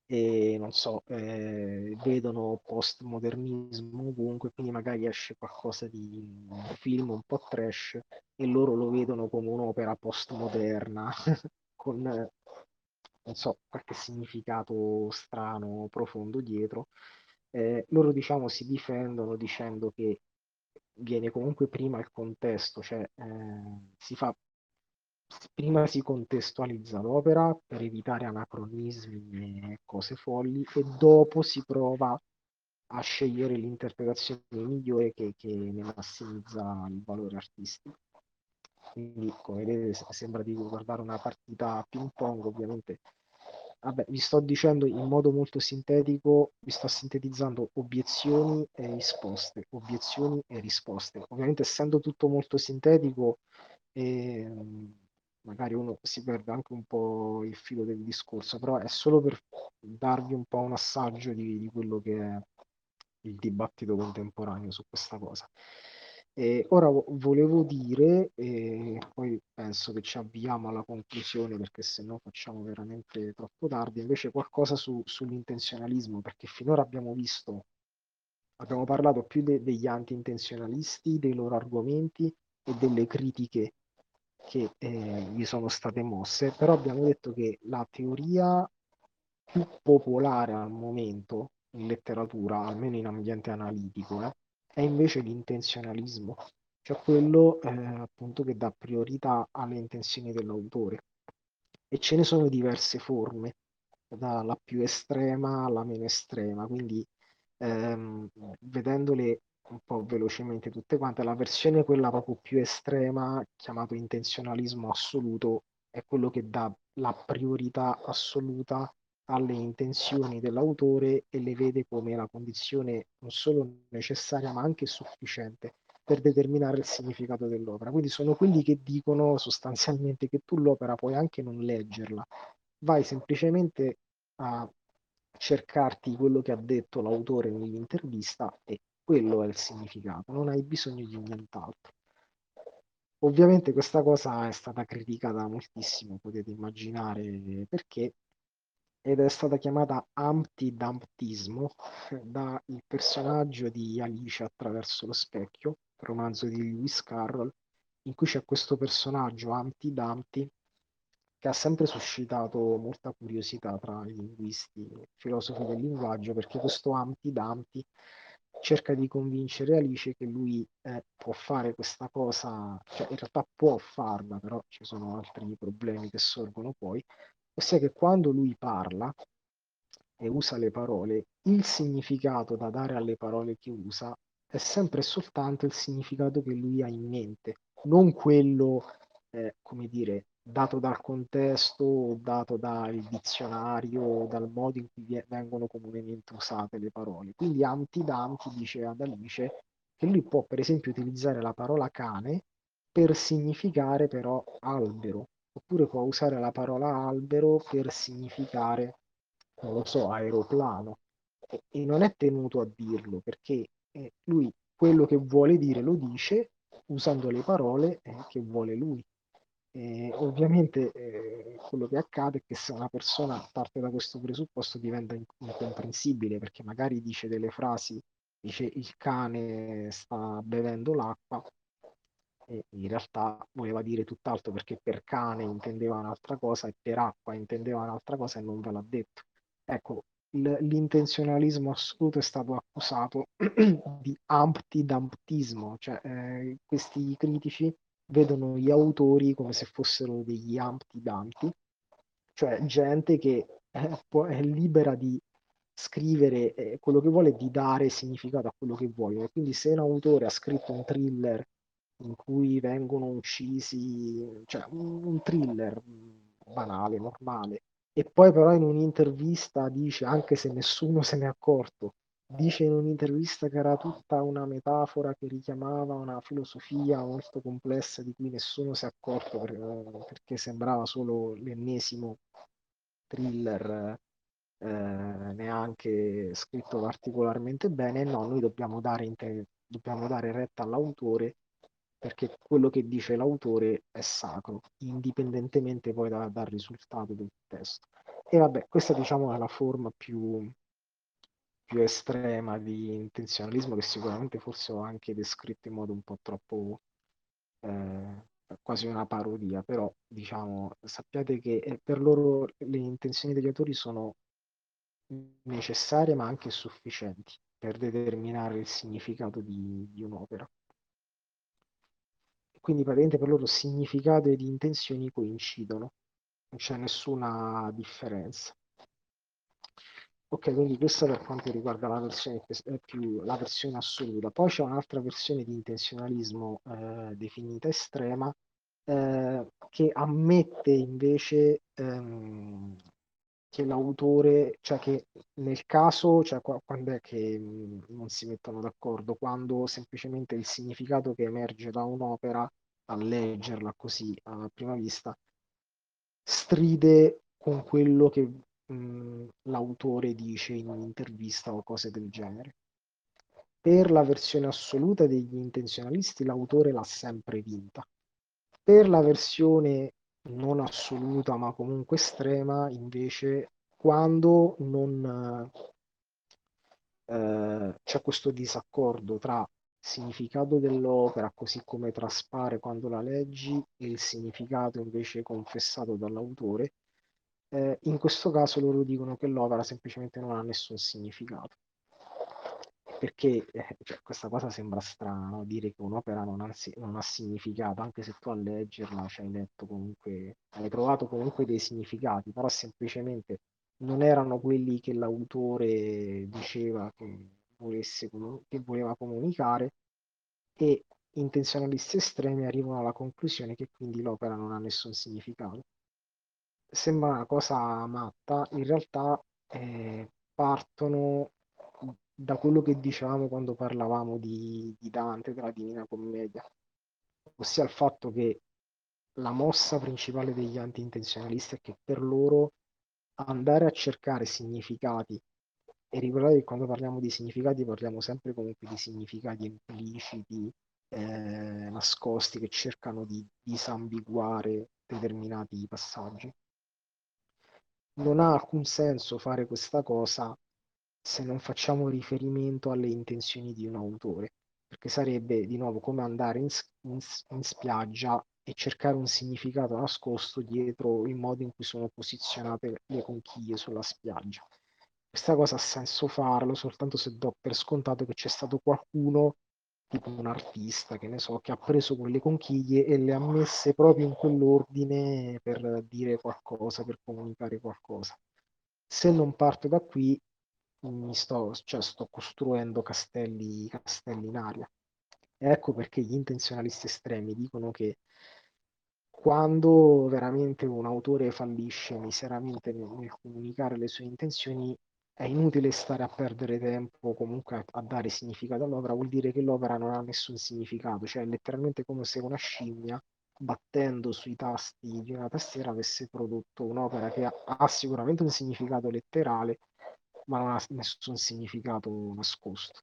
e non so, eh, vedono postmodernismo ovunque, quindi magari esce qualcosa di un film un po' trash e loro lo vedono come un'opera postmoderna con non so, qualche significato strano, profondo dietro. Eh, loro diciamo si difendono dicendo che viene comunque prima il contesto, cioè eh, si fa prima si contestualizza l'opera per evitare anacronismi e cose folli e dopo si prova a scegliere l'interpretazione migliore che, che ne massimizza il valore artistico. Quindi, come vedete, sembra di guardare una partita a ping pong, ovviamente. Vabbè, vi sto dicendo in modo molto sintetico, vi sto sintetizzando obiezioni e risposte, obiezioni e risposte. Ovviamente, essendo tutto molto sintetico, eh, magari uno si perde anche un po' il filo del discorso, però è solo per darvi un po' un assaggio di, di quello che è il dibattito contemporaneo su questa cosa. E ora volevo dire, e poi penso che ci avviamo alla conclusione perché se no facciamo veramente troppo tardi, invece qualcosa su, sull'intenzionalismo, perché finora abbiamo visto, abbiamo parlato più de, degli anti-intenzionalisti, dei loro argomenti e delle critiche che eh, gli sono state mosse, però abbiamo detto che la teoria più popolare al momento in letteratura, almeno in ambiente analitico, eh, è invece l'intenzionalismo, cioè quello eh, appunto che dà priorità alle intenzioni dell'autore. E ce ne sono diverse forme, dalla più estrema alla meno estrema, quindi ehm, vedendole un po' velocemente tutte quante. La versione quella proprio più estrema, chiamato intenzionalismo assoluto, è quello che dà la priorità assoluta alle intenzioni dell'autore e le vede come la condizione non solo necessaria ma anche sufficiente per determinare il significato dell'opera. Quindi sono quelli che dicono sostanzialmente che tu l'opera puoi anche non leggerla, vai semplicemente a cercarti quello che ha detto l'autore nell'intervista e quello è il significato, non hai bisogno di nient'altro. Ovviamente questa cosa è stata criticata moltissimo, potete immaginare perché, ed è stata chiamata antidamptismo dal personaggio di Alice attraverso lo specchio, romanzo di Lewis Carroll, in cui c'è questo personaggio anti-Dumpty che ha sempre suscitato molta curiosità tra i linguisti filosofi del linguaggio, perché questo anti-Dumpty cerca di convincere Alice che lui eh, può fare questa cosa, cioè in realtà può farla, però ci sono altri problemi che sorgono poi, ossia che quando lui parla e usa le parole, il significato da dare alle parole che usa è sempre e soltanto il significato che lui ha in mente, non quello, eh, come dire, dato dal contesto, dato dal dizionario, dal modo in cui vengono comunemente usate le parole. Quindi Amti dice ad Alice che lui può per esempio utilizzare la parola cane per significare però albero, oppure può usare la parola albero per significare, non lo so, aeroplano. E, e non è tenuto a dirlo perché eh, lui quello che vuole dire lo dice usando le parole eh, che vuole lui. E ovviamente eh, quello che accade è che se una persona parte da questo presupposto diventa incomprensibile perché magari dice delle frasi, dice il cane sta bevendo l'acqua e in realtà voleva dire tutt'altro perché per cane intendeva un'altra cosa e per acqua intendeva un'altra cosa e non ve l'ha detto. Ecco, l'intenzionalismo assoluto è stato accusato di amptidamptismo, cioè eh, questi critici vedono gli autori come se fossero degli amptidanti, cioè gente che è, è libera di scrivere eh, quello che vuole e di dare significato a quello che vuole. Quindi se un autore ha scritto un thriller in cui vengono uccisi, cioè un, un thriller banale, normale, e poi però in un'intervista dice, anche se nessuno se n'è accorto, dice in un'intervista che era tutta una metafora che richiamava una filosofia molto complessa di cui nessuno si è accorto per, perché sembrava solo l'ennesimo thriller eh, neanche scritto particolarmente bene. No, noi dobbiamo dare, inter- dobbiamo dare retta all'autore perché quello che dice l'autore è sacro, indipendentemente poi da, dal risultato del testo. E vabbè, questa diciamo è la forma più, più estrema di intenzionalismo che sicuramente forse ho anche descritto in modo un po' troppo eh, quasi una parodia, però diciamo sappiate che eh, per loro le intenzioni degli autori sono necessarie ma anche sufficienti per determinare il significato di, di un'opera. Quindi praticamente per loro significato ed intenzioni coincidono, non c'è nessuna differenza. Ok, quindi questa per quanto riguarda la versione, più, la versione assoluta. Poi c'è un'altra versione di intenzionalismo eh, definita estrema eh, che ammette invece ehm, che l'autore, cioè che nel caso, cioè quando è che mh, non si mettono d'accordo, quando semplicemente il significato che emerge da un'opera, a leggerla così a prima vista, stride con quello che l'autore dice in un'intervista o cose del genere. Per la versione assoluta degli intenzionalisti l'autore l'ha sempre vinta. Per la versione non assoluta ma comunque estrema, invece, quando non eh, c'è questo disaccordo tra significato dell'opera così come traspare quando la leggi e il significato invece confessato dall'autore, eh, in questo caso loro dicono che l'opera semplicemente non ha nessun significato perché eh, cioè, questa cosa sembra strana, no? dire che un'opera non ha, non ha, significato, anche se tu a leggerla ci hai letto comunque, hai trovato comunque dei significati, però semplicemente non erano quelli che l'autore diceva che, volesse, che voleva comunicare e intenzionalisti estremi arrivano alla conclusione che quindi l'opera non ha nessun significato. Sembra una cosa matta, in realtà eh, partono da quello che dicevamo quando parlavamo di, di Dante, della Divina Commedia, ossia il fatto che la mossa principale degli anti-intenzionalisti è che per loro andare a cercare significati e ricordate che quando parliamo di significati parliamo sempre comunque di significati impliciti, eh, nascosti che cercano di disambiguare determinati passaggi. Non ha alcun senso fare questa cosa se non facciamo riferimento alle intenzioni di un autore, perché sarebbe di nuovo come andare in, in, in spiaggia e cercare un significato nascosto dietro il modo in cui sono posizionate le conchiglie sulla spiaggia. Questa cosa ha senso farlo soltanto se do per scontato che c'è stato qualcuno, tipo un artista, che ne so, che ha preso quelle conchiglie e le ha messe proprio in quell'ordine per dire qualcosa, per comunicare qualcosa. Se non parto da qui, mi sto, cioè, sto costruendo castelli, castelli in aria. ecco perché gli intenzionalisti estremi dicono che quando veramente un autore fallisce miseramente nel, nel comunicare le sue intenzioni, è inutile stare a perdere tempo comunque a, a, dare significato all'opera, vuol dire che l'opera non ha nessun significato, cioè è letteralmente come se una scimmia battendo sui tasti di una tastiera avesse prodotto un'opera che ha, ha sicuramente un significato letterale, ma non ha nessun significato nascosto.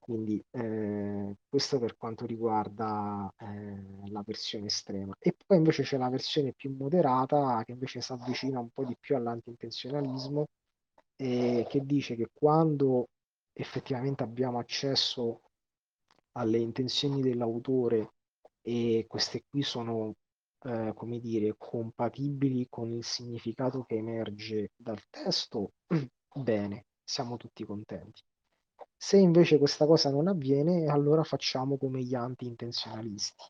Quindi eh, questo per quanto riguarda eh, la versione estrema. E poi invece c'è la versione più moderata che invece si avvicina un po' di più all'antiintenzionalismo e che dice che quando effettivamente abbiamo accesso alle intenzioni dell'autore e queste qui sono, eh, come dire, compatibili con il significato che emerge dal testo, bene, siamo tutti contenti. Se invece questa cosa non avviene, allora facciamo come gli anti-intenzionalisti,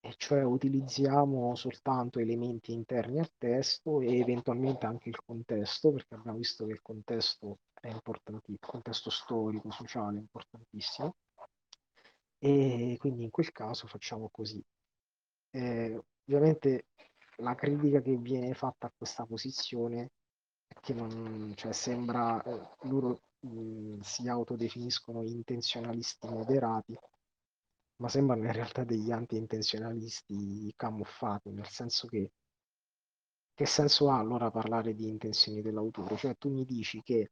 e cioè utilizziamo soltanto elementi interni al testo e eventualmente anche il contesto, perché abbiamo visto che il contesto è importantissimo, il contesto storico, sociale è importantissimo, e quindi in quel caso facciamo così. Eh, ovviamente la critica che viene fatta a questa posizione è che non, cioè, sembra eh, loro mh, si autodefiniscono intenzionalisti moderati, ma sembrano in realtà degli anti-intenzionalisti camuffati, nel senso che che senso ha allora parlare di intenzioni dell'autore? Cioè tu mi dici che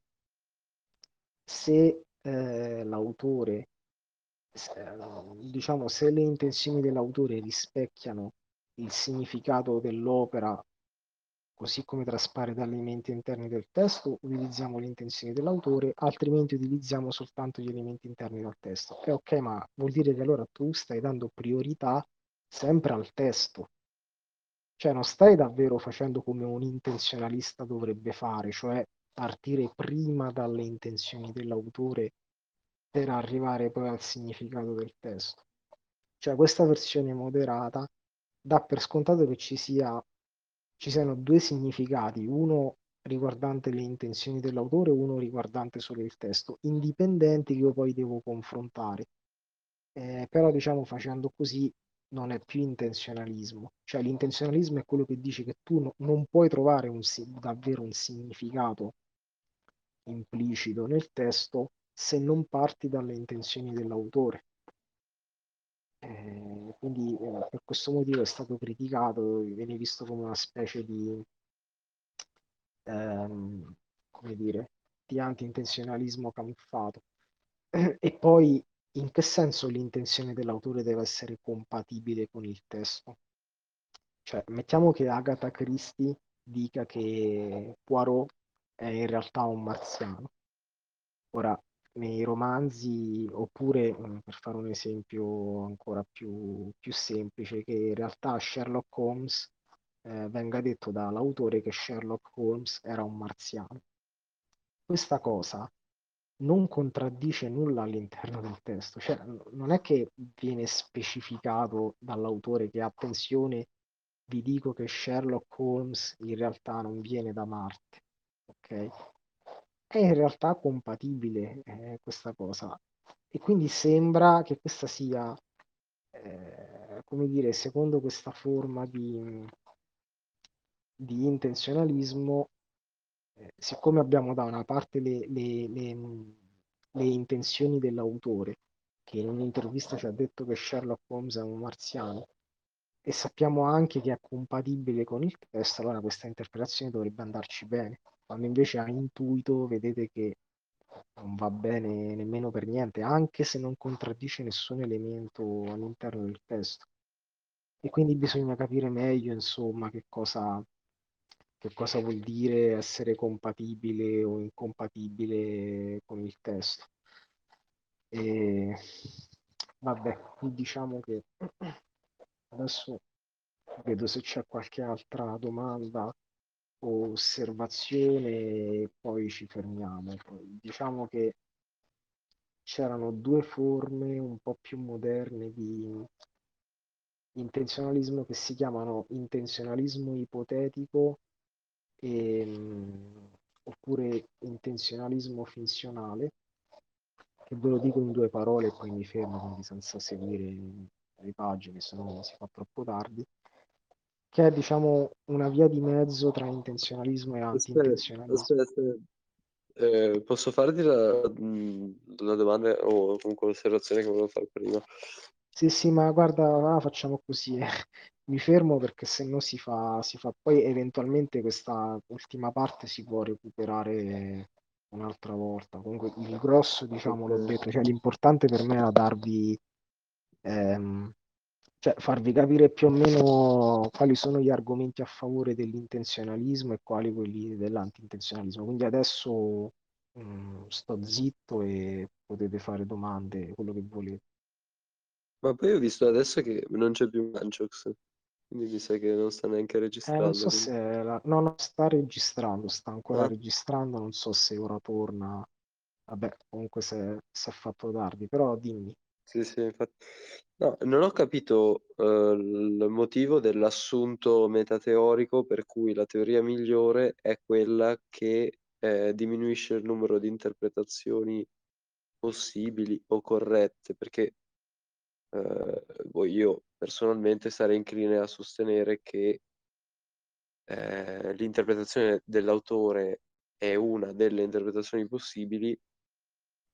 se eh, l'autore, diciamo, se le intenzioni dell'autore rispecchiano il significato dell'opera così come traspare dagli elementi interni del testo, utilizziamo le intenzioni dell'autore, altrimenti utilizziamo soltanto gli elementi interni del testo. E ok, ma vuol dire che allora tu stai dando priorità sempre al testo. Cioè non stai davvero facendo come un intenzionalista dovrebbe fare, cioè partire prima dalle intenzioni dell'autore per arrivare poi al significato del testo. Cioè questa versione moderata dà per scontato che ci sia ci siano due significati, uno riguardante le intenzioni dell'autore uno riguardante solo il testo, indipendenti che io poi devo confrontare. Eh, però diciamo facendo così non è più intenzionalismo, cioè l'intenzionalismo è quello che dice che tu no, non puoi trovare un, davvero un significato implicito nel testo se non parti dalle intenzioni dell'autore. Eh, quindi eh, per questo motivo è stato criticato, viene visto come una specie di, ehm, come dire, di anti-intenzionalismo camuffato. e poi in che senso l'intenzione dell'autore deve essere compatibile con il testo? Cioè, mettiamo che Agatha Christie dica che Poirot è in realtà un marziano. Ora, nei romanzi, oppure per fare un esempio ancora più, più semplice, che in realtà Sherlock Holmes eh, venga detto dall'autore che Sherlock Holmes era un marziano. Questa cosa non contraddice nulla all'interno del testo, cioè non è che viene specificato dall'autore che attenzione, vi dico che Sherlock Holmes in realtà non viene da Marte, ok? È in realtà compatibile eh, questa cosa. E quindi sembra che questa sia, eh, come dire, secondo questa forma di, di intenzionalismo, eh, siccome abbiamo da una parte le, le, le, le intenzioni dell'autore, che in un'intervista ci ha detto che Sherlock Holmes è un marziano, e sappiamo anche che è compatibile con il testo, allora questa interpretazione dovrebbe andarci bene quando invece a intuito vedete che non va bene nemmeno per niente, anche se non contraddice nessun elemento all'interno del testo. E quindi bisogna capire meglio, insomma, che cosa, che cosa vuol dire essere compatibile o incompatibile con il testo. E vabbè, diciamo che adesso vedo se c'è qualche altra domanda osservazione e poi ci fermiamo. Diciamo che c'erano due forme un po' più moderne di intenzionalismo che si chiamano intenzionalismo ipotetico e, mh, oppure intenzionalismo finzionale, che ve lo dico in due parole e poi mi fermo, quindi senza seguire le pagine, se no si fa troppo tardi. Che è diciamo una via di mezzo tra intenzionalismo e Aspetta, anti-intenzionalismo. aspetta, aspetta. Eh, posso farti la, la domanda o comunque l'osservazione che volevo fare prima? Sì, sì, ma guarda, ah, facciamo così. eh. Mi fermo perché se no si fa, si fa poi eventualmente questa ultima parte si può recuperare un'altra volta. Comunque il grosso, diciamo, l'ho detto, cioè l'importante per me era darvi, ehm, cioè farvi capire più o meno quali sono gli argomenti a favore dell'intenzionalismo e quali quelli dell'anti-intenzionalismo. Quindi adesso mm, sto zitto e potete fare domande, quello che volete. Ma poi ho visto adesso che non c'è più Manchox, quindi mi sa che non sta neanche Eh, non registrando. so quindi- se la... no, no, sta registrando, sta ancora Ah? registrando, non so se ora torna. Vabbè, comunque se si è fatto tardi, però dimmi. Sì, sì, infatti. No, non ho capito eh, il motivo dell'assunto metateorico per cui la teoria migliore è quella che eh, diminuisce il numero di interpretazioni possibili o corrette, perché eh, boh, io personalmente sarei incline a sostenere che eh, l'interpretazione dell'autore è una delle interpretazioni possibili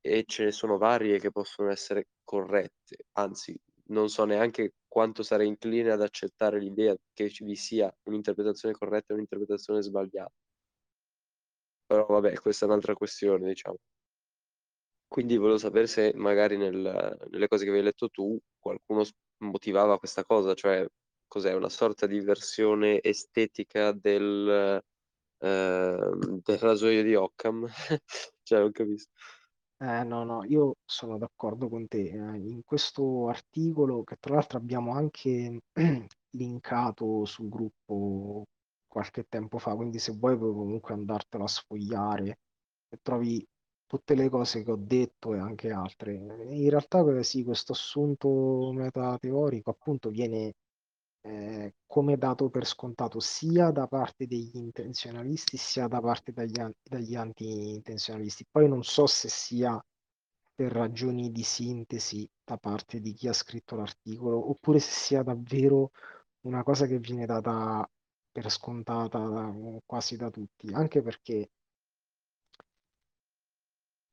e ce ne sono varie che possono essere corrette, anzi non so neanche quanto sarei incline ad accettare l'idea che ci vi sia un'interpretazione corretta e un'interpretazione sbagliata. Però vabbè, questa è un'altra questione, diciamo. Quindi volevo sapere se magari nel- nelle cose che avevi letto tu qualcuno motivava questa cosa, cioè cos'è una sorta di versione estetica del, ehm, del rasoio di Occam? Cioè, non capisco. Eh, no, no, io sono d'accordo con te. Eh, in questo articolo, che tra l'altro abbiamo anche linkato sul gruppo qualche tempo fa, quindi se vuoi puoi comunque andartelo a sfogliare e trovi tutte le cose che ho detto e anche altre. In realtà, eh, sì, questo assunto metateorico appunto viene eh, come dato per scontato sia da parte degli intenzionalisti sia da parte dagli, dagli anti-intenzionalisti. Poi non so se sia per ragioni di sintesi da parte di chi ha scritto l'articolo oppure se sia davvero una cosa che viene data per scontata quasi da tutti, anche perché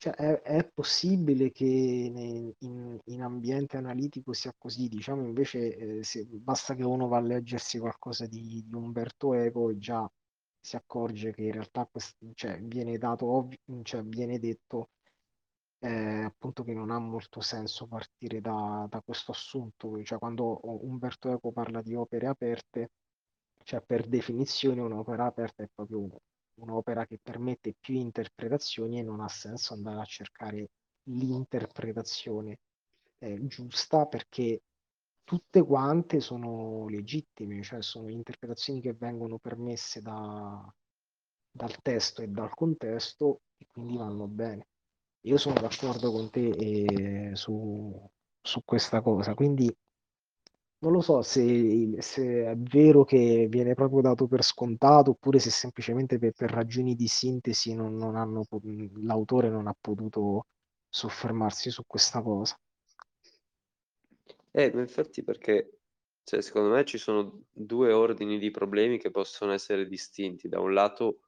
cioè, è, è possibile che in, in ambiente analitico sia così, diciamo invece eh, se- basta che uno va a leggersi qualcosa di, di Umberto Eco e già si accorge che in realtà quest- cioè, viene dato, ovvi- cioè, viene detto eh, appunto che non ha molto senso partire da, da questo assunto, cioè quando Umberto Eco parla di opere aperte, cioè per definizione un'opera aperta è proprio un'opera che permette più interpretazioni e non ha senso andare a cercare l'interpretazione eh, giusta perché tutte quante sono legittime, cioè sono interpretazioni che vengono permesse da- dal testo e dal contesto e quindi vanno bene. Io sono d'accordo con te eh, su, su questa cosa, quindi non lo so se, se è vero che viene proprio dato per scontato oppure se semplicemente per, per ragioni di sintesi non, non hanno, l'autore non ha potuto soffermarsi su questa cosa. Eh, ma infatti perché, cioè, secondo me ci sono due ordini di problemi che possono essere distinti. Da un lato,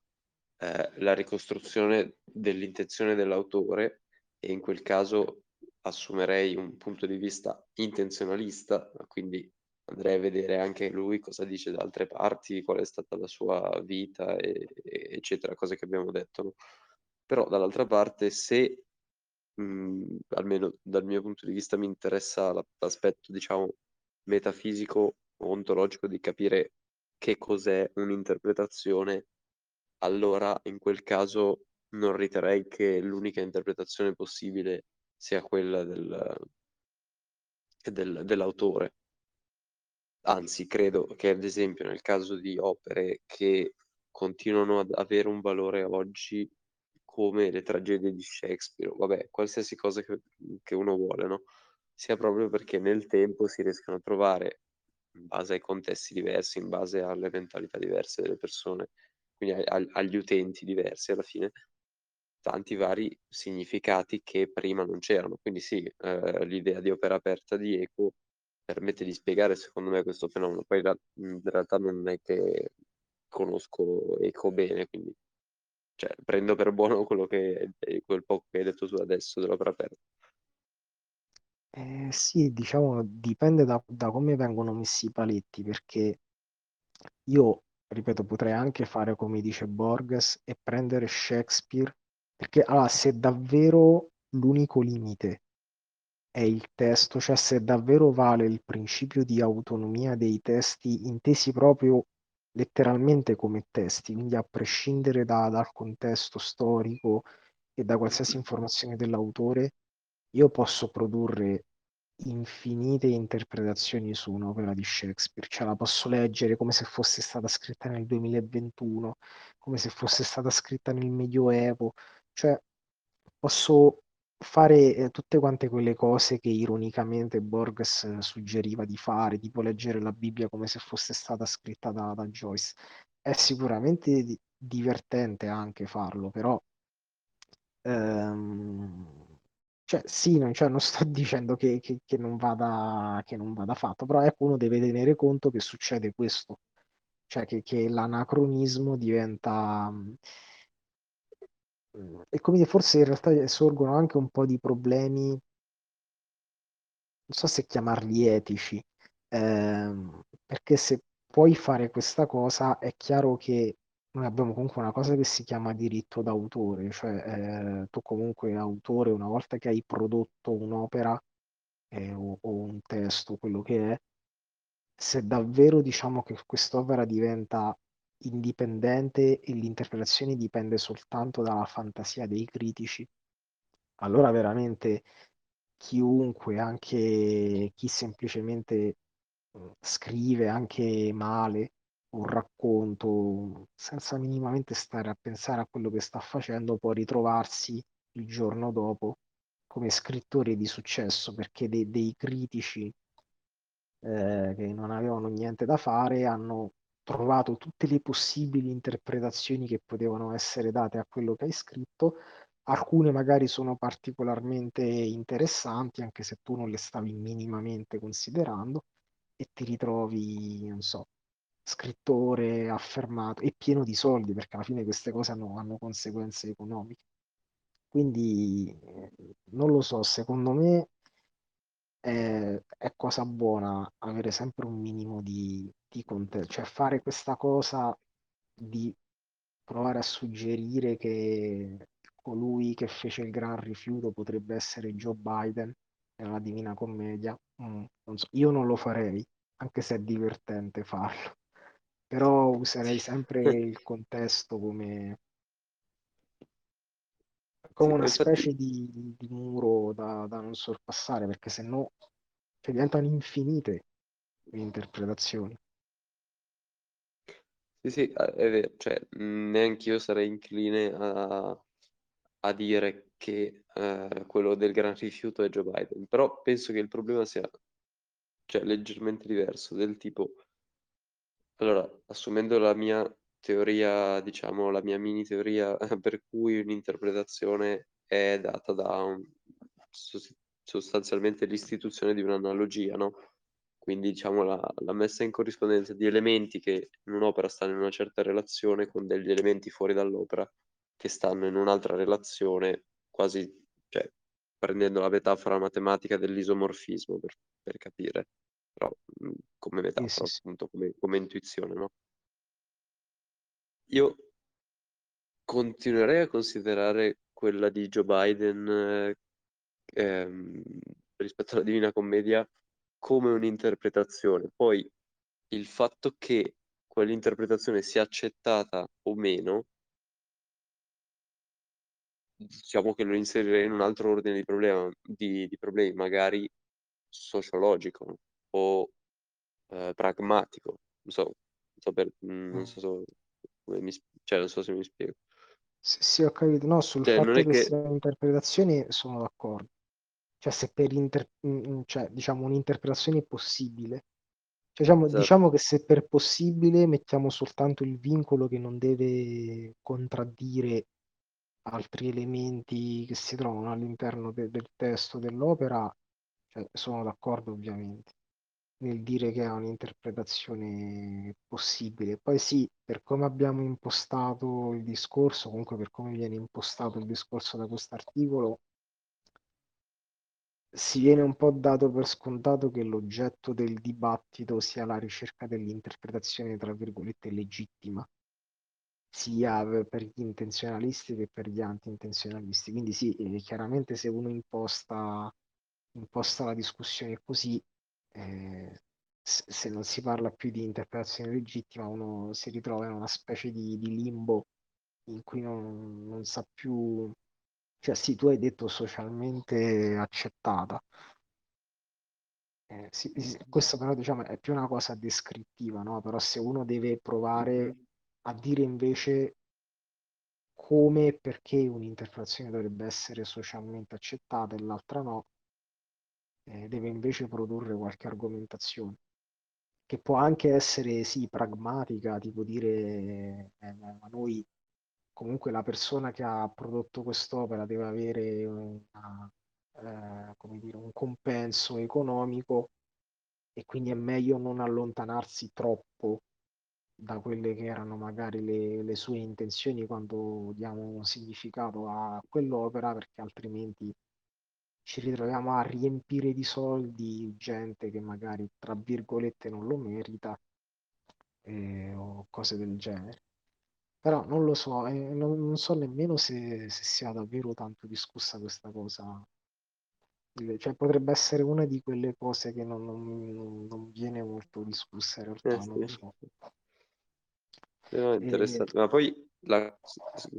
eh, la ricostruzione dell'intenzione dell'autore, e in quel caso assumerei un punto di vista intenzionalista, quindi andrei a vedere anche lui cosa dice da altre parti, qual è stata la sua vita, e- e- eccetera, cose che abbiamo detto, no? Però dall'altra parte, se mh, almeno dal mio punto di vista mi interessa la- l'aspetto, diciamo, metafisico o ontologico di capire che cos'è un'interpretazione, allora in quel caso non riterrei che l'unica interpretazione possibile sia quella del- del- dell'autore. Anzi, credo che ad esempio nel caso di opere che continuano ad avere un valore oggi come le tragedie di Shakespeare, vabbè, qualsiasi cosa che, che uno vuole, no? Sia proprio perché nel tempo si riescono a trovare, in base ai contesti diversi, in base alle mentalità diverse delle persone, quindi a- agli utenti diversi alla fine, tanti vari significati che prima non c'erano. Quindi sì, eh, l'idea di opera aperta di Eco permette di spiegare secondo me questo fenomeno. Poi in realtà non è che conosco Eco bene, quindi cioè, prendo per buono quello che, quel poco che hai detto tu adesso dell'opera aperta. Eh, sì, diciamo, dipende da, da come vengono messi i paletti, perché io, ripeto, potrei anche fare come dice Borges e prendere Shakespeare, perché allora, se davvero l'unico limite è il testo, cioè se davvero vale il principio di autonomia dei testi intesi proprio letteralmente come testi, quindi a prescindere da- dal contesto storico e da qualsiasi informazione dell'autore, io posso produrre infinite interpretazioni su un'opera di Shakespeare, cioè la posso leggere come se fosse stata scritta nel 2021, come se fosse stata scritta nel Medioevo, cioè posso fare eh, tutte quante quelle cose che ironicamente Borges eh, suggeriva di fare, tipo leggere la Bibbia come se fosse stata scritta da, da Joyce. È sicuramente di- divertente anche farlo, però ehm, cioè, sì, non, cioè, non sto dicendo che, che- che non vada, che non vada fatto, però ecco, uno deve tenere conto che succede questo, cioè che, che l'anacronismo diventa... mm, E come dire, forse in realtà sorgono anche un po' di problemi non so se chiamarli etici, ehm, perché se puoi fare questa cosa è chiaro che noi abbiamo comunque una cosa che si chiama diritto d'autore, cioè eh, tu comunque autore una volta che hai prodotto un'opera eh, o, o un testo, quello che è, se davvero diciamo che quest'opera diventa indipendente e l'interpretazione dipende soltanto dalla fantasia dei critici, allora veramente chiunque, anche chi semplicemente mh, scrive anche male un racconto senza minimamente stare a pensare a quello che sta facendo, può ritrovarsi il giorno dopo come scrittore di successo perché de- dei critici eh, che non avevano niente da fare hanno trovato tutte le possibili interpretazioni che potevano essere date a quello che hai scritto Alcune magari sono particolarmente interessanti, anche se tu non le stavi minimamente considerando, e ti ritrovi, non so, scrittore affermato e pieno di soldi, perché alla fine queste cose hanno, hanno conseguenze economiche. Quindi eh, non lo so, secondo me è, è cosa buona avere sempre un minimo di, di contesto, cioè fare questa cosa di provare a suggerire che colui che fece il gran rifiuto potrebbe essere Joe Biden nella Divina Commedia. Mm, non so, io non lo farei, anche se è divertente farlo, però userei sempre il contesto come, come una specie di, di muro da, da non sorpassare, perché se no cioè, diventano infinite le interpretazioni. Sì, sì, eh, è vero, cioè, neanche io sarei incline a, a dire che eh, quello del gran rifiuto è Joe Biden, però penso che il problema sia, cioè, leggermente diverso, del tipo, allora, assumendo la mia teoria, diciamo, la mia mini teoria per cui un'interpretazione è data da un- sos- sostanzialmente l'istituzione di un'analogia, no? Quindi diciamo la, la messa in corrispondenza di elementi che in un'opera stanno in una certa relazione con degli elementi fuori dall'opera che stanno in un'altra relazione, quasi, cioè, prendendo la metafora matematica dell'isomorfismo per, per capire, però come Sì, sì, metafora, sì. appunto, come, come intuizione, no? Io continuerei a considerare quella di Joe Biden eh, ehm, rispetto alla Divina Commedia come un'interpretazione. Poi il fatto che quell'interpretazione sia accettata o meno, diciamo che lo inserirei in un altro ordine di, problema- di- di problemi, magari sociologico o eh, pragmatico. Non so, non so, per- non Mm. so- come mi, cioè, non so se mi spiego. Sì, sì, ho capito. No, sul Cioè, fatto che che... siano interpretazioni sono d'accordo. Cioè, se per inter- mm, mm, cioè, diciamo, un'interpretazione è possibile. Cioè, diciamo, Esatto. diciamo che se per possibile mettiamo soltanto il vincolo che non deve contraddire altri elementi che si trovano all'interno de- del testo dell'opera, cioè, sono d'accordo ovviamente. Nel dire che è un'interpretazione possibile. Poi sì, per come abbiamo impostato il discorso, comunque per come viene impostato il discorso da quest'articolo, si viene un po' dato per scontato che l'oggetto del dibattito sia la ricerca dell'interpretazione, tra virgolette, legittima, sia per gli intenzionalisti che per gli anti-intenzionalisti. Quindi sì, eh, chiaramente se uno imposta, imposta la discussione così, eh, se non si parla più di interpretazione legittima, uno si ritrova in una specie di, di limbo in cui non, non sa più cioè sì, tu hai detto socialmente accettata. Eh, sì, sì, questo però diciamo è più una cosa descrittiva, no? Però se uno deve provare a dire invece come e perché un'interpretazione dovrebbe essere socialmente accettata e l'altra no, eh, deve invece produrre qualche argomentazione che può anche essere sì pragmatica, tipo dire eh, ma noi comunque la persona che ha prodotto quest'opera deve avere una, eh, come dire, un compenso economico e quindi è meglio non allontanarsi troppo da quelle che erano magari le, le sue intenzioni quando diamo significato a quell'opera, perché altrimenti ci ritroviamo a riempire di soldi gente che magari, tra virgolette, non lo merita eh, o cose del genere. Però non lo so, eh, non, non so nemmeno se, se sia davvero tanto discussa questa cosa. Cioè, potrebbe essere una di quelle cose che non, non- non viene molto discussa in realtà, Eh non lo sì. so. No, E- interessante. Ma poi, la,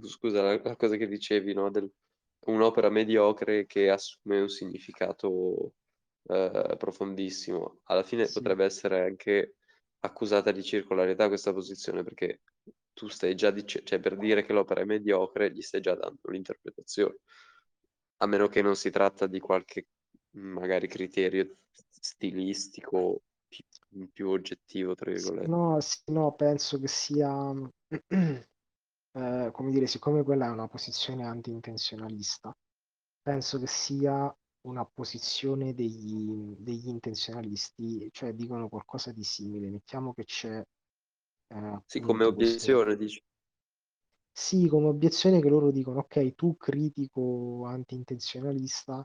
scusa, la, la cosa che dicevi, no, del un'opera mediocre che assume un significato eh, profondissimo, alla fine sì, potrebbe essere anche accusata di circolarità questa posizione, perché tu stai già dicendo, cioè per dire che l'opera è mediocre, gli stai già dando l'interpretazione, a meno che non si tratta di qualche magari criterio stilistico più, più oggettivo, tra virgolette. no, sì, no, penso che sia, eh, come dire, siccome quella è una posizione anti-intenzionalista, penso che sia una posizione degli, degli intenzionalisti, cioè dicono qualcosa di simile. Mettiamo che c'è eh, Sì, come appunto questo obiezione, dici. Sì, come obiezione che loro dicono, ok, tu critico anti-intenzionalista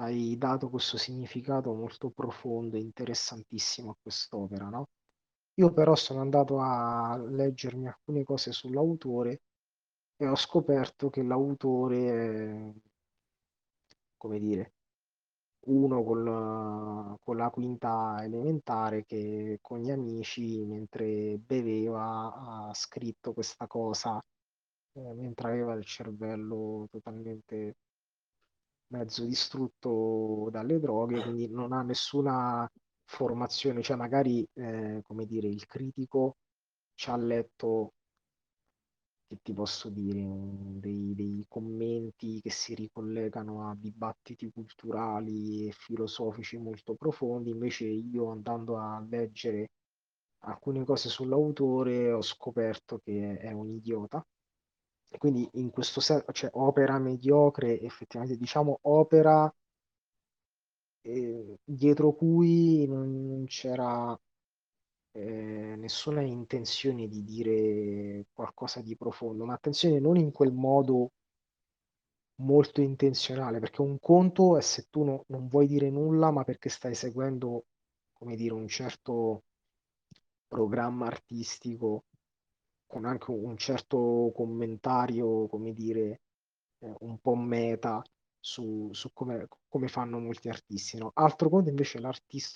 hai dato questo significato molto profondo e interessantissimo a quest'opera, no? Io però sono andato a leggermi alcune cose sull'autore e ho scoperto che l'autore è, come dire, uno col- con la quinta elementare che con gli amici, mentre beveva, ha scritto questa cosa eh, mentre aveva il cervello totalmente mezzo distrutto dalle droghe, quindi non ha nessuna formazione, cioè magari, eh, come dire, il critico ci ha letto, che ti posso dire, dei, dei commenti che si ricollegano a dibattiti culturali e filosofici molto profondi, invece io andando a leggere alcune cose sull'autore ho scoperto che è un idiota. Quindi in questo senso, cioè opera mediocre, effettivamente diciamo opera dietro cui non, non c'era eh, nessuna intenzione di dire qualcosa di profondo, ma attenzione, non in quel modo molto intenzionale, perché un conto è se tu no- non vuoi dire nulla, ma perché stai seguendo, come dire, un certo programma artistico con anche un certo commentario, come dire, eh, un po' meta su, su come, come fanno molti artisti, no? Altro conto invece è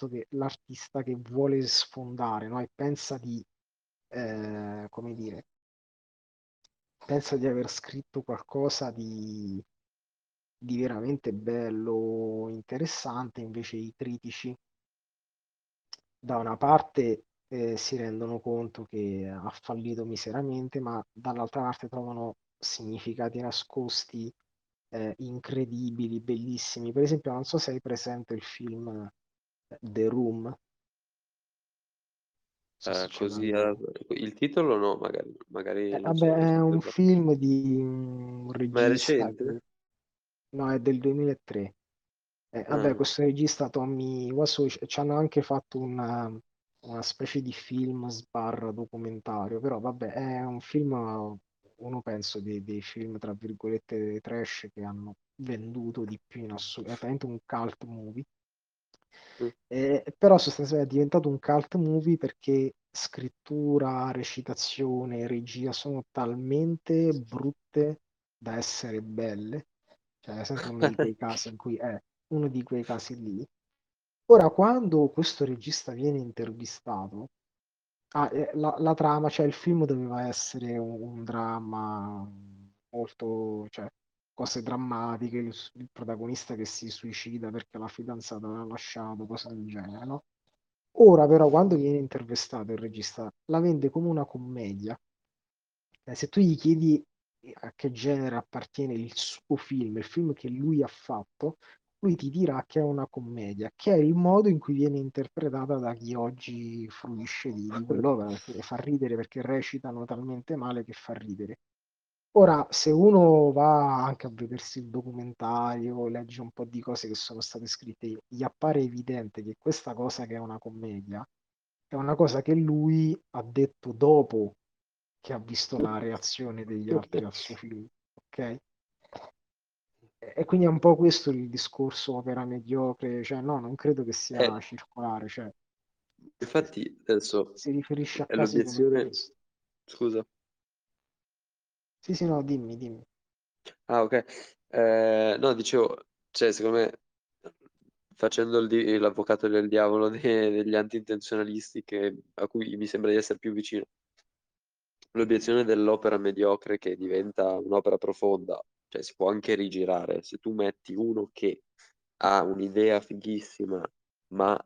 che, l'artista che vuole sfondare, no? E pensa di, eh, come dire, pensa di aver scritto qualcosa di, di veramente bello, interessante, invece i critici da una parte eh, si rendono conto che ha fallito miseramente, ma dall'altra parte trovano significati nascosti eh, incredibili, bellissimi. Per esempio, non so se hai presente il film eh, The Room, so Eh, così, eh, il titolo no, magari, Eh, magari non vabbè, so, è so un cosa. film di un Ma è regista recente? che... No, è del 2003. Eh, vabbè, Ah, questo regista Tommy Wiseau ci ci hanno anche fatto una, una specie di film sbarra documentario, però vabbè, è un film, uno penso dei, dei film tra virgolette trash che hanno venduto di più in assoluto, è un cult movie. mm. Eh, però sostanzialmente è diventato un cult movie perché scrittura, recitazione, regia sono talmente brutte da essere belle. Cioè, è sempre uno di quei casi in cui è uno di quei casi lì. Ora, quando questo regista viene intervistato, ah, eh, la, la trama, cioè il film doveva essere un, un dramma molto, cioè, cose drammatiche, il, il protagonista che si suicida perché la fidanzata l'ha lasciato, cose del genere, no? Ora però quando viene intervistato il regista la vende come una commedia. Eh, se tu gli chiedi a che genere appartiene il suo film, il film che lui ha fatto, lui ti dirà che è una commedia, che è il modo in cui viene interpretata da chi oggi fruisce di, di quell'opera, perché fa ridere, perché recitano talmente male che fa ridere. Ora, se uno va anche a vedersi il documentario, legge un po' di cose che sono state scritte, gli appare evidente che questa cosa che è una commedia è una cosa che lui ha detto dopo che ha visto la reazione degli altri al suo film, ok? E quindi è un po' questo il discorso opera mediocre, cioè no, non credo che sia Eh, circolare, cioè infatti, adesso si riferisce a l'obiezione. Scusa. Sì, sì, no, dimmi, dimmi. Ah, ok. Eh, no, dicevo, cioè, secondo me, facendo il di- l'avvocato del diavolo de- degli anti-intenzionalisti, che- a cui mi sembra di essere più vicino, l'obiezione dell'opera mediocre che diventa un'opera profonda, cioè si può anche rigirare. Se tu metti uno che ha un'idea fighissima, ma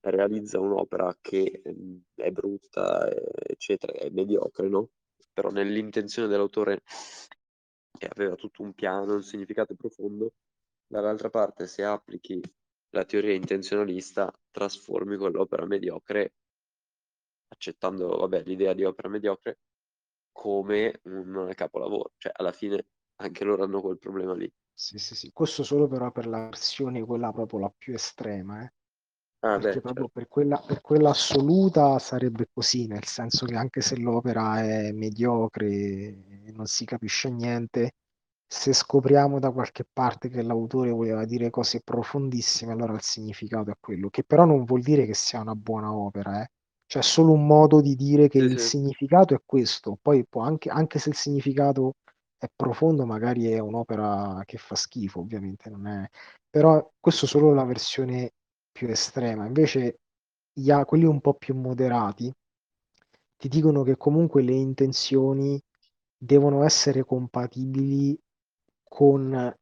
realizza un'opera che ehm, è brutta, eh, eccetera, è mediocre, no? Però nell'intenzione dell'autore e aveva tutto un piano, un significato profondo, dall'altra parte se applichi la teoria intenzionalista, trasformi quell'opera mediocre, accettando, vabbè, l'idea di opera mediocre, come un capolavoro. Cioè, alla fine anche loro hanno quel problema lì. Sì, sì, sì. Questo solo però per la versione, quella proprio la più estrema, eh. Ah, Perché beh, proprio certo. per quella, per quella assoluta sarebbe così, nel senso che anche se l'opera è mediocre e non si capisce niente, se scopriamo da qualche parte che l'autore voleva dire cose profondissime, allora il significato è quello, che però non vuol dire che sia una buona opera, eh. Cioè è solo un modo di dire che Sì, il sì, significato è questo, poi può anche, anche se il significato è profondo, magari è un'opera che fa schifo, ovviamente non è... Però questo è solo la versione più estrema. Invece gli a- quelli un po' più moderati ti dicono che comunque le intenzioni devono essere compatibili con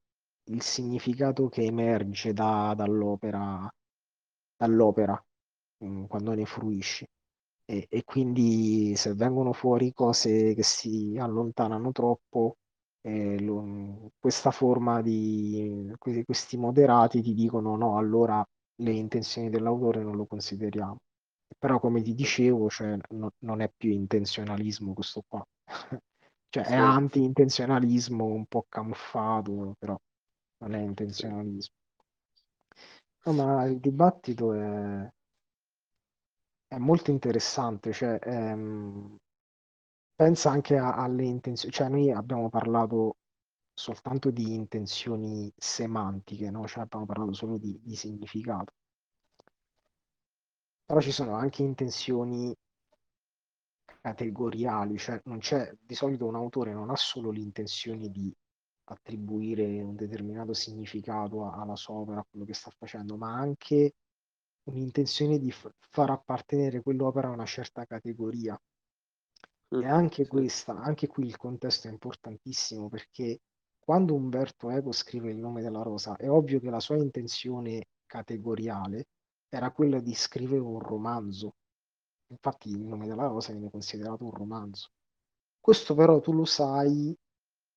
il significato che emerge da- dall'opera, dall'opera, mm, quando ne fruisci. E, e quindi se vengono fuori cose che si allontanano troppo, eh, lo- questa forma di que- questi moderati ti dicono no, allora le intenzioni dell'autore non lo consideriamo. Però come ti dicevo, cioè, no- non è più intenzionalismo questo qua. Cioè è sì, anti-intenzionalismo un po' camuffato, però non è intenzionalismo. No, ma il dibattito è, è molto interessante, cioè, ehm, pensa anche a- alle intenzioni, cioè noi abbiamo parlato soltanto di intenzioni semantiche, no? Cioè abbiamo parlato solo di, di significato, però ci sono anche intenzioni categoriali, cioè non c'è, di solito un autore non ha solo l'intenzione di attribuire un determinato significato alla sua opera, a quello che sta facendo, ma anche un'intenzione di far appartenere quell'opera a una certa categoria. E anche questa, anche qui il contesto è importantissimo perché quando Umberto Eco scrive Il nome della rosa, è ovvio che la sua intenzione categoriale era quella di scrivere un romanzo. Infatti Il nome della rosa viene considerato un romanzo. Questo però tu lo sai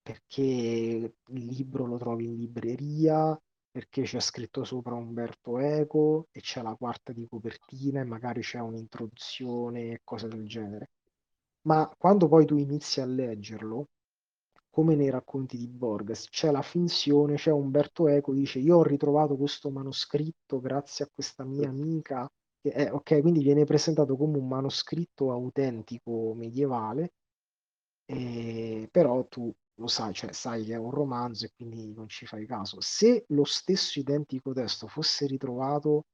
perché il libro lo trovi in libreria, perché c'è scritto sopra Umberto Eco e c'è la quarta di copertina e magari c'è un'introduzione e cose del genere. Ma quando poi tu inizi a leggerlo, come nei racconti di Borges, c'è la finzione, c'è Umberto Eco, dice io ho ritrovato questo manoscritto grazie a questa mia amica, è, ok, quindi viene presentato come un manoscritto autentico medievale, e, però tu lo sai, cioè sai che è un romanzo e quindi non ci fai caso. Se lo stesso identico testo fosse ritrovato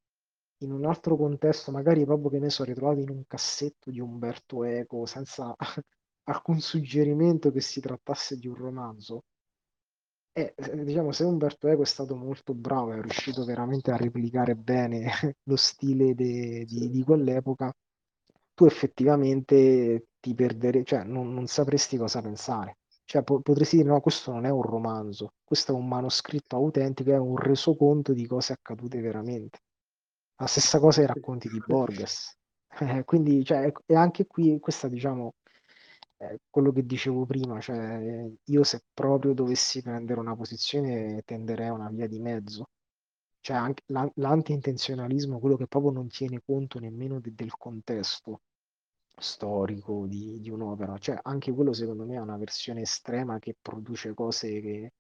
in un altro contesto, magari proprio che ne so, ritrovato in un cassetto di Umberto Eco, senza alcun suggerimento che si trattasse di un romanzo, e eh, diciamo, se Umberto Eco è stato molto bravo, è riuscito veramente a replicare bene lo stile de- di, di quell'epoca, tu effettivamente ti perderei, cioè non, non sapresti cosa pensare. Cioè, po- potresti dire, no, questo non è un romanzo, questo è un manoscritto autentico, è un resoconto di cose accadute veramente. La stessa cosa ai racconti di Borges. Eh, quindi, cioè, e anche qui, questa, diciamo, è quello che dicevo prima, cioè, io se proprio dovessi prendere una posizione tenderei a una via di mezzo. Cioè, anche l'an- l'anti-intenzionalismo, quello che proprio non tiene conto nemmeno de- del contesto storico di, di un'opera. Cioè, anche quello secondo me è una versione estrema che produce cose che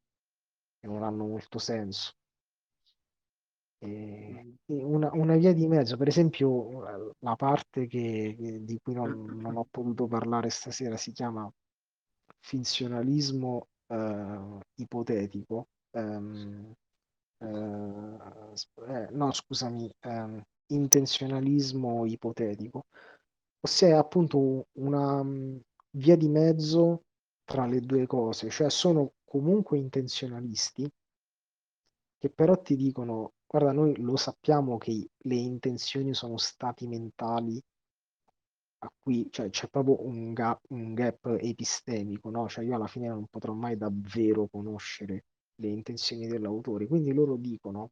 non hanno molto senso. E- e una, una via di mezzo, per esempio, la parte che- di cui non, non ho potuto parlare stasera si chiama finzionalismo eh, ipotetico. Ehm, eh, eh, no, scusami, ehm, intenzionalismo ipotetico, ossia è appunto una mm, via di mezzo tra le due cose, cioè sono comunque intenzionalisti che però ti dicono, guarda, noi lo sappiamo che le intenzioni sono stati mentali a cui, cioè, c'è proprio un gap, un gap epistemico, no? Cioè io alla fine non potrò mai davvero conoscere le intenzioni dell'autore, quindi loro dicono,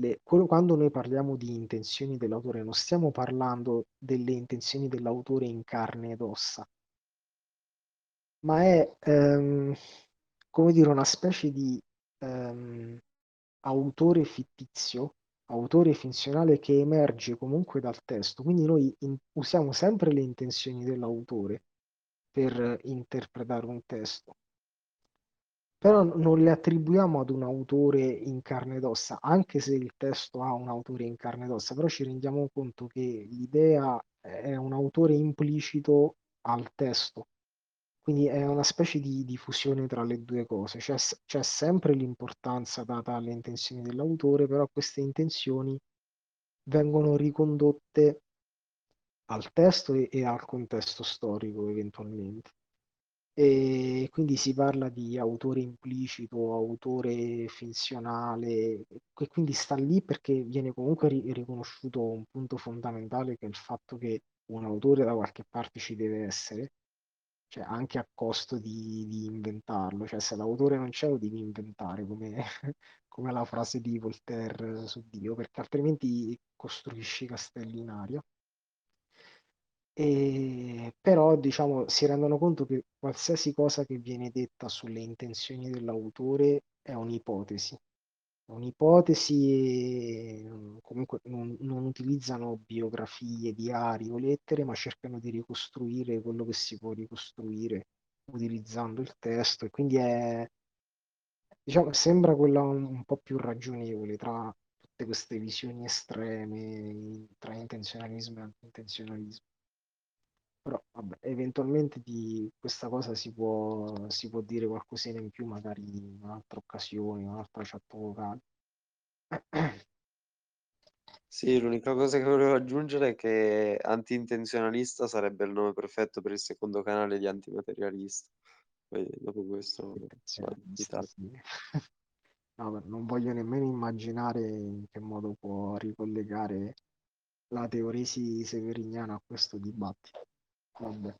le- quello- quando noi parliamo di intenzioni dell'autore, non stiamo parlando delle intenzioni dell'autore in carne ed ossa, ma è, ehm, come dire, una specie di ehm, autore fittizio, autore finzionale che emerge comunque dal testo. Quindi noi in- usiamo sempre le intenzioni dell'autore per interpretare un testo, però non le attribuiamo ad un autore in carne ed ossa, anche se il testo ha un autore in carne ed ossa, però ci rendiamo conto che l'idea è un autore implicito al testo. Quindi è una specie di, di fusione tra le due cose, c'è, c'è sempre l'importanza data alle intenzioni dell'autore, però queste intenzioni vengono ricondotte al testo e, e al contesto storico eventualmente. E quindi si parla di autore implicito, autore finzionale, e quindi sta lì perché viene comunque ri- riconosciuto un punto fondamentale che è il fatto che un autore da qualche parte ci deve essere cioè anche a costo di, di inventarlo, cioè se l'autore non c'è lo devi inventare, come, come la frase di Voltaire su Dio, perché altrimenti costruisci castelli in aria. E, però diciamo si rendono conto che qualsiasi cosa che viene detta sulle intenzioni dell'autore è un'ipotesi. Un'ipotesi mm, comunque non, non utilizzano biografie, diari o lettere, ma cercano di ricostruire quello che si può ricostruire utilizzando il testo e quindi è, diciamo, sembra quella un, un po' più ragionevole tra tutte queste visioni estreme, tra intenzionalismo e antintenzionalismo. Però vabbè, eventualmente di questa cosa si può, si può dire qualcosina in più, magari in un'altra occasione, in un'altra chat vocale. Sì, l'unica cosa che volevo aggiungere è che anti-intenzionalista sarebbe il nome perfetto per il secondo canale di antimaterialista. Poi dopo questo. No, non voglio nemmeno immaginare in che modo può ricollegare la teoresi severiniana a questo dibattito. Vabbè,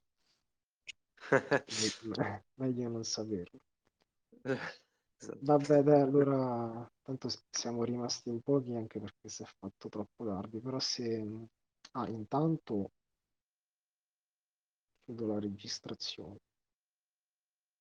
me- meglio non saperlo. Esatto. Vabbè, dai, allora tanto siamo rimasti in pochi anche perché si è fatto troppo tardi, però se... Ah, intanto chiudo la registrazione.